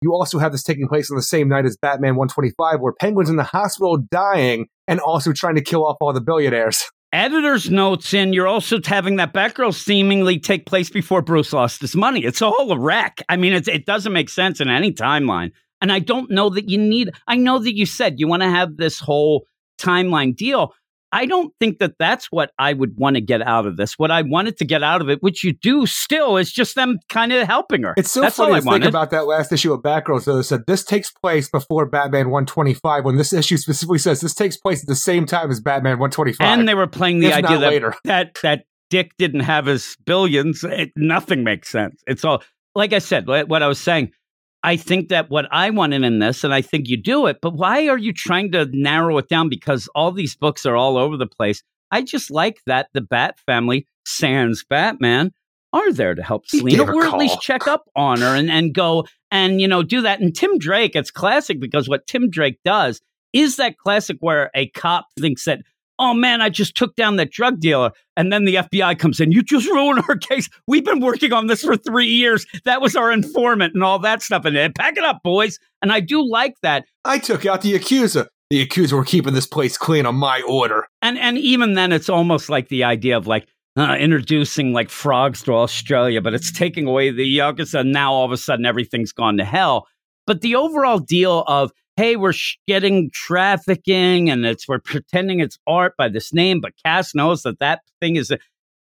You also have this taking place on the same night as Batman 125, where Penguin's in the hospital dying and also trying to kill off all the billionaires. <laughs> editor's notes in, you're also having that Batgirl seemingly take place before Bruce lost his money. It's all a wreck. I mean, it doesn't make sense in any timeline. And I don't know that you need, I know that you said you want to have this whole timeline deal. I don't think that that's what I would want to get out of this. What I wanted to get out of it, which you do still, is just them kind of helping her. It's so that's funny I to think wanted. about that last issue of Batgirls, though. It said this takes place before Batman 125, when this issue specifically says this takes place at the same time as Batman 125. and they were playing the idea that later. that that Dick didn't have his billions. It, nothing makes sense. It's all like I said. What what I was saying. I think that what I wanted in this, and I think you do it, but why are you trying to narrow it down? Because all these books are all over the place. I just like that the Bat family, sans Batman, are there to help He Selena, or at least check up on her and, and go and you know do that. And Tim Drake, it's classic because what Tim Drake does is that classic where a cop thinks that, oh man, I just took down that drug dealer, and then the FBI comes in. You just ruined our <laughs> case. We've been working on this for three years. That was our informant and all that stuff. And pack it up, boys. And I do like that. I took out the accuser. The accuser were keeping this place clean on my order. And and even then, it's almost like the idea of like uh, introducing like frogs to Australia, but it's taking away the youngest, and now all of a sudden everything's gone to hell. But the overall deal of hey, we're sh- getting trafficking, and it's we're pretending it's art by this name, but Cass knows that that thing is. A,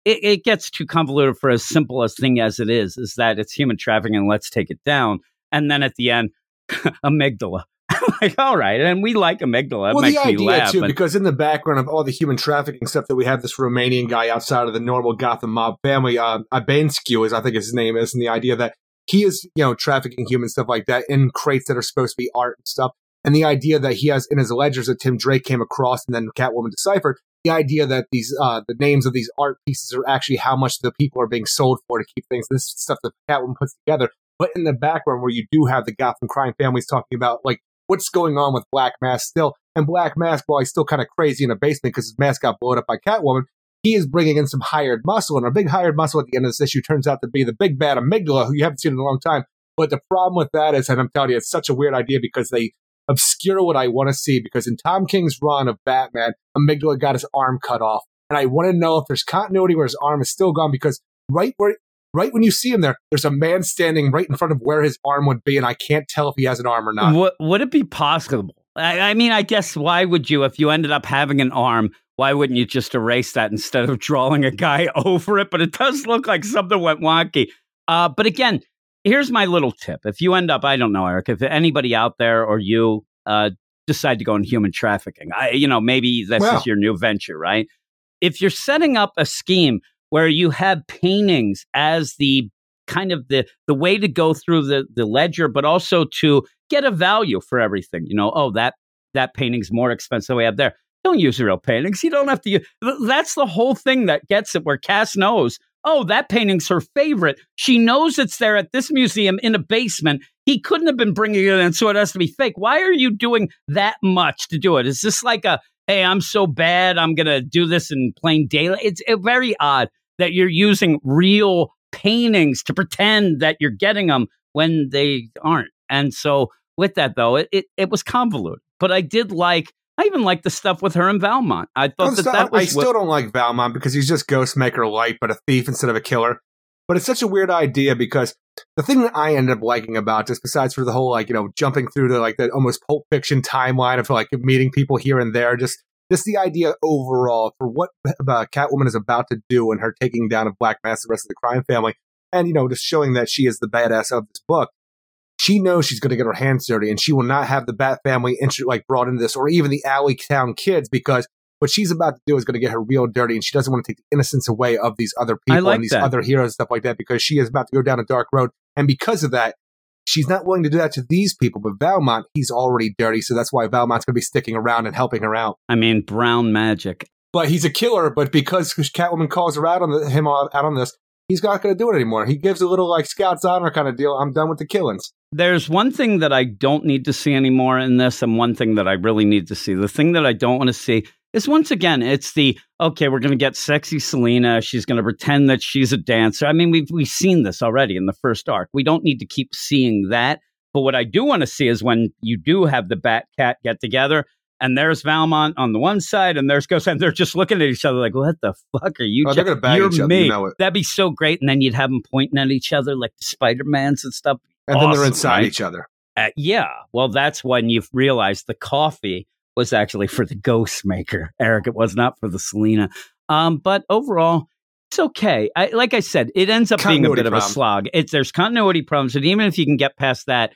it, it gets too convoluted for as simple a thing as it is. Is that it's human trafficking, and let's take it down. And then at the end, <laughs> amygdala. <laughs> like, all right, and we like amygdala. It well, makes the me idea laugh. too, but- because in the background of all the human trafficking stuff that we have, this Romanian guy outside of the normal Gotham mob family, uh, Abanscu is I think his name is, and the idea that he is, you know, trafficking human stuff like that in crates that are supposed to be art and stuff, and the idea that he has in his ledgers that Tim Drake came across and then Catwoman deciphered. The idea that these uh, the names of these art pieces are actually how much the people are being sold for to keep things. This is stuff that Catwoman puts together. But in the background, where you do have the Gotham crime families talking about like what's going on with Black Mask still. And Black Mask, while he's still kind of crazy in a basement because his mask got blown up by Catwoman, he is bringing in some hired muscle. And our big hired muscle at the end of this issue turns out to be the big bad amygdala, who you haven't seen in a long time. But the problem with that is, and I'm telling you, it's such a weird idea because they obscure what I want to see. Because in Tom King's run of Batman, amygdala got his arm cut off. And I want to know if there's continuity where his arm is still gone because right where right when you see him there, there's a man standing right in front of where his arm would be, and I can't tell if he has an arm or not. Would, would it be possible? I, I mean, I guess why would you, if you ended up having an arm, why wouldn't you just erase that instead of drawing a guy <laughs> over it? But it does look like something went wonky. Uh, but again, here's my little tip. If you end up, I don't know, Eric, if anybody out there or you uh, decide to go in human trafficking, I, you know, maybe this is your new venture, right? If you're setting up a scheme where you have paintings as the kind of the the way to go through the the ledger, but also to get a value for everything. You know, oh that that painting's more expensive than we have there. Don't use real paintings. You don't have to. Use, that's the whole thing that gets it. Where Cass knows, oh, that painting's her favorite. She knows it's there at this museum in a basement. He couldn't have been bringing it in, so it has to be fake. Why are you doing that much to do it? Is this like a hey, I'm so bad, I'm gonna do this in plain daylight? It's uh, very odd that you're using real paintings to pretend that you're getting them when they aren't. And so with that though, it it, it was convoluted. But I did like I even like the stuff with her and Valmont. I thought that that was I still don't like Valmont because he's just Ghostmaker light, but a thief instead of a killer. But it's such a weird idea because the thing that I ended up liking about this, besides for the whole like you know jumping through the like the almost Pulp Fiction timeline of like meeting people here and there, just just the idea overall for what uh, Catwoman is about to do and her taking down of Black Mask, the rest of the crime family, and you know just showing that she is the badass of this book. She knows she's going to get her hands dirty, and she will not have the Bat family intro- like brought into this, or even the Alley Town kids, because what she's about to do is going to get her real dirty, and she doesn't want to take the innocence away of these other people like and these that. other heroes and stuff like that, because she is about to go down a dark road, and because of that, she's not willing to do that to these people. But Valmont, he's already dirty, so that's why Valmont's going to be sticking around and helping her out. I mean, brown magic. But he's a killer, but because Catwoman calls her out on the, him out on this, he's not going to do it anymore. He gives a little like Scout's honor kind of deal. I'm done with the killings. There's one thing that I don't need to see anymore in this, and one thing that I really need to see. The thing that I don't want to see is once again, it's the okay, we're going to get sexy Selena. She's going to pretend that she's a dancer. I mean, we've we've seen this already in the first arc. We don't need to keep seeing that. But what I do want to see is when you do have the Bat Cat get together, and there's Valmont on the one side, and there's Ghost, and they're just looking at each other like, "What the fuck are you?" Oh, they're gonna You're each other, me. you know. That'd be so great. And then you'd have them pointing at each other like the Spider Mans and stuff. And then they're inside right? each other. Uh, yeah. Well, that's when you've realized the coffee was actually for the Ghostmaker, <laughs> Eric. It was not for the Selena. Um, but overall, it's okay. I, like I said, it ends up being a Continuity bit of a slog. It's there's continuity problems, and even if you can get past that,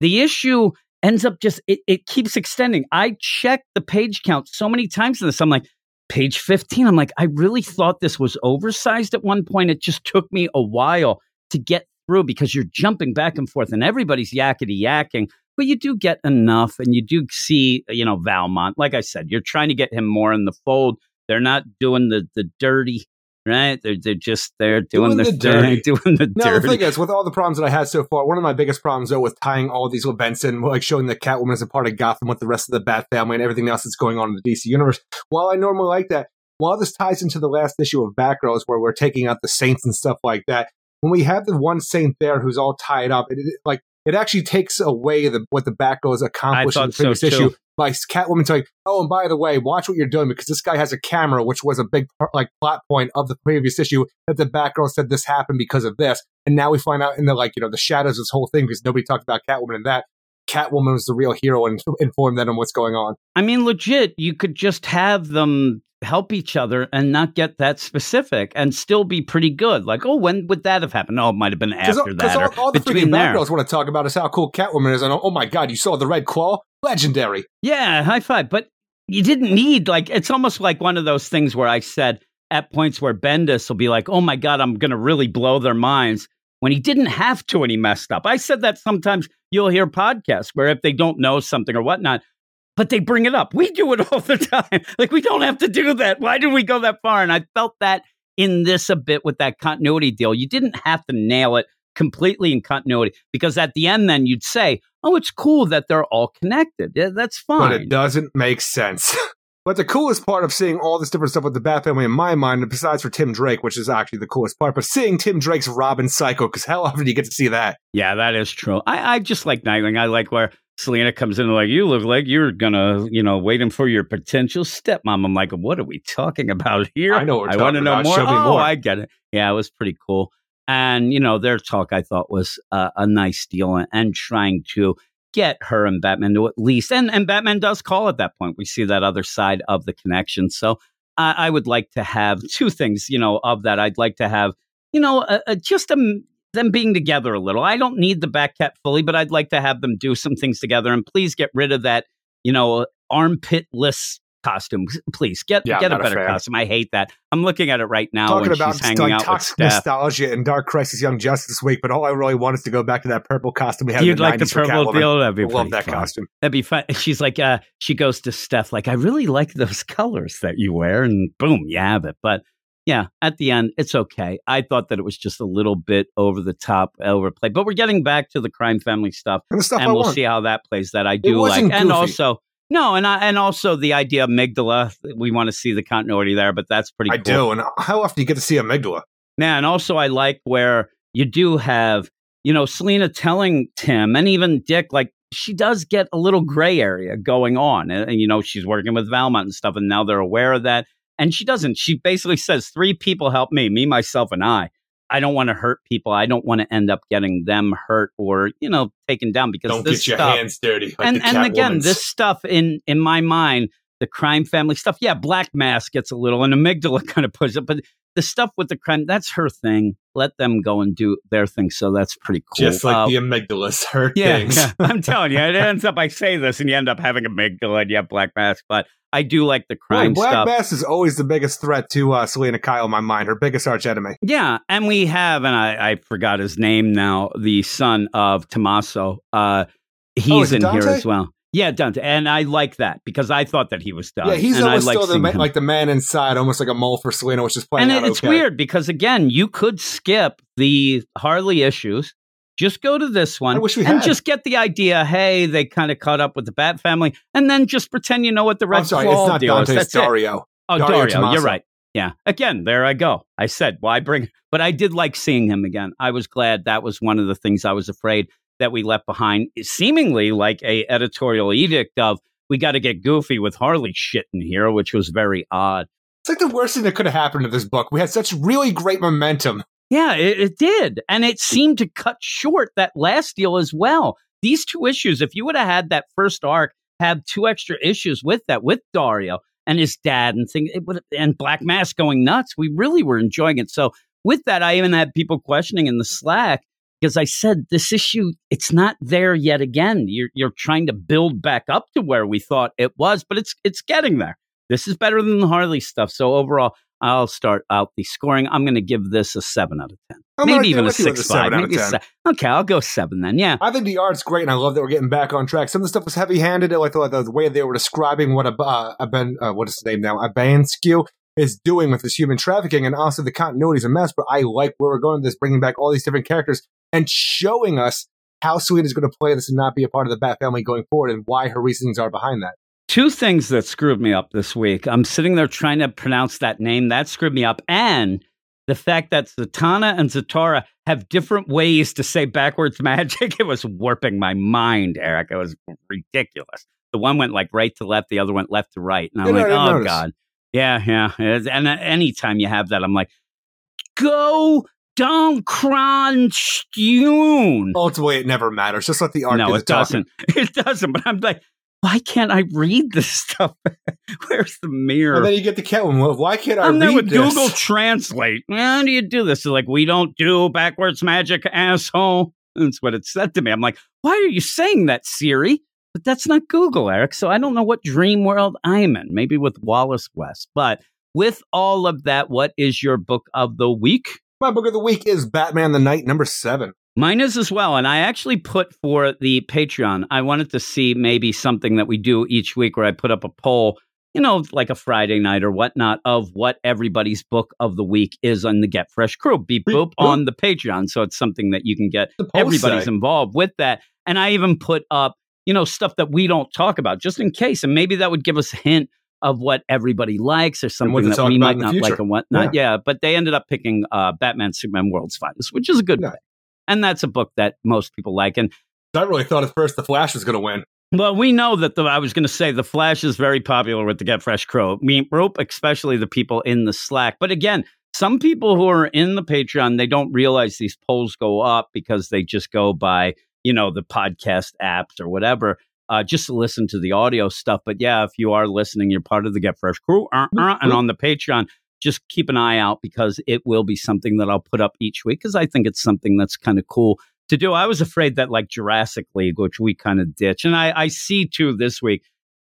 the issue ends up just it, it keeps extending. I checked the page count so many times in this. I'm like, page 15. I'm like, I really thought this was oversized at one point. It just took me a while to get through because you're jumping back and forth and everybody's yakety yakking. But you do get enough and you do see, you know, Valmont. Like I said, you're trying to get him more in the fold. They're not doing the the dirty, right? They're they're just they're doing, Doing the, the thing, dirty. <laughs> doing the No, dirty. the thing is, with all the problems that I had so far, one of my biggest problems though with tying all these events in, like showing that Catwoman is a part of Gotham with the rest of the Bat family and everything else that's going on in the DC universe. While I normally like that, while this ties into the last issue of Batgirls, where we're taking out the Saints and stuff like that, when we have the one Saint there who's all tied up, it, it- like it actually takes away the what the Batgirls is accomplishing in the previous so, issue by Catwoman telling, "Oh, and by the way, watch what you're doing because this guy has a camera, which was a big part, like plot point of the previous issue that the Batgirl said this happened because of this." And now we find out in the like you know the shadows of this whole thing because nobody talked about Catwoman and that Catwoman was the real hero and <laughs> informed them on what's going on. I mean, legit, you could just have them help each other and not get that specific and still be pretty good. Like, oh, when would that have happened? Oh, it might have been after that all, all the freaking there. Batgirls want to talk about is how cool Catwoman is, and oh my god, you saw the red claw. legendary. Yeah, high five. But you didn't need like it's almost like one of those things where I said at points where Bendis will be like, "Oh my god, I'm going to really blow their minds." When he didn't have to, and he messed up. I said that sometimes you'll hear podcasts where if they don't know something or whatnot, but they bring it up. We do it <laughs> all the time. Like we don't have to do that. Why did we go that far? And I felt that in this a bit with that continuity deal. You didn't have to nail it completely in continuity because at the end, then you'd say, "Oh, it's cool that they're all connected. Yeah, that's fine." But it doesn't make sense. <laughs> but the coolest part of seeing all this different stuff with the Bat Family in my mind, besides for Tim Drake, which is actually the coolest part, but seeing Tim Drake's Robin Psycho, because how often do you get to see that? Yeah, that is true. I, I just like Nightwing. I like where Selena comes in and like, you look like you're gonna, you know, waiting for your potential stepmom. I'm like, what are we talking about here? I know we're I want to know more. Oh, more. I get it. Yeah, it was pretty cool. And you know, their talk I thought was uh, a nice deal, and, and trying to get her and Batman to at least, and and Batman does call at that point. We see that other side of the connection. So I, I would like to have two things, you know, of that. I'd like to have, you know, a, a, just a them being together a little. I don't need the Batcat fully, but I'd like to have them do some things together. And please get rid of that, you know, armpitless costume. Please get Yeah, get a not a better costume. I hate that. I'm looking at it right now Talking when about she's hanging out toxic Steph. nostalgia and Dark Crisis Young Justice week, but all I really want is to go back to that purple costume we had You'd the like the 90s for purple Catwoman. deal? That'd be I love that fun. costume. That'd be fun. <laughs> She's like, uh, she goes to Steph, like, I really like those <laughs> colors that you wear, and boom, you have it. But yeah, at the end, it's okay. I thought that it was just a little bit over the top, overplayed. But we're getting back to the crime family stuff, And stuff and we'll want. see how that plays. That I do like, wasn't and goofy. also no, and I, and also the idea of amygdala. We want to see the continuity there, but that's pretty. I cool. do. And how often do you get to see Amygdala? Yeah, and also I like where you do have, you know, Selena telling Tim and even Dick, like she does get a little gray area going on. And, and, you know, she's working with Valmont and stuff, and now they're aware of that. And she doesn't. She basically says, three people help me, me, myself, and I. I don't want to hurt people. I don't want to end up getting them hurt or, you know, taken down because Don't get your stuff, hands dirty. Like and and again, this stuff in in my mind, the crime family stuff, yeah, Black Mask gets a little, and amygdala <laughs> kind of pushes it, but the stuff with the crime, that's her thing. Let them go and do their thing. So that's pretty cool. just like Uh, the amygdalas her yeah, things. yeah. <laughs> I'm telling you, it ends up. I say this, and you end up having amygdala, and you have Black Mask. But I do like the Boy, crime Black stuff. Mass is always the biggest threat to uh, Selena Kyle in my mind, her biggest arch enemy. Yeah, and we have, and I, I forgot his name now, the son of Tommaso. Uh, he's Oh, is it in here as well. Yeah, Dante, and I like that because I thought that he was done. yeah, he's and almost I like still the man, like the man inside, almost like a mole for Selena, which is playing and it's okay. weird because again, you could skip the Harley issues. Just go to this one I wish we and had. just get the idea. Hey, they kind of caught up with the Bat family, and then just pretend you know what the oh, Red I'm sorry, it's not deal Dante, it's That's it. Dario. Oh, Dario Dario, you're right. Yeah. Again, there I go. I said, why bring? But I did like seeing him again. I was glad that was one of the things I was afraid that we left behind, eh, seemingly like a editorial edict of we got to get goofy with Harley shit in here, which was very odd. It's like the worst thing that could have happened to this book. We had such really great momentum. Yeah, it, it did. And it seemed to cut short that last deal as well. These two issues, if you would have had that first arc have two extra issues with that, with Dario and his dad and thing, it would and Black Mask going nuts, we really were enjoying it. So with that, I even had people questioning in the Slack because I said this issue, it's not there yet again. You're you're trying to build back up to where we thought it was, but it's it's getting there. This is better than the Harley stuff. So overall, I'll start out the scoring. I'm going to give this a seven out of ten, I'm maybe even a with you with six five. Maybe a 10. se- okay, I'll go seven then. Yeah, I think the art's great, and I love that we're getting back on track. Some of the stuff was heavy-handed. I thought the way they were describing what a uh, a ben, uh, what is his name now, a Banskew is doing with this human trafficking, and also the continuity is a mess. But I like where we're going with this, bringing back all these different characters and showing us how Selena's going to play this and not be a part of the Bat family going forward, and why her reasons are behind that. two things that screwed me up this week. I'm sitting there trying to pronounce that name. That screwed me up. And the fact that Zatanna and Zatara have different ways to say backwards <laughs> magic, it was warping my mind, Eric. It was ridiculous. The one went like right to left, the other went left to right. And I'm Yeah, like, didn't oh, notice. God. Yeah, yeah. And uh, anytime you have that, I'm like, go down Kronstune. Ultimately, it never matters. Just let the art. no, the it talking. doesn't. <laughs> It doesn't. But I'm like, why can't I read this stuff? <laughs> Where's the mirror? And then you get the Catwoman. Well, why can't I I'm there read with this? Google Translate. How do you do this? They're like, we don't do backwards magic, asshole. That's what it said to me. I'm like, why are you saying that, Siri? But that's not Google, Eric. So I don't know what dream world I'm in. Maybe with Wallace West. But with all of that, what is your book of the week? My book of the week is Batman the Knight, number seven. Mine is as well. And I actually put for the Patreon, I wanted to see maybe something that we do each week where I put up a poll, you know, like a Friday night or whatnot, of what everybody's book of the week is on the Get Fresh crew. Beep Beep boop boop. on the Patreon. So it's something that you can get. Everybody's say. involved with that. And I even put up, you know, stuff that we don't talk about just in case. And maybe that would give us a hint of what everybody likes or something that we might not future. like and whatnot. Yeah. But they ended up picking uh, Batman Superman World's Finest, which is a good Yeah. pick. And that's a book that most people like. And I really thought at first the Flash was going to win. well, we know that the, I was going to say the Flash is very popular with the Get Fresh Crow. Rope, especially the people in the Slack. But again, some people who are in the Patreon, they don't realize these polls go up because they just go by, you know, the podcast apps or whatever, uh, just to listen to the audio stuff. But yeah, if you are listening, you're part of the Get Fresh Crew. Uh, uh, and on the Patreon, just keep an eye out because it will be something that I'll put up each week because I think it's something that's kind of cool to do. I was afraid that like Jurassic League, which we kind of ditch, and I, I see too this week,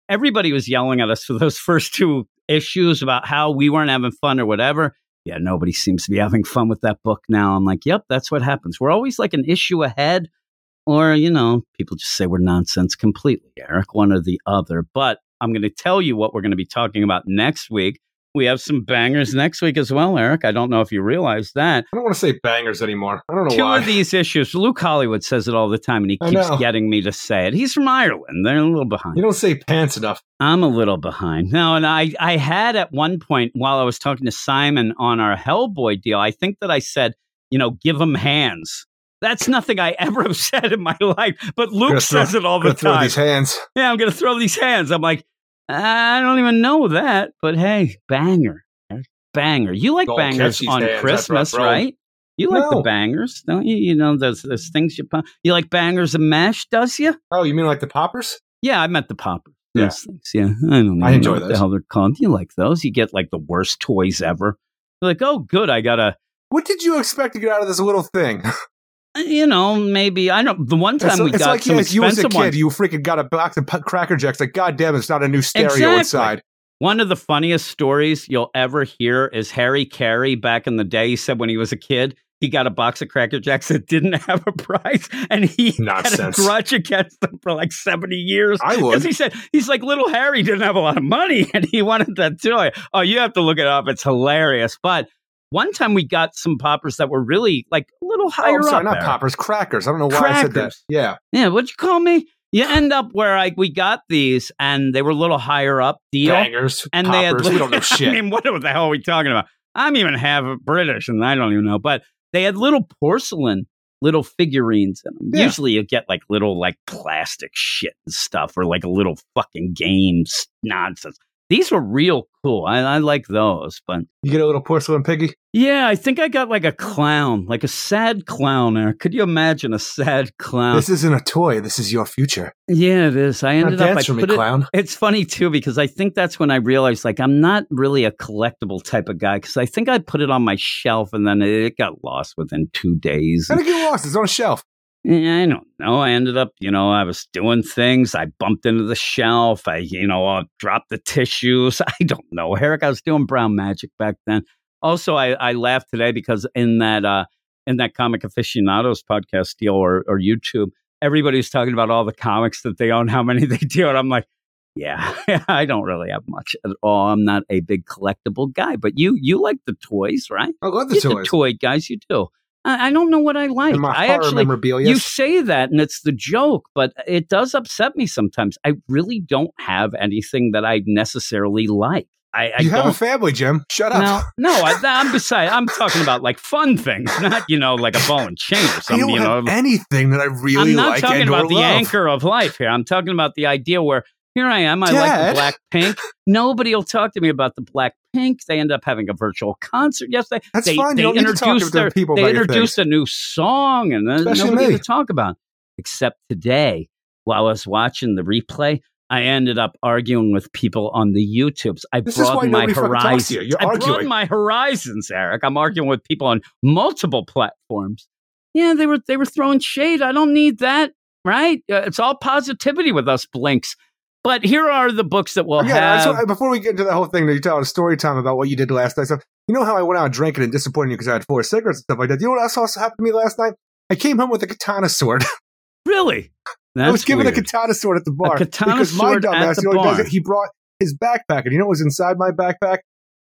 everybody was yelling at us for those <laughs> first two issues about how we weren't having fun or whatever. Yeah, nobody seems to be <laughs> having fun with that book now. I'm like, yep, that's what happens. We're always like an issue ahead, or, you know, people just say we're nonsense completely, Eric, one or the other. But I'm going to tell you what we're going to be talking about next week. We have some bangers next week as well, Eric. I don't know if you realize that I don't want to say bangers anymore. I don't know two why. of these issues. Luke Hollywood says it all the time, and he keeps getting me to say it. He's from Ireland. They're a little behind. you don't say pants enough. I'm a little behind. No, and I, I had at one point while I was talking to Simon on our Hellboy deal, I think that I said, you know, give him hands. That's nothing I ever have <laughs> said in my life, but Luke Gonna throw- says it all the Gonna throw time. these hands. Yeah, I'm going to throw these hands. I'm like, I don't even know that, but hey, banger. Banger. You like Don't bangers on hands, Christmas, brought- right? You like the bangers, don't you? You know, those there's things you pop. You like bangers and mash, does you? Oh, you mean like the poppers? Yeah, I meant the poppers. Yeah. Those things. Yeah, I don't even I enjoy know what the those. hell they're called. You like those? You get like the worst toys ever. You're like, oh, good. I got a, What did you expect to get out of this little thing? <laughs> Uh, you know, maybe I don't. The one time it's we it's got like some yes, you as a kid, ones. you freaking got a box of Cracker Jacks. Like, goddamn, it's not a new stereo Exactly. inside. One of the funniest stories you'll ever hear is Harry Caray back in the day. He said when he was a kid, he got a box of Cracker Jacks that didn't <laughs> have a price, and he Nonsense. had a grudge against them for like seventy years. I Because would. he said he's like little Harry didn't have a lot of money, <laughs> and he wanted that toy. Oh, you have to look it up; it's hilarious. But one time we got some poppers that were really like a little Oh, higher I'm sorry, up. not there. poppers, crackers. I don't know why I said that. Crackers. Yeah, Yeah, what'd you call me? You end up where I we got these, and they were a little higher up deal. bangers, and poppers. they had we don't know shit. <laughs> I shit. mean, what the hell are we talking about? I'm even half British, and I don't even know. But they had little porcelain, little figurines in them. Yeah. Usually, you get like little like plastic shit and stuff, or like a little fucking games nonsense. These were real cool. I, I like those, but you get a little porcelain piggy. yeah, I think I got like a clown, like a sad clown. There, could you imagine a sad clown? This isn't a toy. This is your future. yeah, it is. I ended up. I for me, it, clown. it's funny too because I think that's when I realized like I'm not really a collectible type of guy because I think I put it on my shelf and then it got lost within two days. How did it get lost? It's on a shelf. Yeah, I don't know. I ended up, you know, I was doing things. I bumped into the shelf. I, you know, uh, dropped the tissues. <laughs> I don't know, Eric. I was doing brown magic back then. Also, I, I laughed today because in that uh, in that comic aficionados podcast deal or, or YouTube, everybody's talking about all the comics that they own, <laughs> how many they do, and I'm like, <laughs> yeah, I don't really have much at all. I'm not a big collectible guy, but you you like the toys, right? I love the You're toys. the toy guys, you do. I, don't know what I like. my I actually memorabilia. you say that and it's the joke, but it does upset me sometimes. I really don't have anything that I necessarily like. I, I You have a family, Jim. Shut up. No, no, I, <laughs> I'm beside. I'm talking about like fun things, not you know like a ball and chain or something. You know, have anything that I really I'm not like talking about or the anchor of life here. I'm talking about the idea where here I am. I like the black pink. Nobody will talk to me about the black pink. They end up having a virtual concert yesterday. That's they, fine. They You don't need to talk to introduced the their, people They introduced a new song, and then Especially nobody me. to talk about. Except today, while I was watching the replay, I ended up arguing with people on the YouTubes. I This broadened my nobody talks to horizons. you. You're I arguing. broadened my horizons, Eric. I'm arguing with people on multiple platforms. Yeah, they were they were throwing shade. I don't need that. right? Uh, it's all positivity with us blinks. But here are the books that we'll yeah, have. want- before we get into the whole thing, that you tell a story time about what you did last night. So you know how I went out drinking and disappointed you because I had four cigarettes and stuff like that. You know what else also happened to me last night? I came home with a katana sword. <laughs> really? I was given weird. a katana sword at the bar A katana because my sword at dumbass, the you know he does? It? He brought his backpack, and you know what was inside my backpack?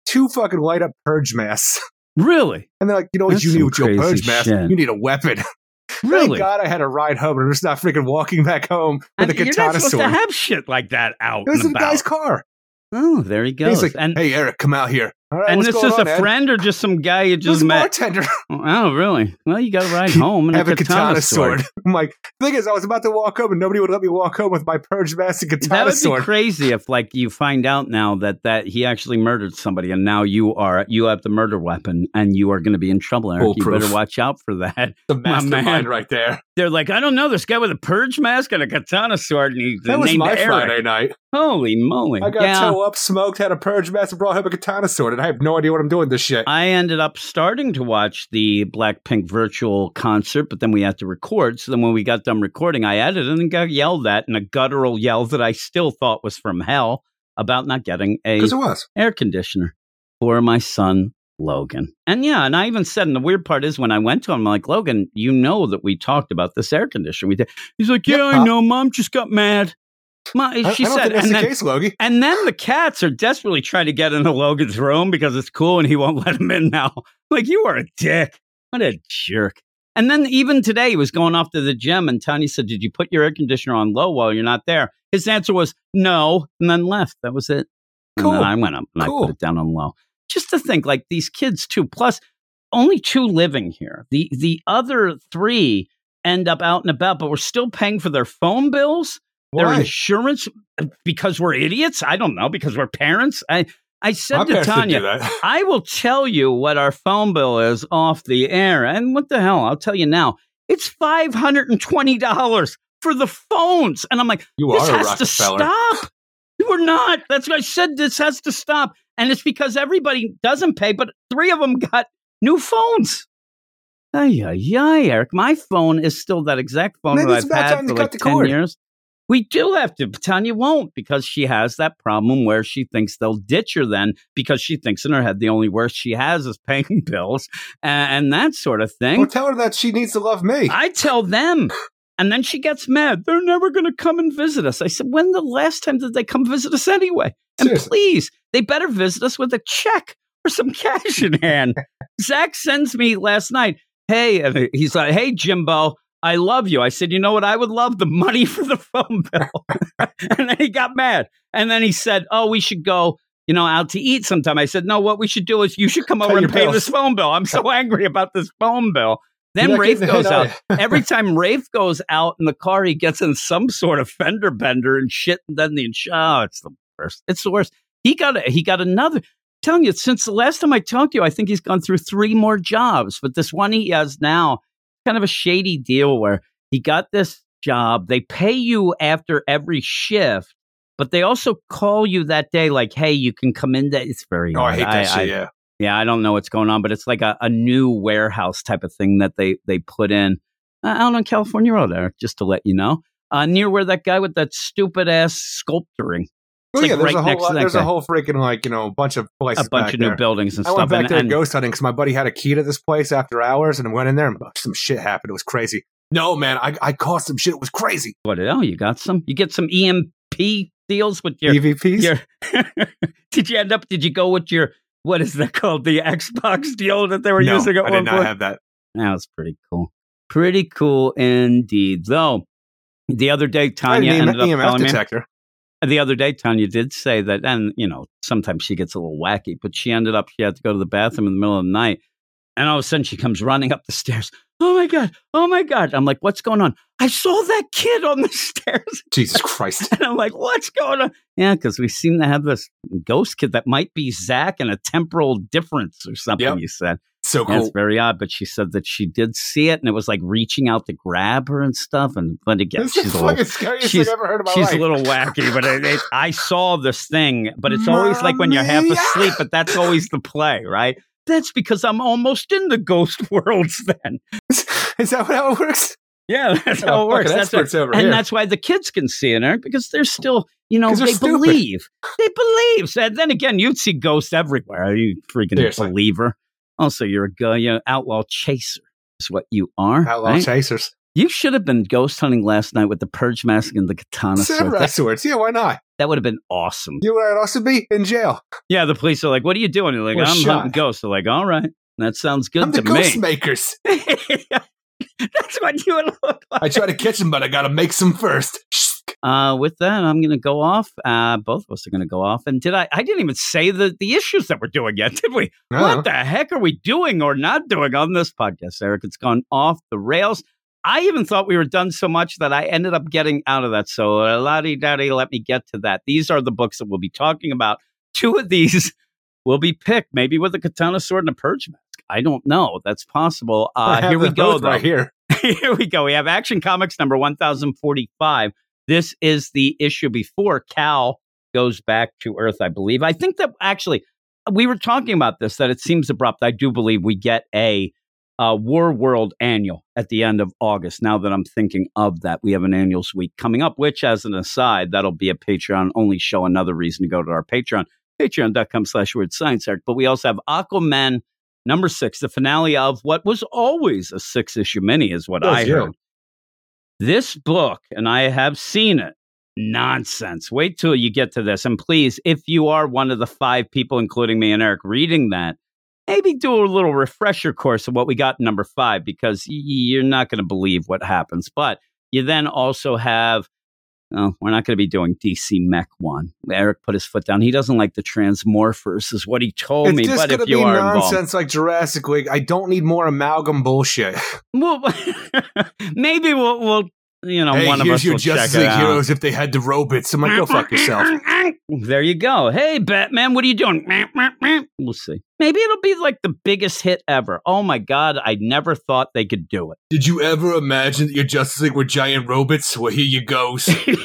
Two fucking light up purge masks. <laughs> Really? And they're like, you know what That's you need with your purge mask? You need a weapon. <laughs> Thank Really? God I had a ride home and I'm just not freaking walking back home with And a you're not katana supposed sword. to have shit like that out it was in the about. guy's car. Oh, there he goes. He's like, and hey, Eric, come out here. Right, and this is on, a Ed? friend or just some guy you just met? bartender. <laughs> Oh, really? Well, you got to ride home and have a a katana, sword. <laughs> I'm like, the thing is, I was about to walk home and nobody would let me walk home with my purge mask and katana sword. That katana would be crazy if, like, you find out now that that he actually murdered somebody, and now you are you have the murder weapon, and you are going to be in trouble, Eric. You better watch out for that. the mastermind right there. They're like, I don't know, this guy with a purge mask and a katana sword, and he's That was my Eric. Friday night. Holy moly! I got yeah. toe up, smoked, had a purge mask, and brought home a katana sword, and I have no idea what I'm doing this shit. I ended up starting to watch the Blackpink virtual concert, but then we had to record. So then when we got done recording, I edited and got yelled at in a guttural yell that I still thought was from hell about not getting a it was. air conditioner for my son Logan. And yeah, and I even said, and the weird part is when I went to him, I'm like, Logan, you know that we talked about this air conditioner. We did. He's like, Yeah, Yep, I Pop. know. Mom just got mad. She I said, and the then, case, Logie. and then the cats are desperately trying to get into Logan's room because it's cool and he won't let them in now. <laughs> Like, you are a dick. What a jerk. And then even today, he was going off to the gym, and Tanya said, Did you put your air conditioner on low while you're not there? His answer was no, and then left. That was it. And Cool. I went up and I put it down on low. Just to think, like these kids too. Plus, only two living here. The the other three end up out and about, but we're still paying for their phone bills, their insurance, because we're idiots. I don't know because we're parents. I I said My to parents didn't do Tanya. <laughs> I will tell you what our phone bill is off the air. And what the hell? I'll tell you now. It's $520 for the phones. And I'm like, You this are has to stop. We're not. That's what I said. This has to stop. And it's because everybody doesn't pay, but three of them got new phones. Ay, ay, ay, Eric. My phone is still that exact phone Maybe that I've had for like 10 cord. years. We do have to, but Tanya won't because she has that problem where she thinks they'll ditch her then because she thinks in her head the only worst she has is paying <laughs> bills and, and that sort of thing. Well, tell her that she needs to love me. I tell them. And then she gets mad. They're never going to come and visit us. I said, when the last time did they come visit us anyway? And Seriously. please, they better visit us with a check or some <laughs> cash in hand. Zach sends me last night, hey, he's like, hey, Jimbo, I love you. I said, you know what? I would love the money <laughs> for the phone bill. <laughs> and then he got mad. And then he said, oh, we should go. You know, out to eat sometime. I said, no, what we should do is you should come Pay over and pay bills. this phone bill. I'm so <laughs> angry about this phone bill. Then You're Rafe goes out. hit, are you? Every time Rafe goes out in the car, he gets in some sort of fender bender and shit. And then the oh, it's the worst. It's the worst. He got a, he got another. telling you, since the last time I talked to you, I think he's gone through three more jobs. But this one he has now, kind of a shady deal where he got this job. They pay you after every shift, but they also call you that day, like, "Hey, you can come in." That it's very. Oh, I hate that shit. Yeah. yeah, I don't know what's going on, but it's like a, a new warehouse type of thing that they they put in uh, out on California Road, Eric. Just to let you know, uh, near where that guy with that stupid ass sculpturing, Oh, like yeah, there's right a whole lot, there's guy. a whole freaking like you know bunch of places. a bunch of new buildings and I stuff. I went back and, there and- ghost hunting because my buddy had a key to this place after hours, and I went in there and <laughs> some shit happened. It was crazy. No, man, I, I caused some shit. It was crazy. what? Oh, you got some? You get some EMP deals with your EVPs. your. <laughs> did you end up? Did you go with your? What is that called? The Xbox deal that they were no, using at I one did not point. have that. That was pretty cool. Pretty cool indeed. Though the other day, I Tanya had an ended up EMF telling me. The other day, Tanya did say that, and you know, sometimes she gets a little wacky, but she ended up, she had to go to the bathroom in the middle of the night. And all of a sudden, she comes running up the stairs. <laughs> Oh my God. Oh my God. I'm like, what's going on? I saw that kid on the <laughs> stairs. Jesus <laughs> Christ. And I'm like, what's going on? Yeah, because we seem to have this ghost kid that might be Zach and a temporal difference or something, Yep. you said. So cool. it's oh, very odd, but she said that she did see it and it was like reaching out to grab her and stuff. And but again, This is she's the a little, scariest she's- thing I've ever heard in my she's life. a little wacky, but it, it, I saw this thing. But it's always like when you're half asleep, but that's always the play, right? That's because I'm almost in the ghost <laughs> worlds then. <laughs> Is that how it works? Yeah, <laughs> that's Oh, how it works. That's over and here. that's why the kids can see it, Eric, because they're still, you know, stupid. believe. They believe. So then again, you'd see ghosts everywhere. You freaking Seriously. believer. Also, you're a guy, you know, outlaw chaser. Is what you are. Outlaw right? chasers. You should have been ghost hunting last night with the purge mask and the katana sword. Samurai That, swords. Yeah, why not? that would have been awesome. You would also be in jail. Yeah, the police are like, "What are you doing?" You're like, Or "I'm shot. hunting ghosts." They're like, "All right, that sounds good I'm the to ghost makers. <laughs> That's what you would look like. I try to catch them, but I gotta make some first. <laughs> Uh, with that, I'm going to go off. Uh, both of us are going to go off. And did I? I didn't even say the the issues that we're doing yet, <laughs> did we? No. What the heck are we doing or not doing on this podcast, Eric? It's gone off the rails. I even thought we were done so much that I ended up getting out of that. So, uh, lottie daddy, let me get to that. These are the books that we'll be talking about. Two of these <laughs> will be picked, maybe with a katana sword and a purge mask. I don't know. That's possible. Uh, here we go. right here. <laughs> here we go. We have Action Comics number 1045. This is the issue before Kal goes back to Earth, I believe. I think that actually, we were talking about this, that it seems abrupt. I do believe we get a uh, Warworld annual at the end of August. Now that I'm thinking of that, we have an annuals week coming up, which, as an aside, that'll be a Patreon only show. Another reason to go to our Patreon, patreon.com slash weird science. But we also have Aquaman number six, the finale of what was always a six issue mini, is what I heard. This book, and I have seen it, nonsense. Wait till you get to this. And please, if you are one of the five people, including me and Eric, reading that, maybe do a little refresher course of what we got number five, because you're not going to believe what happens. But you then also have. Oh, we're not going to be doing DC Mech one. Eric put his foot down. He doesn't like the Transmorphers, is what he told It's me. just But gonna if you be are involved, nonsense like Jurassic League. I don't need more amalgam bullshit. Well, <laughs> maybe we'll, we'll you know, hey, one of us your will Justice check it League out. heroes if they had the robots. I'm like, go fuck yourself. There you go. Hey, Batman, what are you doing? We'll see. Maybe it'll be like the biggest hit ever. Oh my God, I never thought they could do it. Did you ever imagine that your Justice League were giant robots? Well, here you go. <laughs> you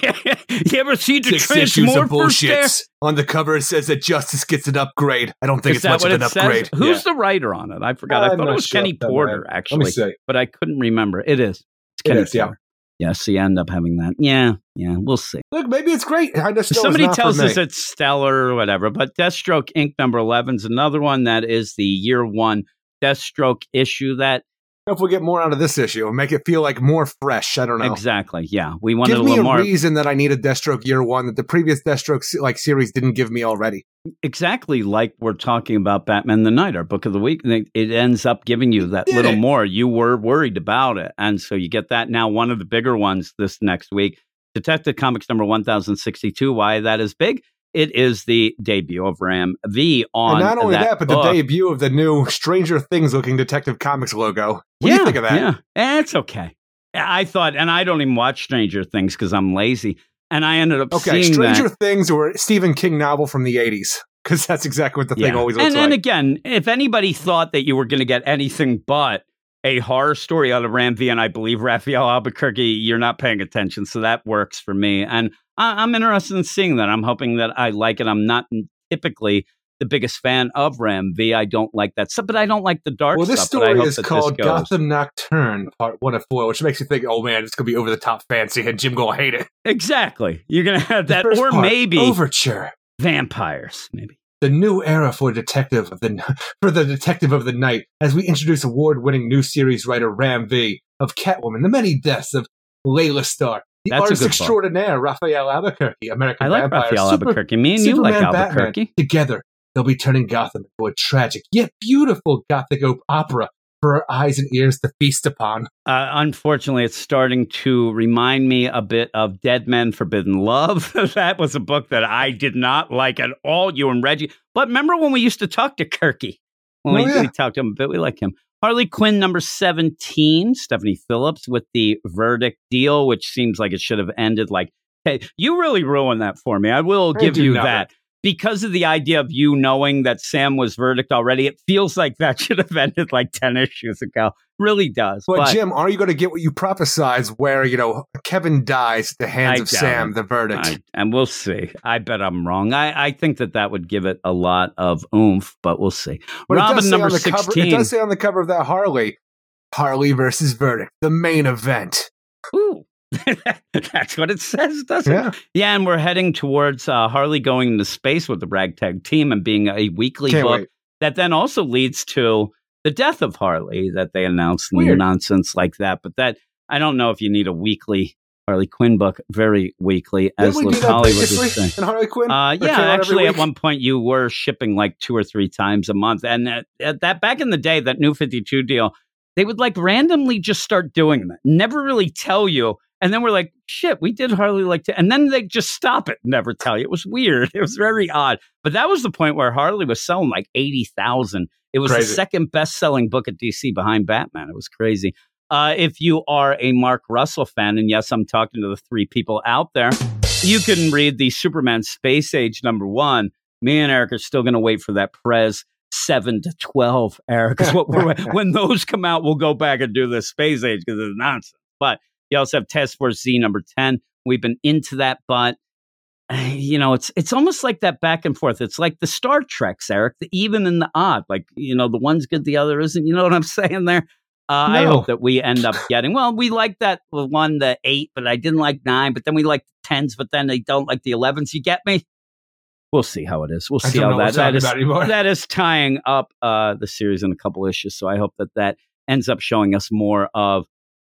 ever see the Six issues of Transmorphers there? bullshit. On the cover, it says that Justice gets an upgrade. I don't think Is it's much of it an says? upgrade. Who's the writer on it? I forgot. I I'm thought it was sure Kenny Porter, right. Let actually, me see. but I couldn't remember. It is. It's It Kenny is, yeah. Porter. Yes, you end up having that. Yeah, yeah, we'll see. Look, maybe it's great. I just Somebody tells us it's stellar or whatever, but Deathstroke Inc. number 11 is another one that is the year one Deathstroke issue that if we get more out of this issue, and make it feel like more fresh. I don't know. exactly, yeah, we wanted Give a me little a more reason that I need a Deathstroke year one that the previous Deathstroke like series didn't give me already. exactly like we're talking about Batman the Knight, our book of the week. It ends up giving you that Did little it? more. You were worried about it, and so you get that now. One of the bigger ones this next week, Detective Comics number one thousand sixty two. Why that is big? It is the debut of Ram V on and not only that, but book. the debut of the new Stranger Things looking Detective Comics logo. What do you think of that? Yeah, Eh, it's okay. I thought, and I don't even watch Stranger Things because I'm lazy. And I ended up Okay, seeing Stranger that. Things or Stephen King novel from the 80s. Because that's exactly what the thing Yeah. always looks and, like. and again, if anybody thought that you were going to get anything but a horror story out of Ram V and I believe Rafael Albuquerque, you're not paying attention. So that works for me. And I, I'm interested in seeing that. I'm hoping that I like it. I'm not typically the biggest fan of Ram V. I don't like that stuff, but I don't like the dark well, this stuff. story is called. Gotham Nocturne, part one of four, which makes you think, oh man, it's going to be over the top fancy and Jim going to hate it. Exactly. You're going to have <laughs> that, or part, maybe Overture. vampires. Maybe. the new era for detective of the <laughs> for the detective of the night as we introduce award-winning new series writer Ram V of Catwoman, the many deaths of Laila Starr, the That's artist extraordinaire Rafael Albuquerque, American I like Vampire, Rafael Super- Albuquerque. Me and you Superman, like Batman. Together, they'll be turning Gotham into a tragic yet beautiful gothic opera for our eyes and ears to feast upon. Uh, unfortunately, it's starting to remind me a bit of Dead Men Forbidden Love. <laughs> that was a book that I did not like at all, you and Reggie. But remember when we used to talk to Kirky? When Oh, we, yeah. we talked to him a bit, we like him. Harley Quinn number 17, Stephanie Phillips with the verdict deal, which seems like it should have ended like, hey, you really ruined that for me. I will I give you nothing. that. Because of the idea of you knowing that Sam was verdict already, it feels like that <laughs> should have ended like 10 issues ago. Really does. But, But, Jim, are you going to get what you prophesize where, you know, Kevin dies at the hands I of Sam, it. the verdict? I, and we'll see. I bet I'm wrong. I, I think that that would give it a lot of oomph, but we'll see. But Robin number on the cover, 16. it does say on the cover of that Harley, Harley versus Verdict, the main event. <laughs> That's what it says, doesn't it? Yeah. Yeah, and we're heading towards uh, Harley going into space with the ragtag team and being a weekly Can't book wait. that then also leads to the death of Harley that they announced and Weird. nonsense like that. But that I don't know if you need a weekly Harley Quinn book, very weekly, as do Hollywood is saying. in Harley Quinn? Uh, yeah, actually, at one point you were shipping like two or three times a month, and at, at that back in the day, that new Fifty Two deal, they would like randomly just start doing that, never really tell you, and then we're like, shit, we did Harley like, to, and then they just stop it, never tell you. It was weird. <laughs> It was very odd, but that was the point where Harley was selling like eighty thousand. It was the second best selling book at DC behind Batman. It was crazy. Uh, if you are a Mark Russell fan, and yes, I'm talking to the three people out there, you can read the Superman Space Age number one. Me and Eric are still going to wait for that Prez seven to twelve. Eric, is what we're <laughs> when those come out, we'll go back and do the Space Age because it's nonsense. But you also have Task Force Z number ten. We've been into that, but <sighs> you know, it's it's almost like that back and forth. It's like the Star Treks, Eric, the even and the odd. Like you know, the one's good, the other isn't. You know what I'm <laughs> saying there? Uh, I hope that we end up getting. Well, we like that one, the eight, but I didn't like nine. But then we like the tens, but then they don't like the elevens. You get me? We'll see how it is. We'll I see how that that is. That is tying up uh, the series in a couple issues. So I hope that that ends up showing us more of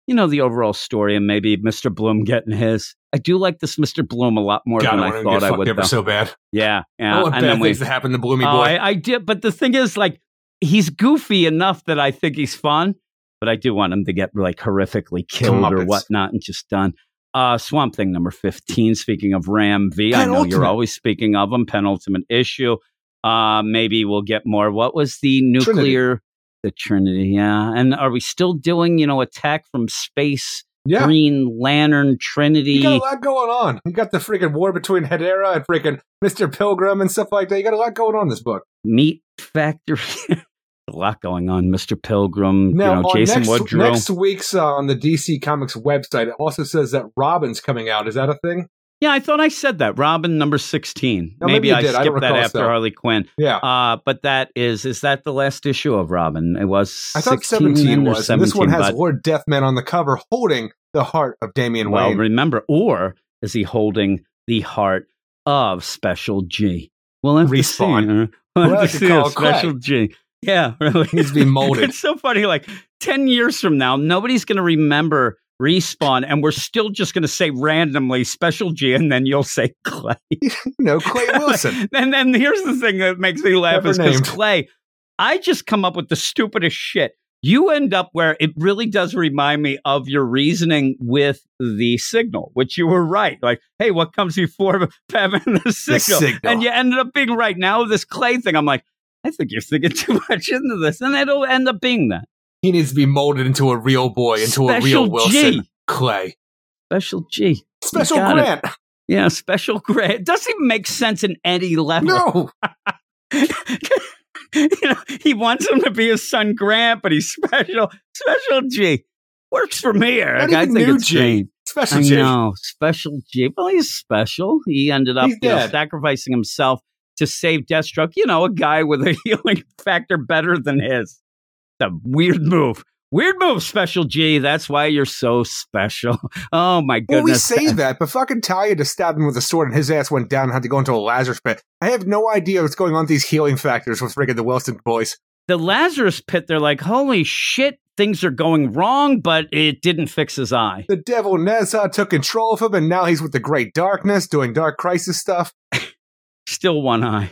you know the overall story and maybe Mr. Bloom getting his. I do like this Mr. Bloom a lot more God, than I I thought I would. ever though. so bad. Yeah, yeah. I want and bad then we, things to happen to Bloomy Oh, Boy. I, I did, but the thing is, like, he's goofy enough that I think he's fun, but I do want him to get like horrifically killed or whatnot and just done. Uh, Swamp Thing number 15. Speaking of Ram V, I know you're always speaking of him. Penultimate issue. Uh, maybe we'll get more. What was the nuclear? The Trinity, yeah. And are we still doing, you know, attack from space, yeah. Green Lantern, Trinity? You got a lot going on. You got the freaking war between Hedera and freaking Mr. Pilgrim and stuff like that. You got a lot going on in this book. Meat Factory. <laughs> a lot going on. Mr. Pilgrim, Now, you know, Jason next, Woodrow. next week's uh, on the DC Comics website, it also says that Robin's coming out. Is that a thing? Yeah, I thought I said that. Robin number 16. No, maybe maybe I did. I skipped that after so. Harley Quinn. Yeah. Uh, but that is, is that the last issue of Robin? It was I thought 17 or was. And this one has Lord Deathman on the cover holding the heart of Damian well, Wayne. Well, remember, or is he holding the heart of Special G? We'll have Respawn. to see. uh, We'll Well, have to see call if it Special G. Yeah, <laughs> really. Needs to be molded. it's so funny. Like 10 years from now, nobody's going to remember Respawn, and we're still just going to say randomly Special G, and then you'll say <laughs> Clay. <laughs> no, Clay Wilson. <laughs> and then here's the thing that makes me laugh Never is because. Clay, I just come up with the stupidest shit. You end up where it really does remind me of your reasoning with the signal, which you were right. Like, hey, what comes before Batman the signal? signal. And you ended up being right. Now this Clay thing, I'm like, I think you're thinking too much into this, and it'll end up being that He needs to be molded into a real boy, into a real Wilson. G. Clay. special G. Special got it. Grant. Yeah, special Grant. It doesn't even make sense in any level. No. <laughs> you know, he wants him to be his son Grant, but he's special. Special G works for me, Eric. I think new it's G. great. Special I G. know, special G. Well, he's special. He ended up you know, sacrificing himself to save Deathstroke. You know, a guy with a <laughs> healing factor better than his. A weird move. Weird move, Special G. That's why you're so special. <laughs> Oh my Well, we say <laughs> that, but fucking Talia just stabbed him with a sword and his ass went down and had to go into a Lazarus pit. I have no idea what's going on with these healing factors with freaking the Wilson boys. the Lazarus pit, they're like, holy shit, things are going wrong, but it didn't fix his eye. The devil Nezha took control of him, and now he's with the Great Darkness doing Dark Crisis stuff. <laughs> Still one eye.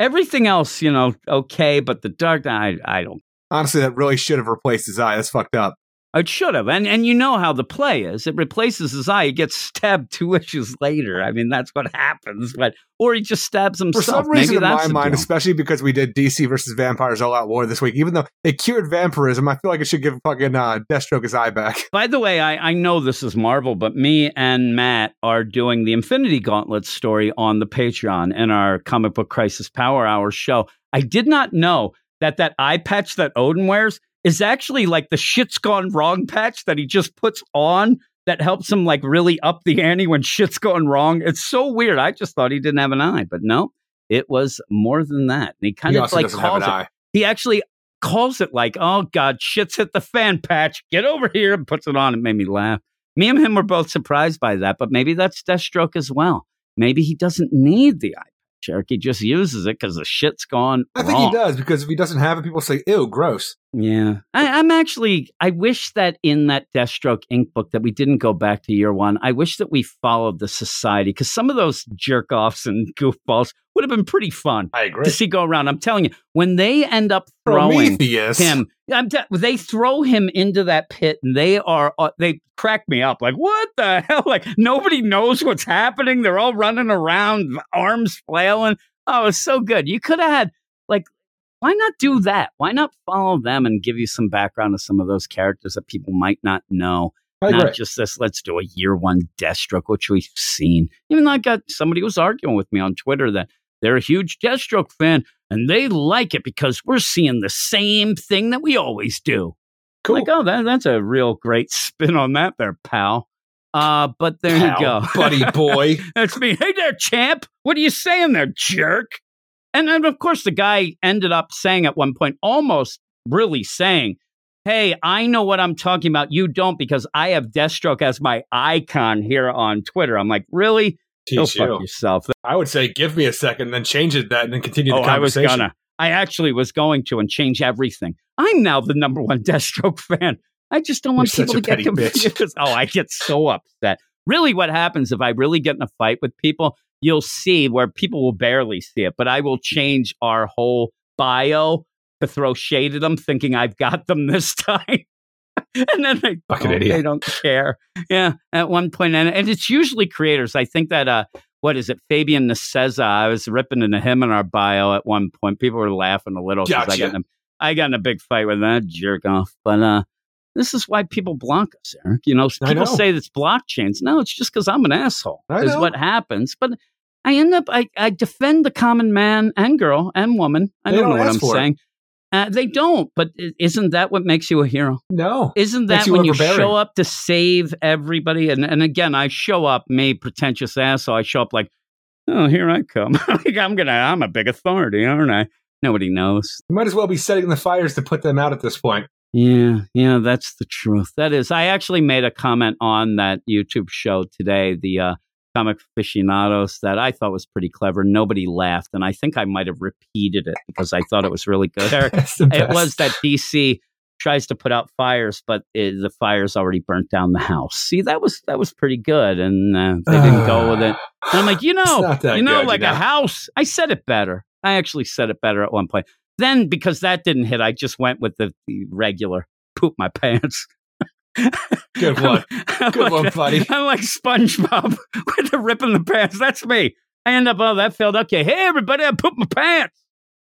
Everything else, you know, okay, but the dark eye, I don't. Honestly, that really should have replaced his eye. That's fucked up. It should have. And and you know how the play is. It replaces his eye. He gets stabbed two <laughs> issues later. I mean, that's what happens. But or he just stabs himself. For some reason, Maybe in that's my mind, deal. especially because we did DC versus Vampires All Out War this week, even though they cured vampirism, I feel like it should give fucking uh, Deathstroke his eye back. <laughs> By the way, I, I know this is Marvel, but me and Matt are doing the Infinity Gauntlet story on the Patreon in our Comic Book Crisis Power Hour show. I did not know that that eye patch that Odin wears is actually like the shit's gone wrong patch that he just puts on that helps him like really up the ante when shit's going wrong. It's so weird. I just thought he didn't have an eye, but no, it was more than that. And he kind he of like calls it eye. he actually calls it like, "Oh God, shit's hit the fan patch. Get over here!" and puts it on. It made me laugh. Me and him were both surprised by that, but maybe that's Deathstroke as well. Maybe he doesn't need the eye He just uses it because the shit's gone. I think wrong. he does because if he doesn't have it, people say, "Ew, gross." Yeah. I, I'm actually, I wish that in that Deathstroke Inc. book that we didn't go back to year one. I wish that we followed the society because some of those jerk offs and goofballs would have been pretty fun I agree. to see go around. I'm telling you, when they end up throwing Prometheus. him, I'm te- they throw him into that pit and they are, uh, they crack me up. Like, what the hell? <laughs> Like, nobody knows what's happening. They're all running around, arms flailing. Oh, it's so good. You could have had, like, why not do that? Why not follow them and give you some background of some of those characters that people might not know? Not just this, let's do a year one Deathstroke, which we've seen. Even though I got somebody was arguing with me on Twitter that they're a huge Deathstroke fan and they like it because we're seeing the same thing that we always do. cool. Like, oh, that, that's a real great spin on that there, pal. Uh, but there you go. buddy boy. <laughs> That's me. Hey there, champ. What are you saying there, jerk? And then, of course, the guy ended up saying at one point, almost really saying, Hey, I know what I'm talking about. You don't because I have Deathstroke as my icon here on Twitter. I'm like, really? Go fuck you. yourself. I would say, give me a second, then change it that, and then continue the Oh, I was conversation. gonna. I actually was going to and change everything. I'm now the number one <laughs> Deathstroke fan. I just don't want You're people to get bitch. confused. <laughs> Oh, I get so upset. Really, what happens if I really get in a fight with people? You'll see where people will barely see it, but I will change our whole bio to throw shade at them, thinking I've got them <laughs> this time. and then they Fucking don't, idiot. they don't care. Yeah, at one point, and, and it's usually creators. I think that uh, what is it, Fabian Nicieza? I was ripping into him in our bio at one point. People were laughing a little because I got in a, I got in a big fight with that jerk off. But uh, this is why people block us, Eric. You know, people know. say it's blockchains. No, it's just because I'm an asshole. I Is know. what happens. But I end up, I, I defend the common man and girl and woman. I They don't know what I'm saying. Uh, they don't, but isn't that what makes you a hero? No. Isn't that you when you show up to save everybody? And and again, I show up, me pretentious asshole. I show up like, oh, here I come. <laughs> like I'm gonna, I'm a big authority, aren't I? Nobody knows. You might as well be setting the fires to put them out at this point. Yeah, yeah, that's the truth. That is, I actually made a comment on that YouTube show today, the uh, comic aficionados, that I thought was pretty clever. Nobody laughed, and I think I might have repeated it because I thought it was really good. Eric, <laughs> That's the it was that DC tries to put out fires, but it, the fires already burnt down the house. See, that was that was pretty good, and uh, they didn't go with it. And I'm like, you know, you know, good, like you know? a house. I said it better. I actually said it better at one point. Then because that didn't hit, I just went with the, the regular poop my <laughs> pants. Good one. <laughs> I'm Good one, like- buddy. I'm like SpongeBob <laughs> with the rip in the pants. That's me. I end up, oh, that failed. Okay, hey everybody, I pooped my pants.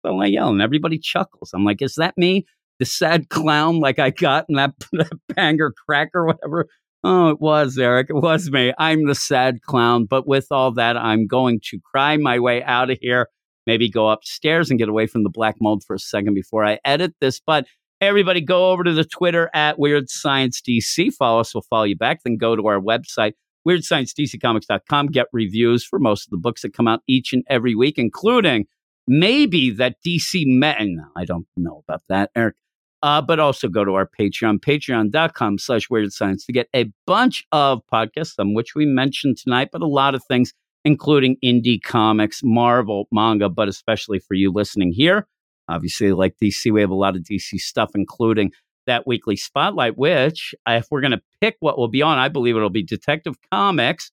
So I yell and everybody chuckles. I'm like, is that me? The sad clown like I got in that, <laughs> that banger crack or whatever. Oh, it was, Eric. It was me. I'm the sad clown. But with all that, I'm going to cry my way out of here. Maybe go upstairs and get away from the black mold for a second before I edit this. But everybody go over to the Twitter at Weird Science DC. Follow us, we'll follow you back. Then go to our website, weirdsciencedccomics.com. Get reviews for most of the books that come out each and every week, including maybe that DC Mech. And I don't know about that, Eric. Uh, but also go to our Patreon, patreon.com slash weird science to get a bunch of podcasts, some which we mentioned tonight, but a lot of things, including indie comics, Marvel, manga, but especially for you listening here. Obviously, like DC, we have a lot of DC stuff, including that weekly spotlight, which, if we're going to pick what will be on, I believe it'll be Detective Comics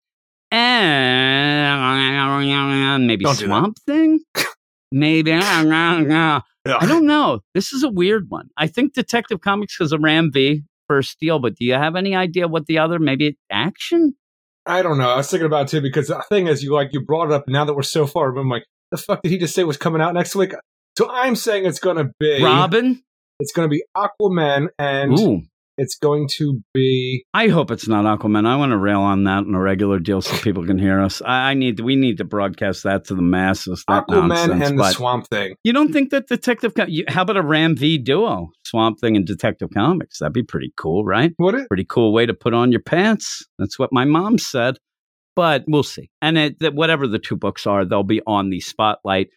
and maybe Don't. Swamp Thing. Maybe I don't know. This is a weird one. I think Detective Comics is a Ram V first deal, but do you have any idea what the other maybe action? I don't know. I was thinking about it too because the thing is, you like you brought it up. Now that we're so far, I'm like, the fuck did he just say was coming out next week? So I'm saying it's going to be Robin? It's going to be Aquaman, and Ooh. it's going to be I hope it's not Aquaman. I want to rail on that in a regular deal so people can hear us. I, I need we need to broadcast that to the masses. That Aquaman nonsense. and the Swamp Thing. you don't think that Detective? Com- you, how about a Ram V duo, Swamp Thing and Detective Comics? That'd be pretty cool, right? Would it? pretty cool way to put on your pants. That's what my mom said. But we'll see. And it, that whatever the two books are, they'll be on the Spotlight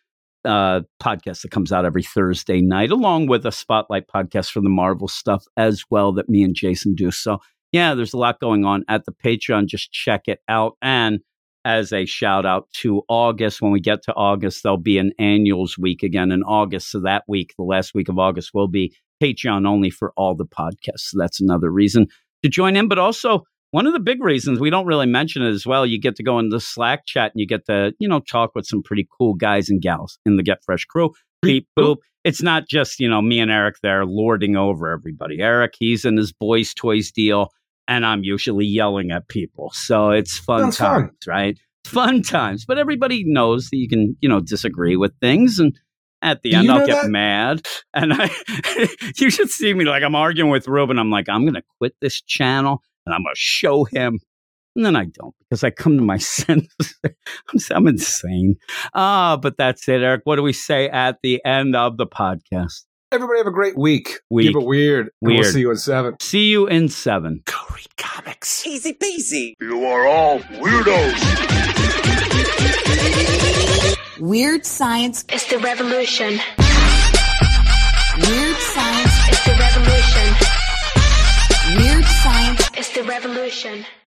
uh, podcast that comes out every Thursday night, along with a Spotlight podcast for the Marvel stuff as well that me and Jason do. So, yeah, there's a lot going on at the Patreon. Just check it out. And as a shout out to August, when we get to August, there'll be an annuals week again in August. So that week, the last week of August, will be Patreon only for all the podcasts. So that's another reason to join in. But also, one of the big reasons we don't really mention it as well, you get to go in the Slack chat and you get to, you know, talk with some pretty cool guys and gals in the Get Fresh crew. Beep boop. It's not just, you know, me and Eric there lording over everybody. Eric, he's in his boys' toys deal, and I'm usually yelling at people. So it's fun fun. times, right? Fun times. But everybody knows that you can, you know, disagree with things and at the Do end I'll get that? mad. And I <laughs> you should see me like I'm arguing with Ruben. I'm like, I'm gonna quit this channel and I'm gonna show him. And then I don't because I come to my <laughs> senses. I'm, I'm insane. Ah, but that's it, Eric. What do we say at the end of the podcast? Everybody have a great week. Week. Keep it weird. And We'll see you in seven. See you in seven. Go read comics. Easy peasy. You are all weirdos. Weird science. It's the revolution. Weird science. It's the revolution. Weird science. It's the revolution.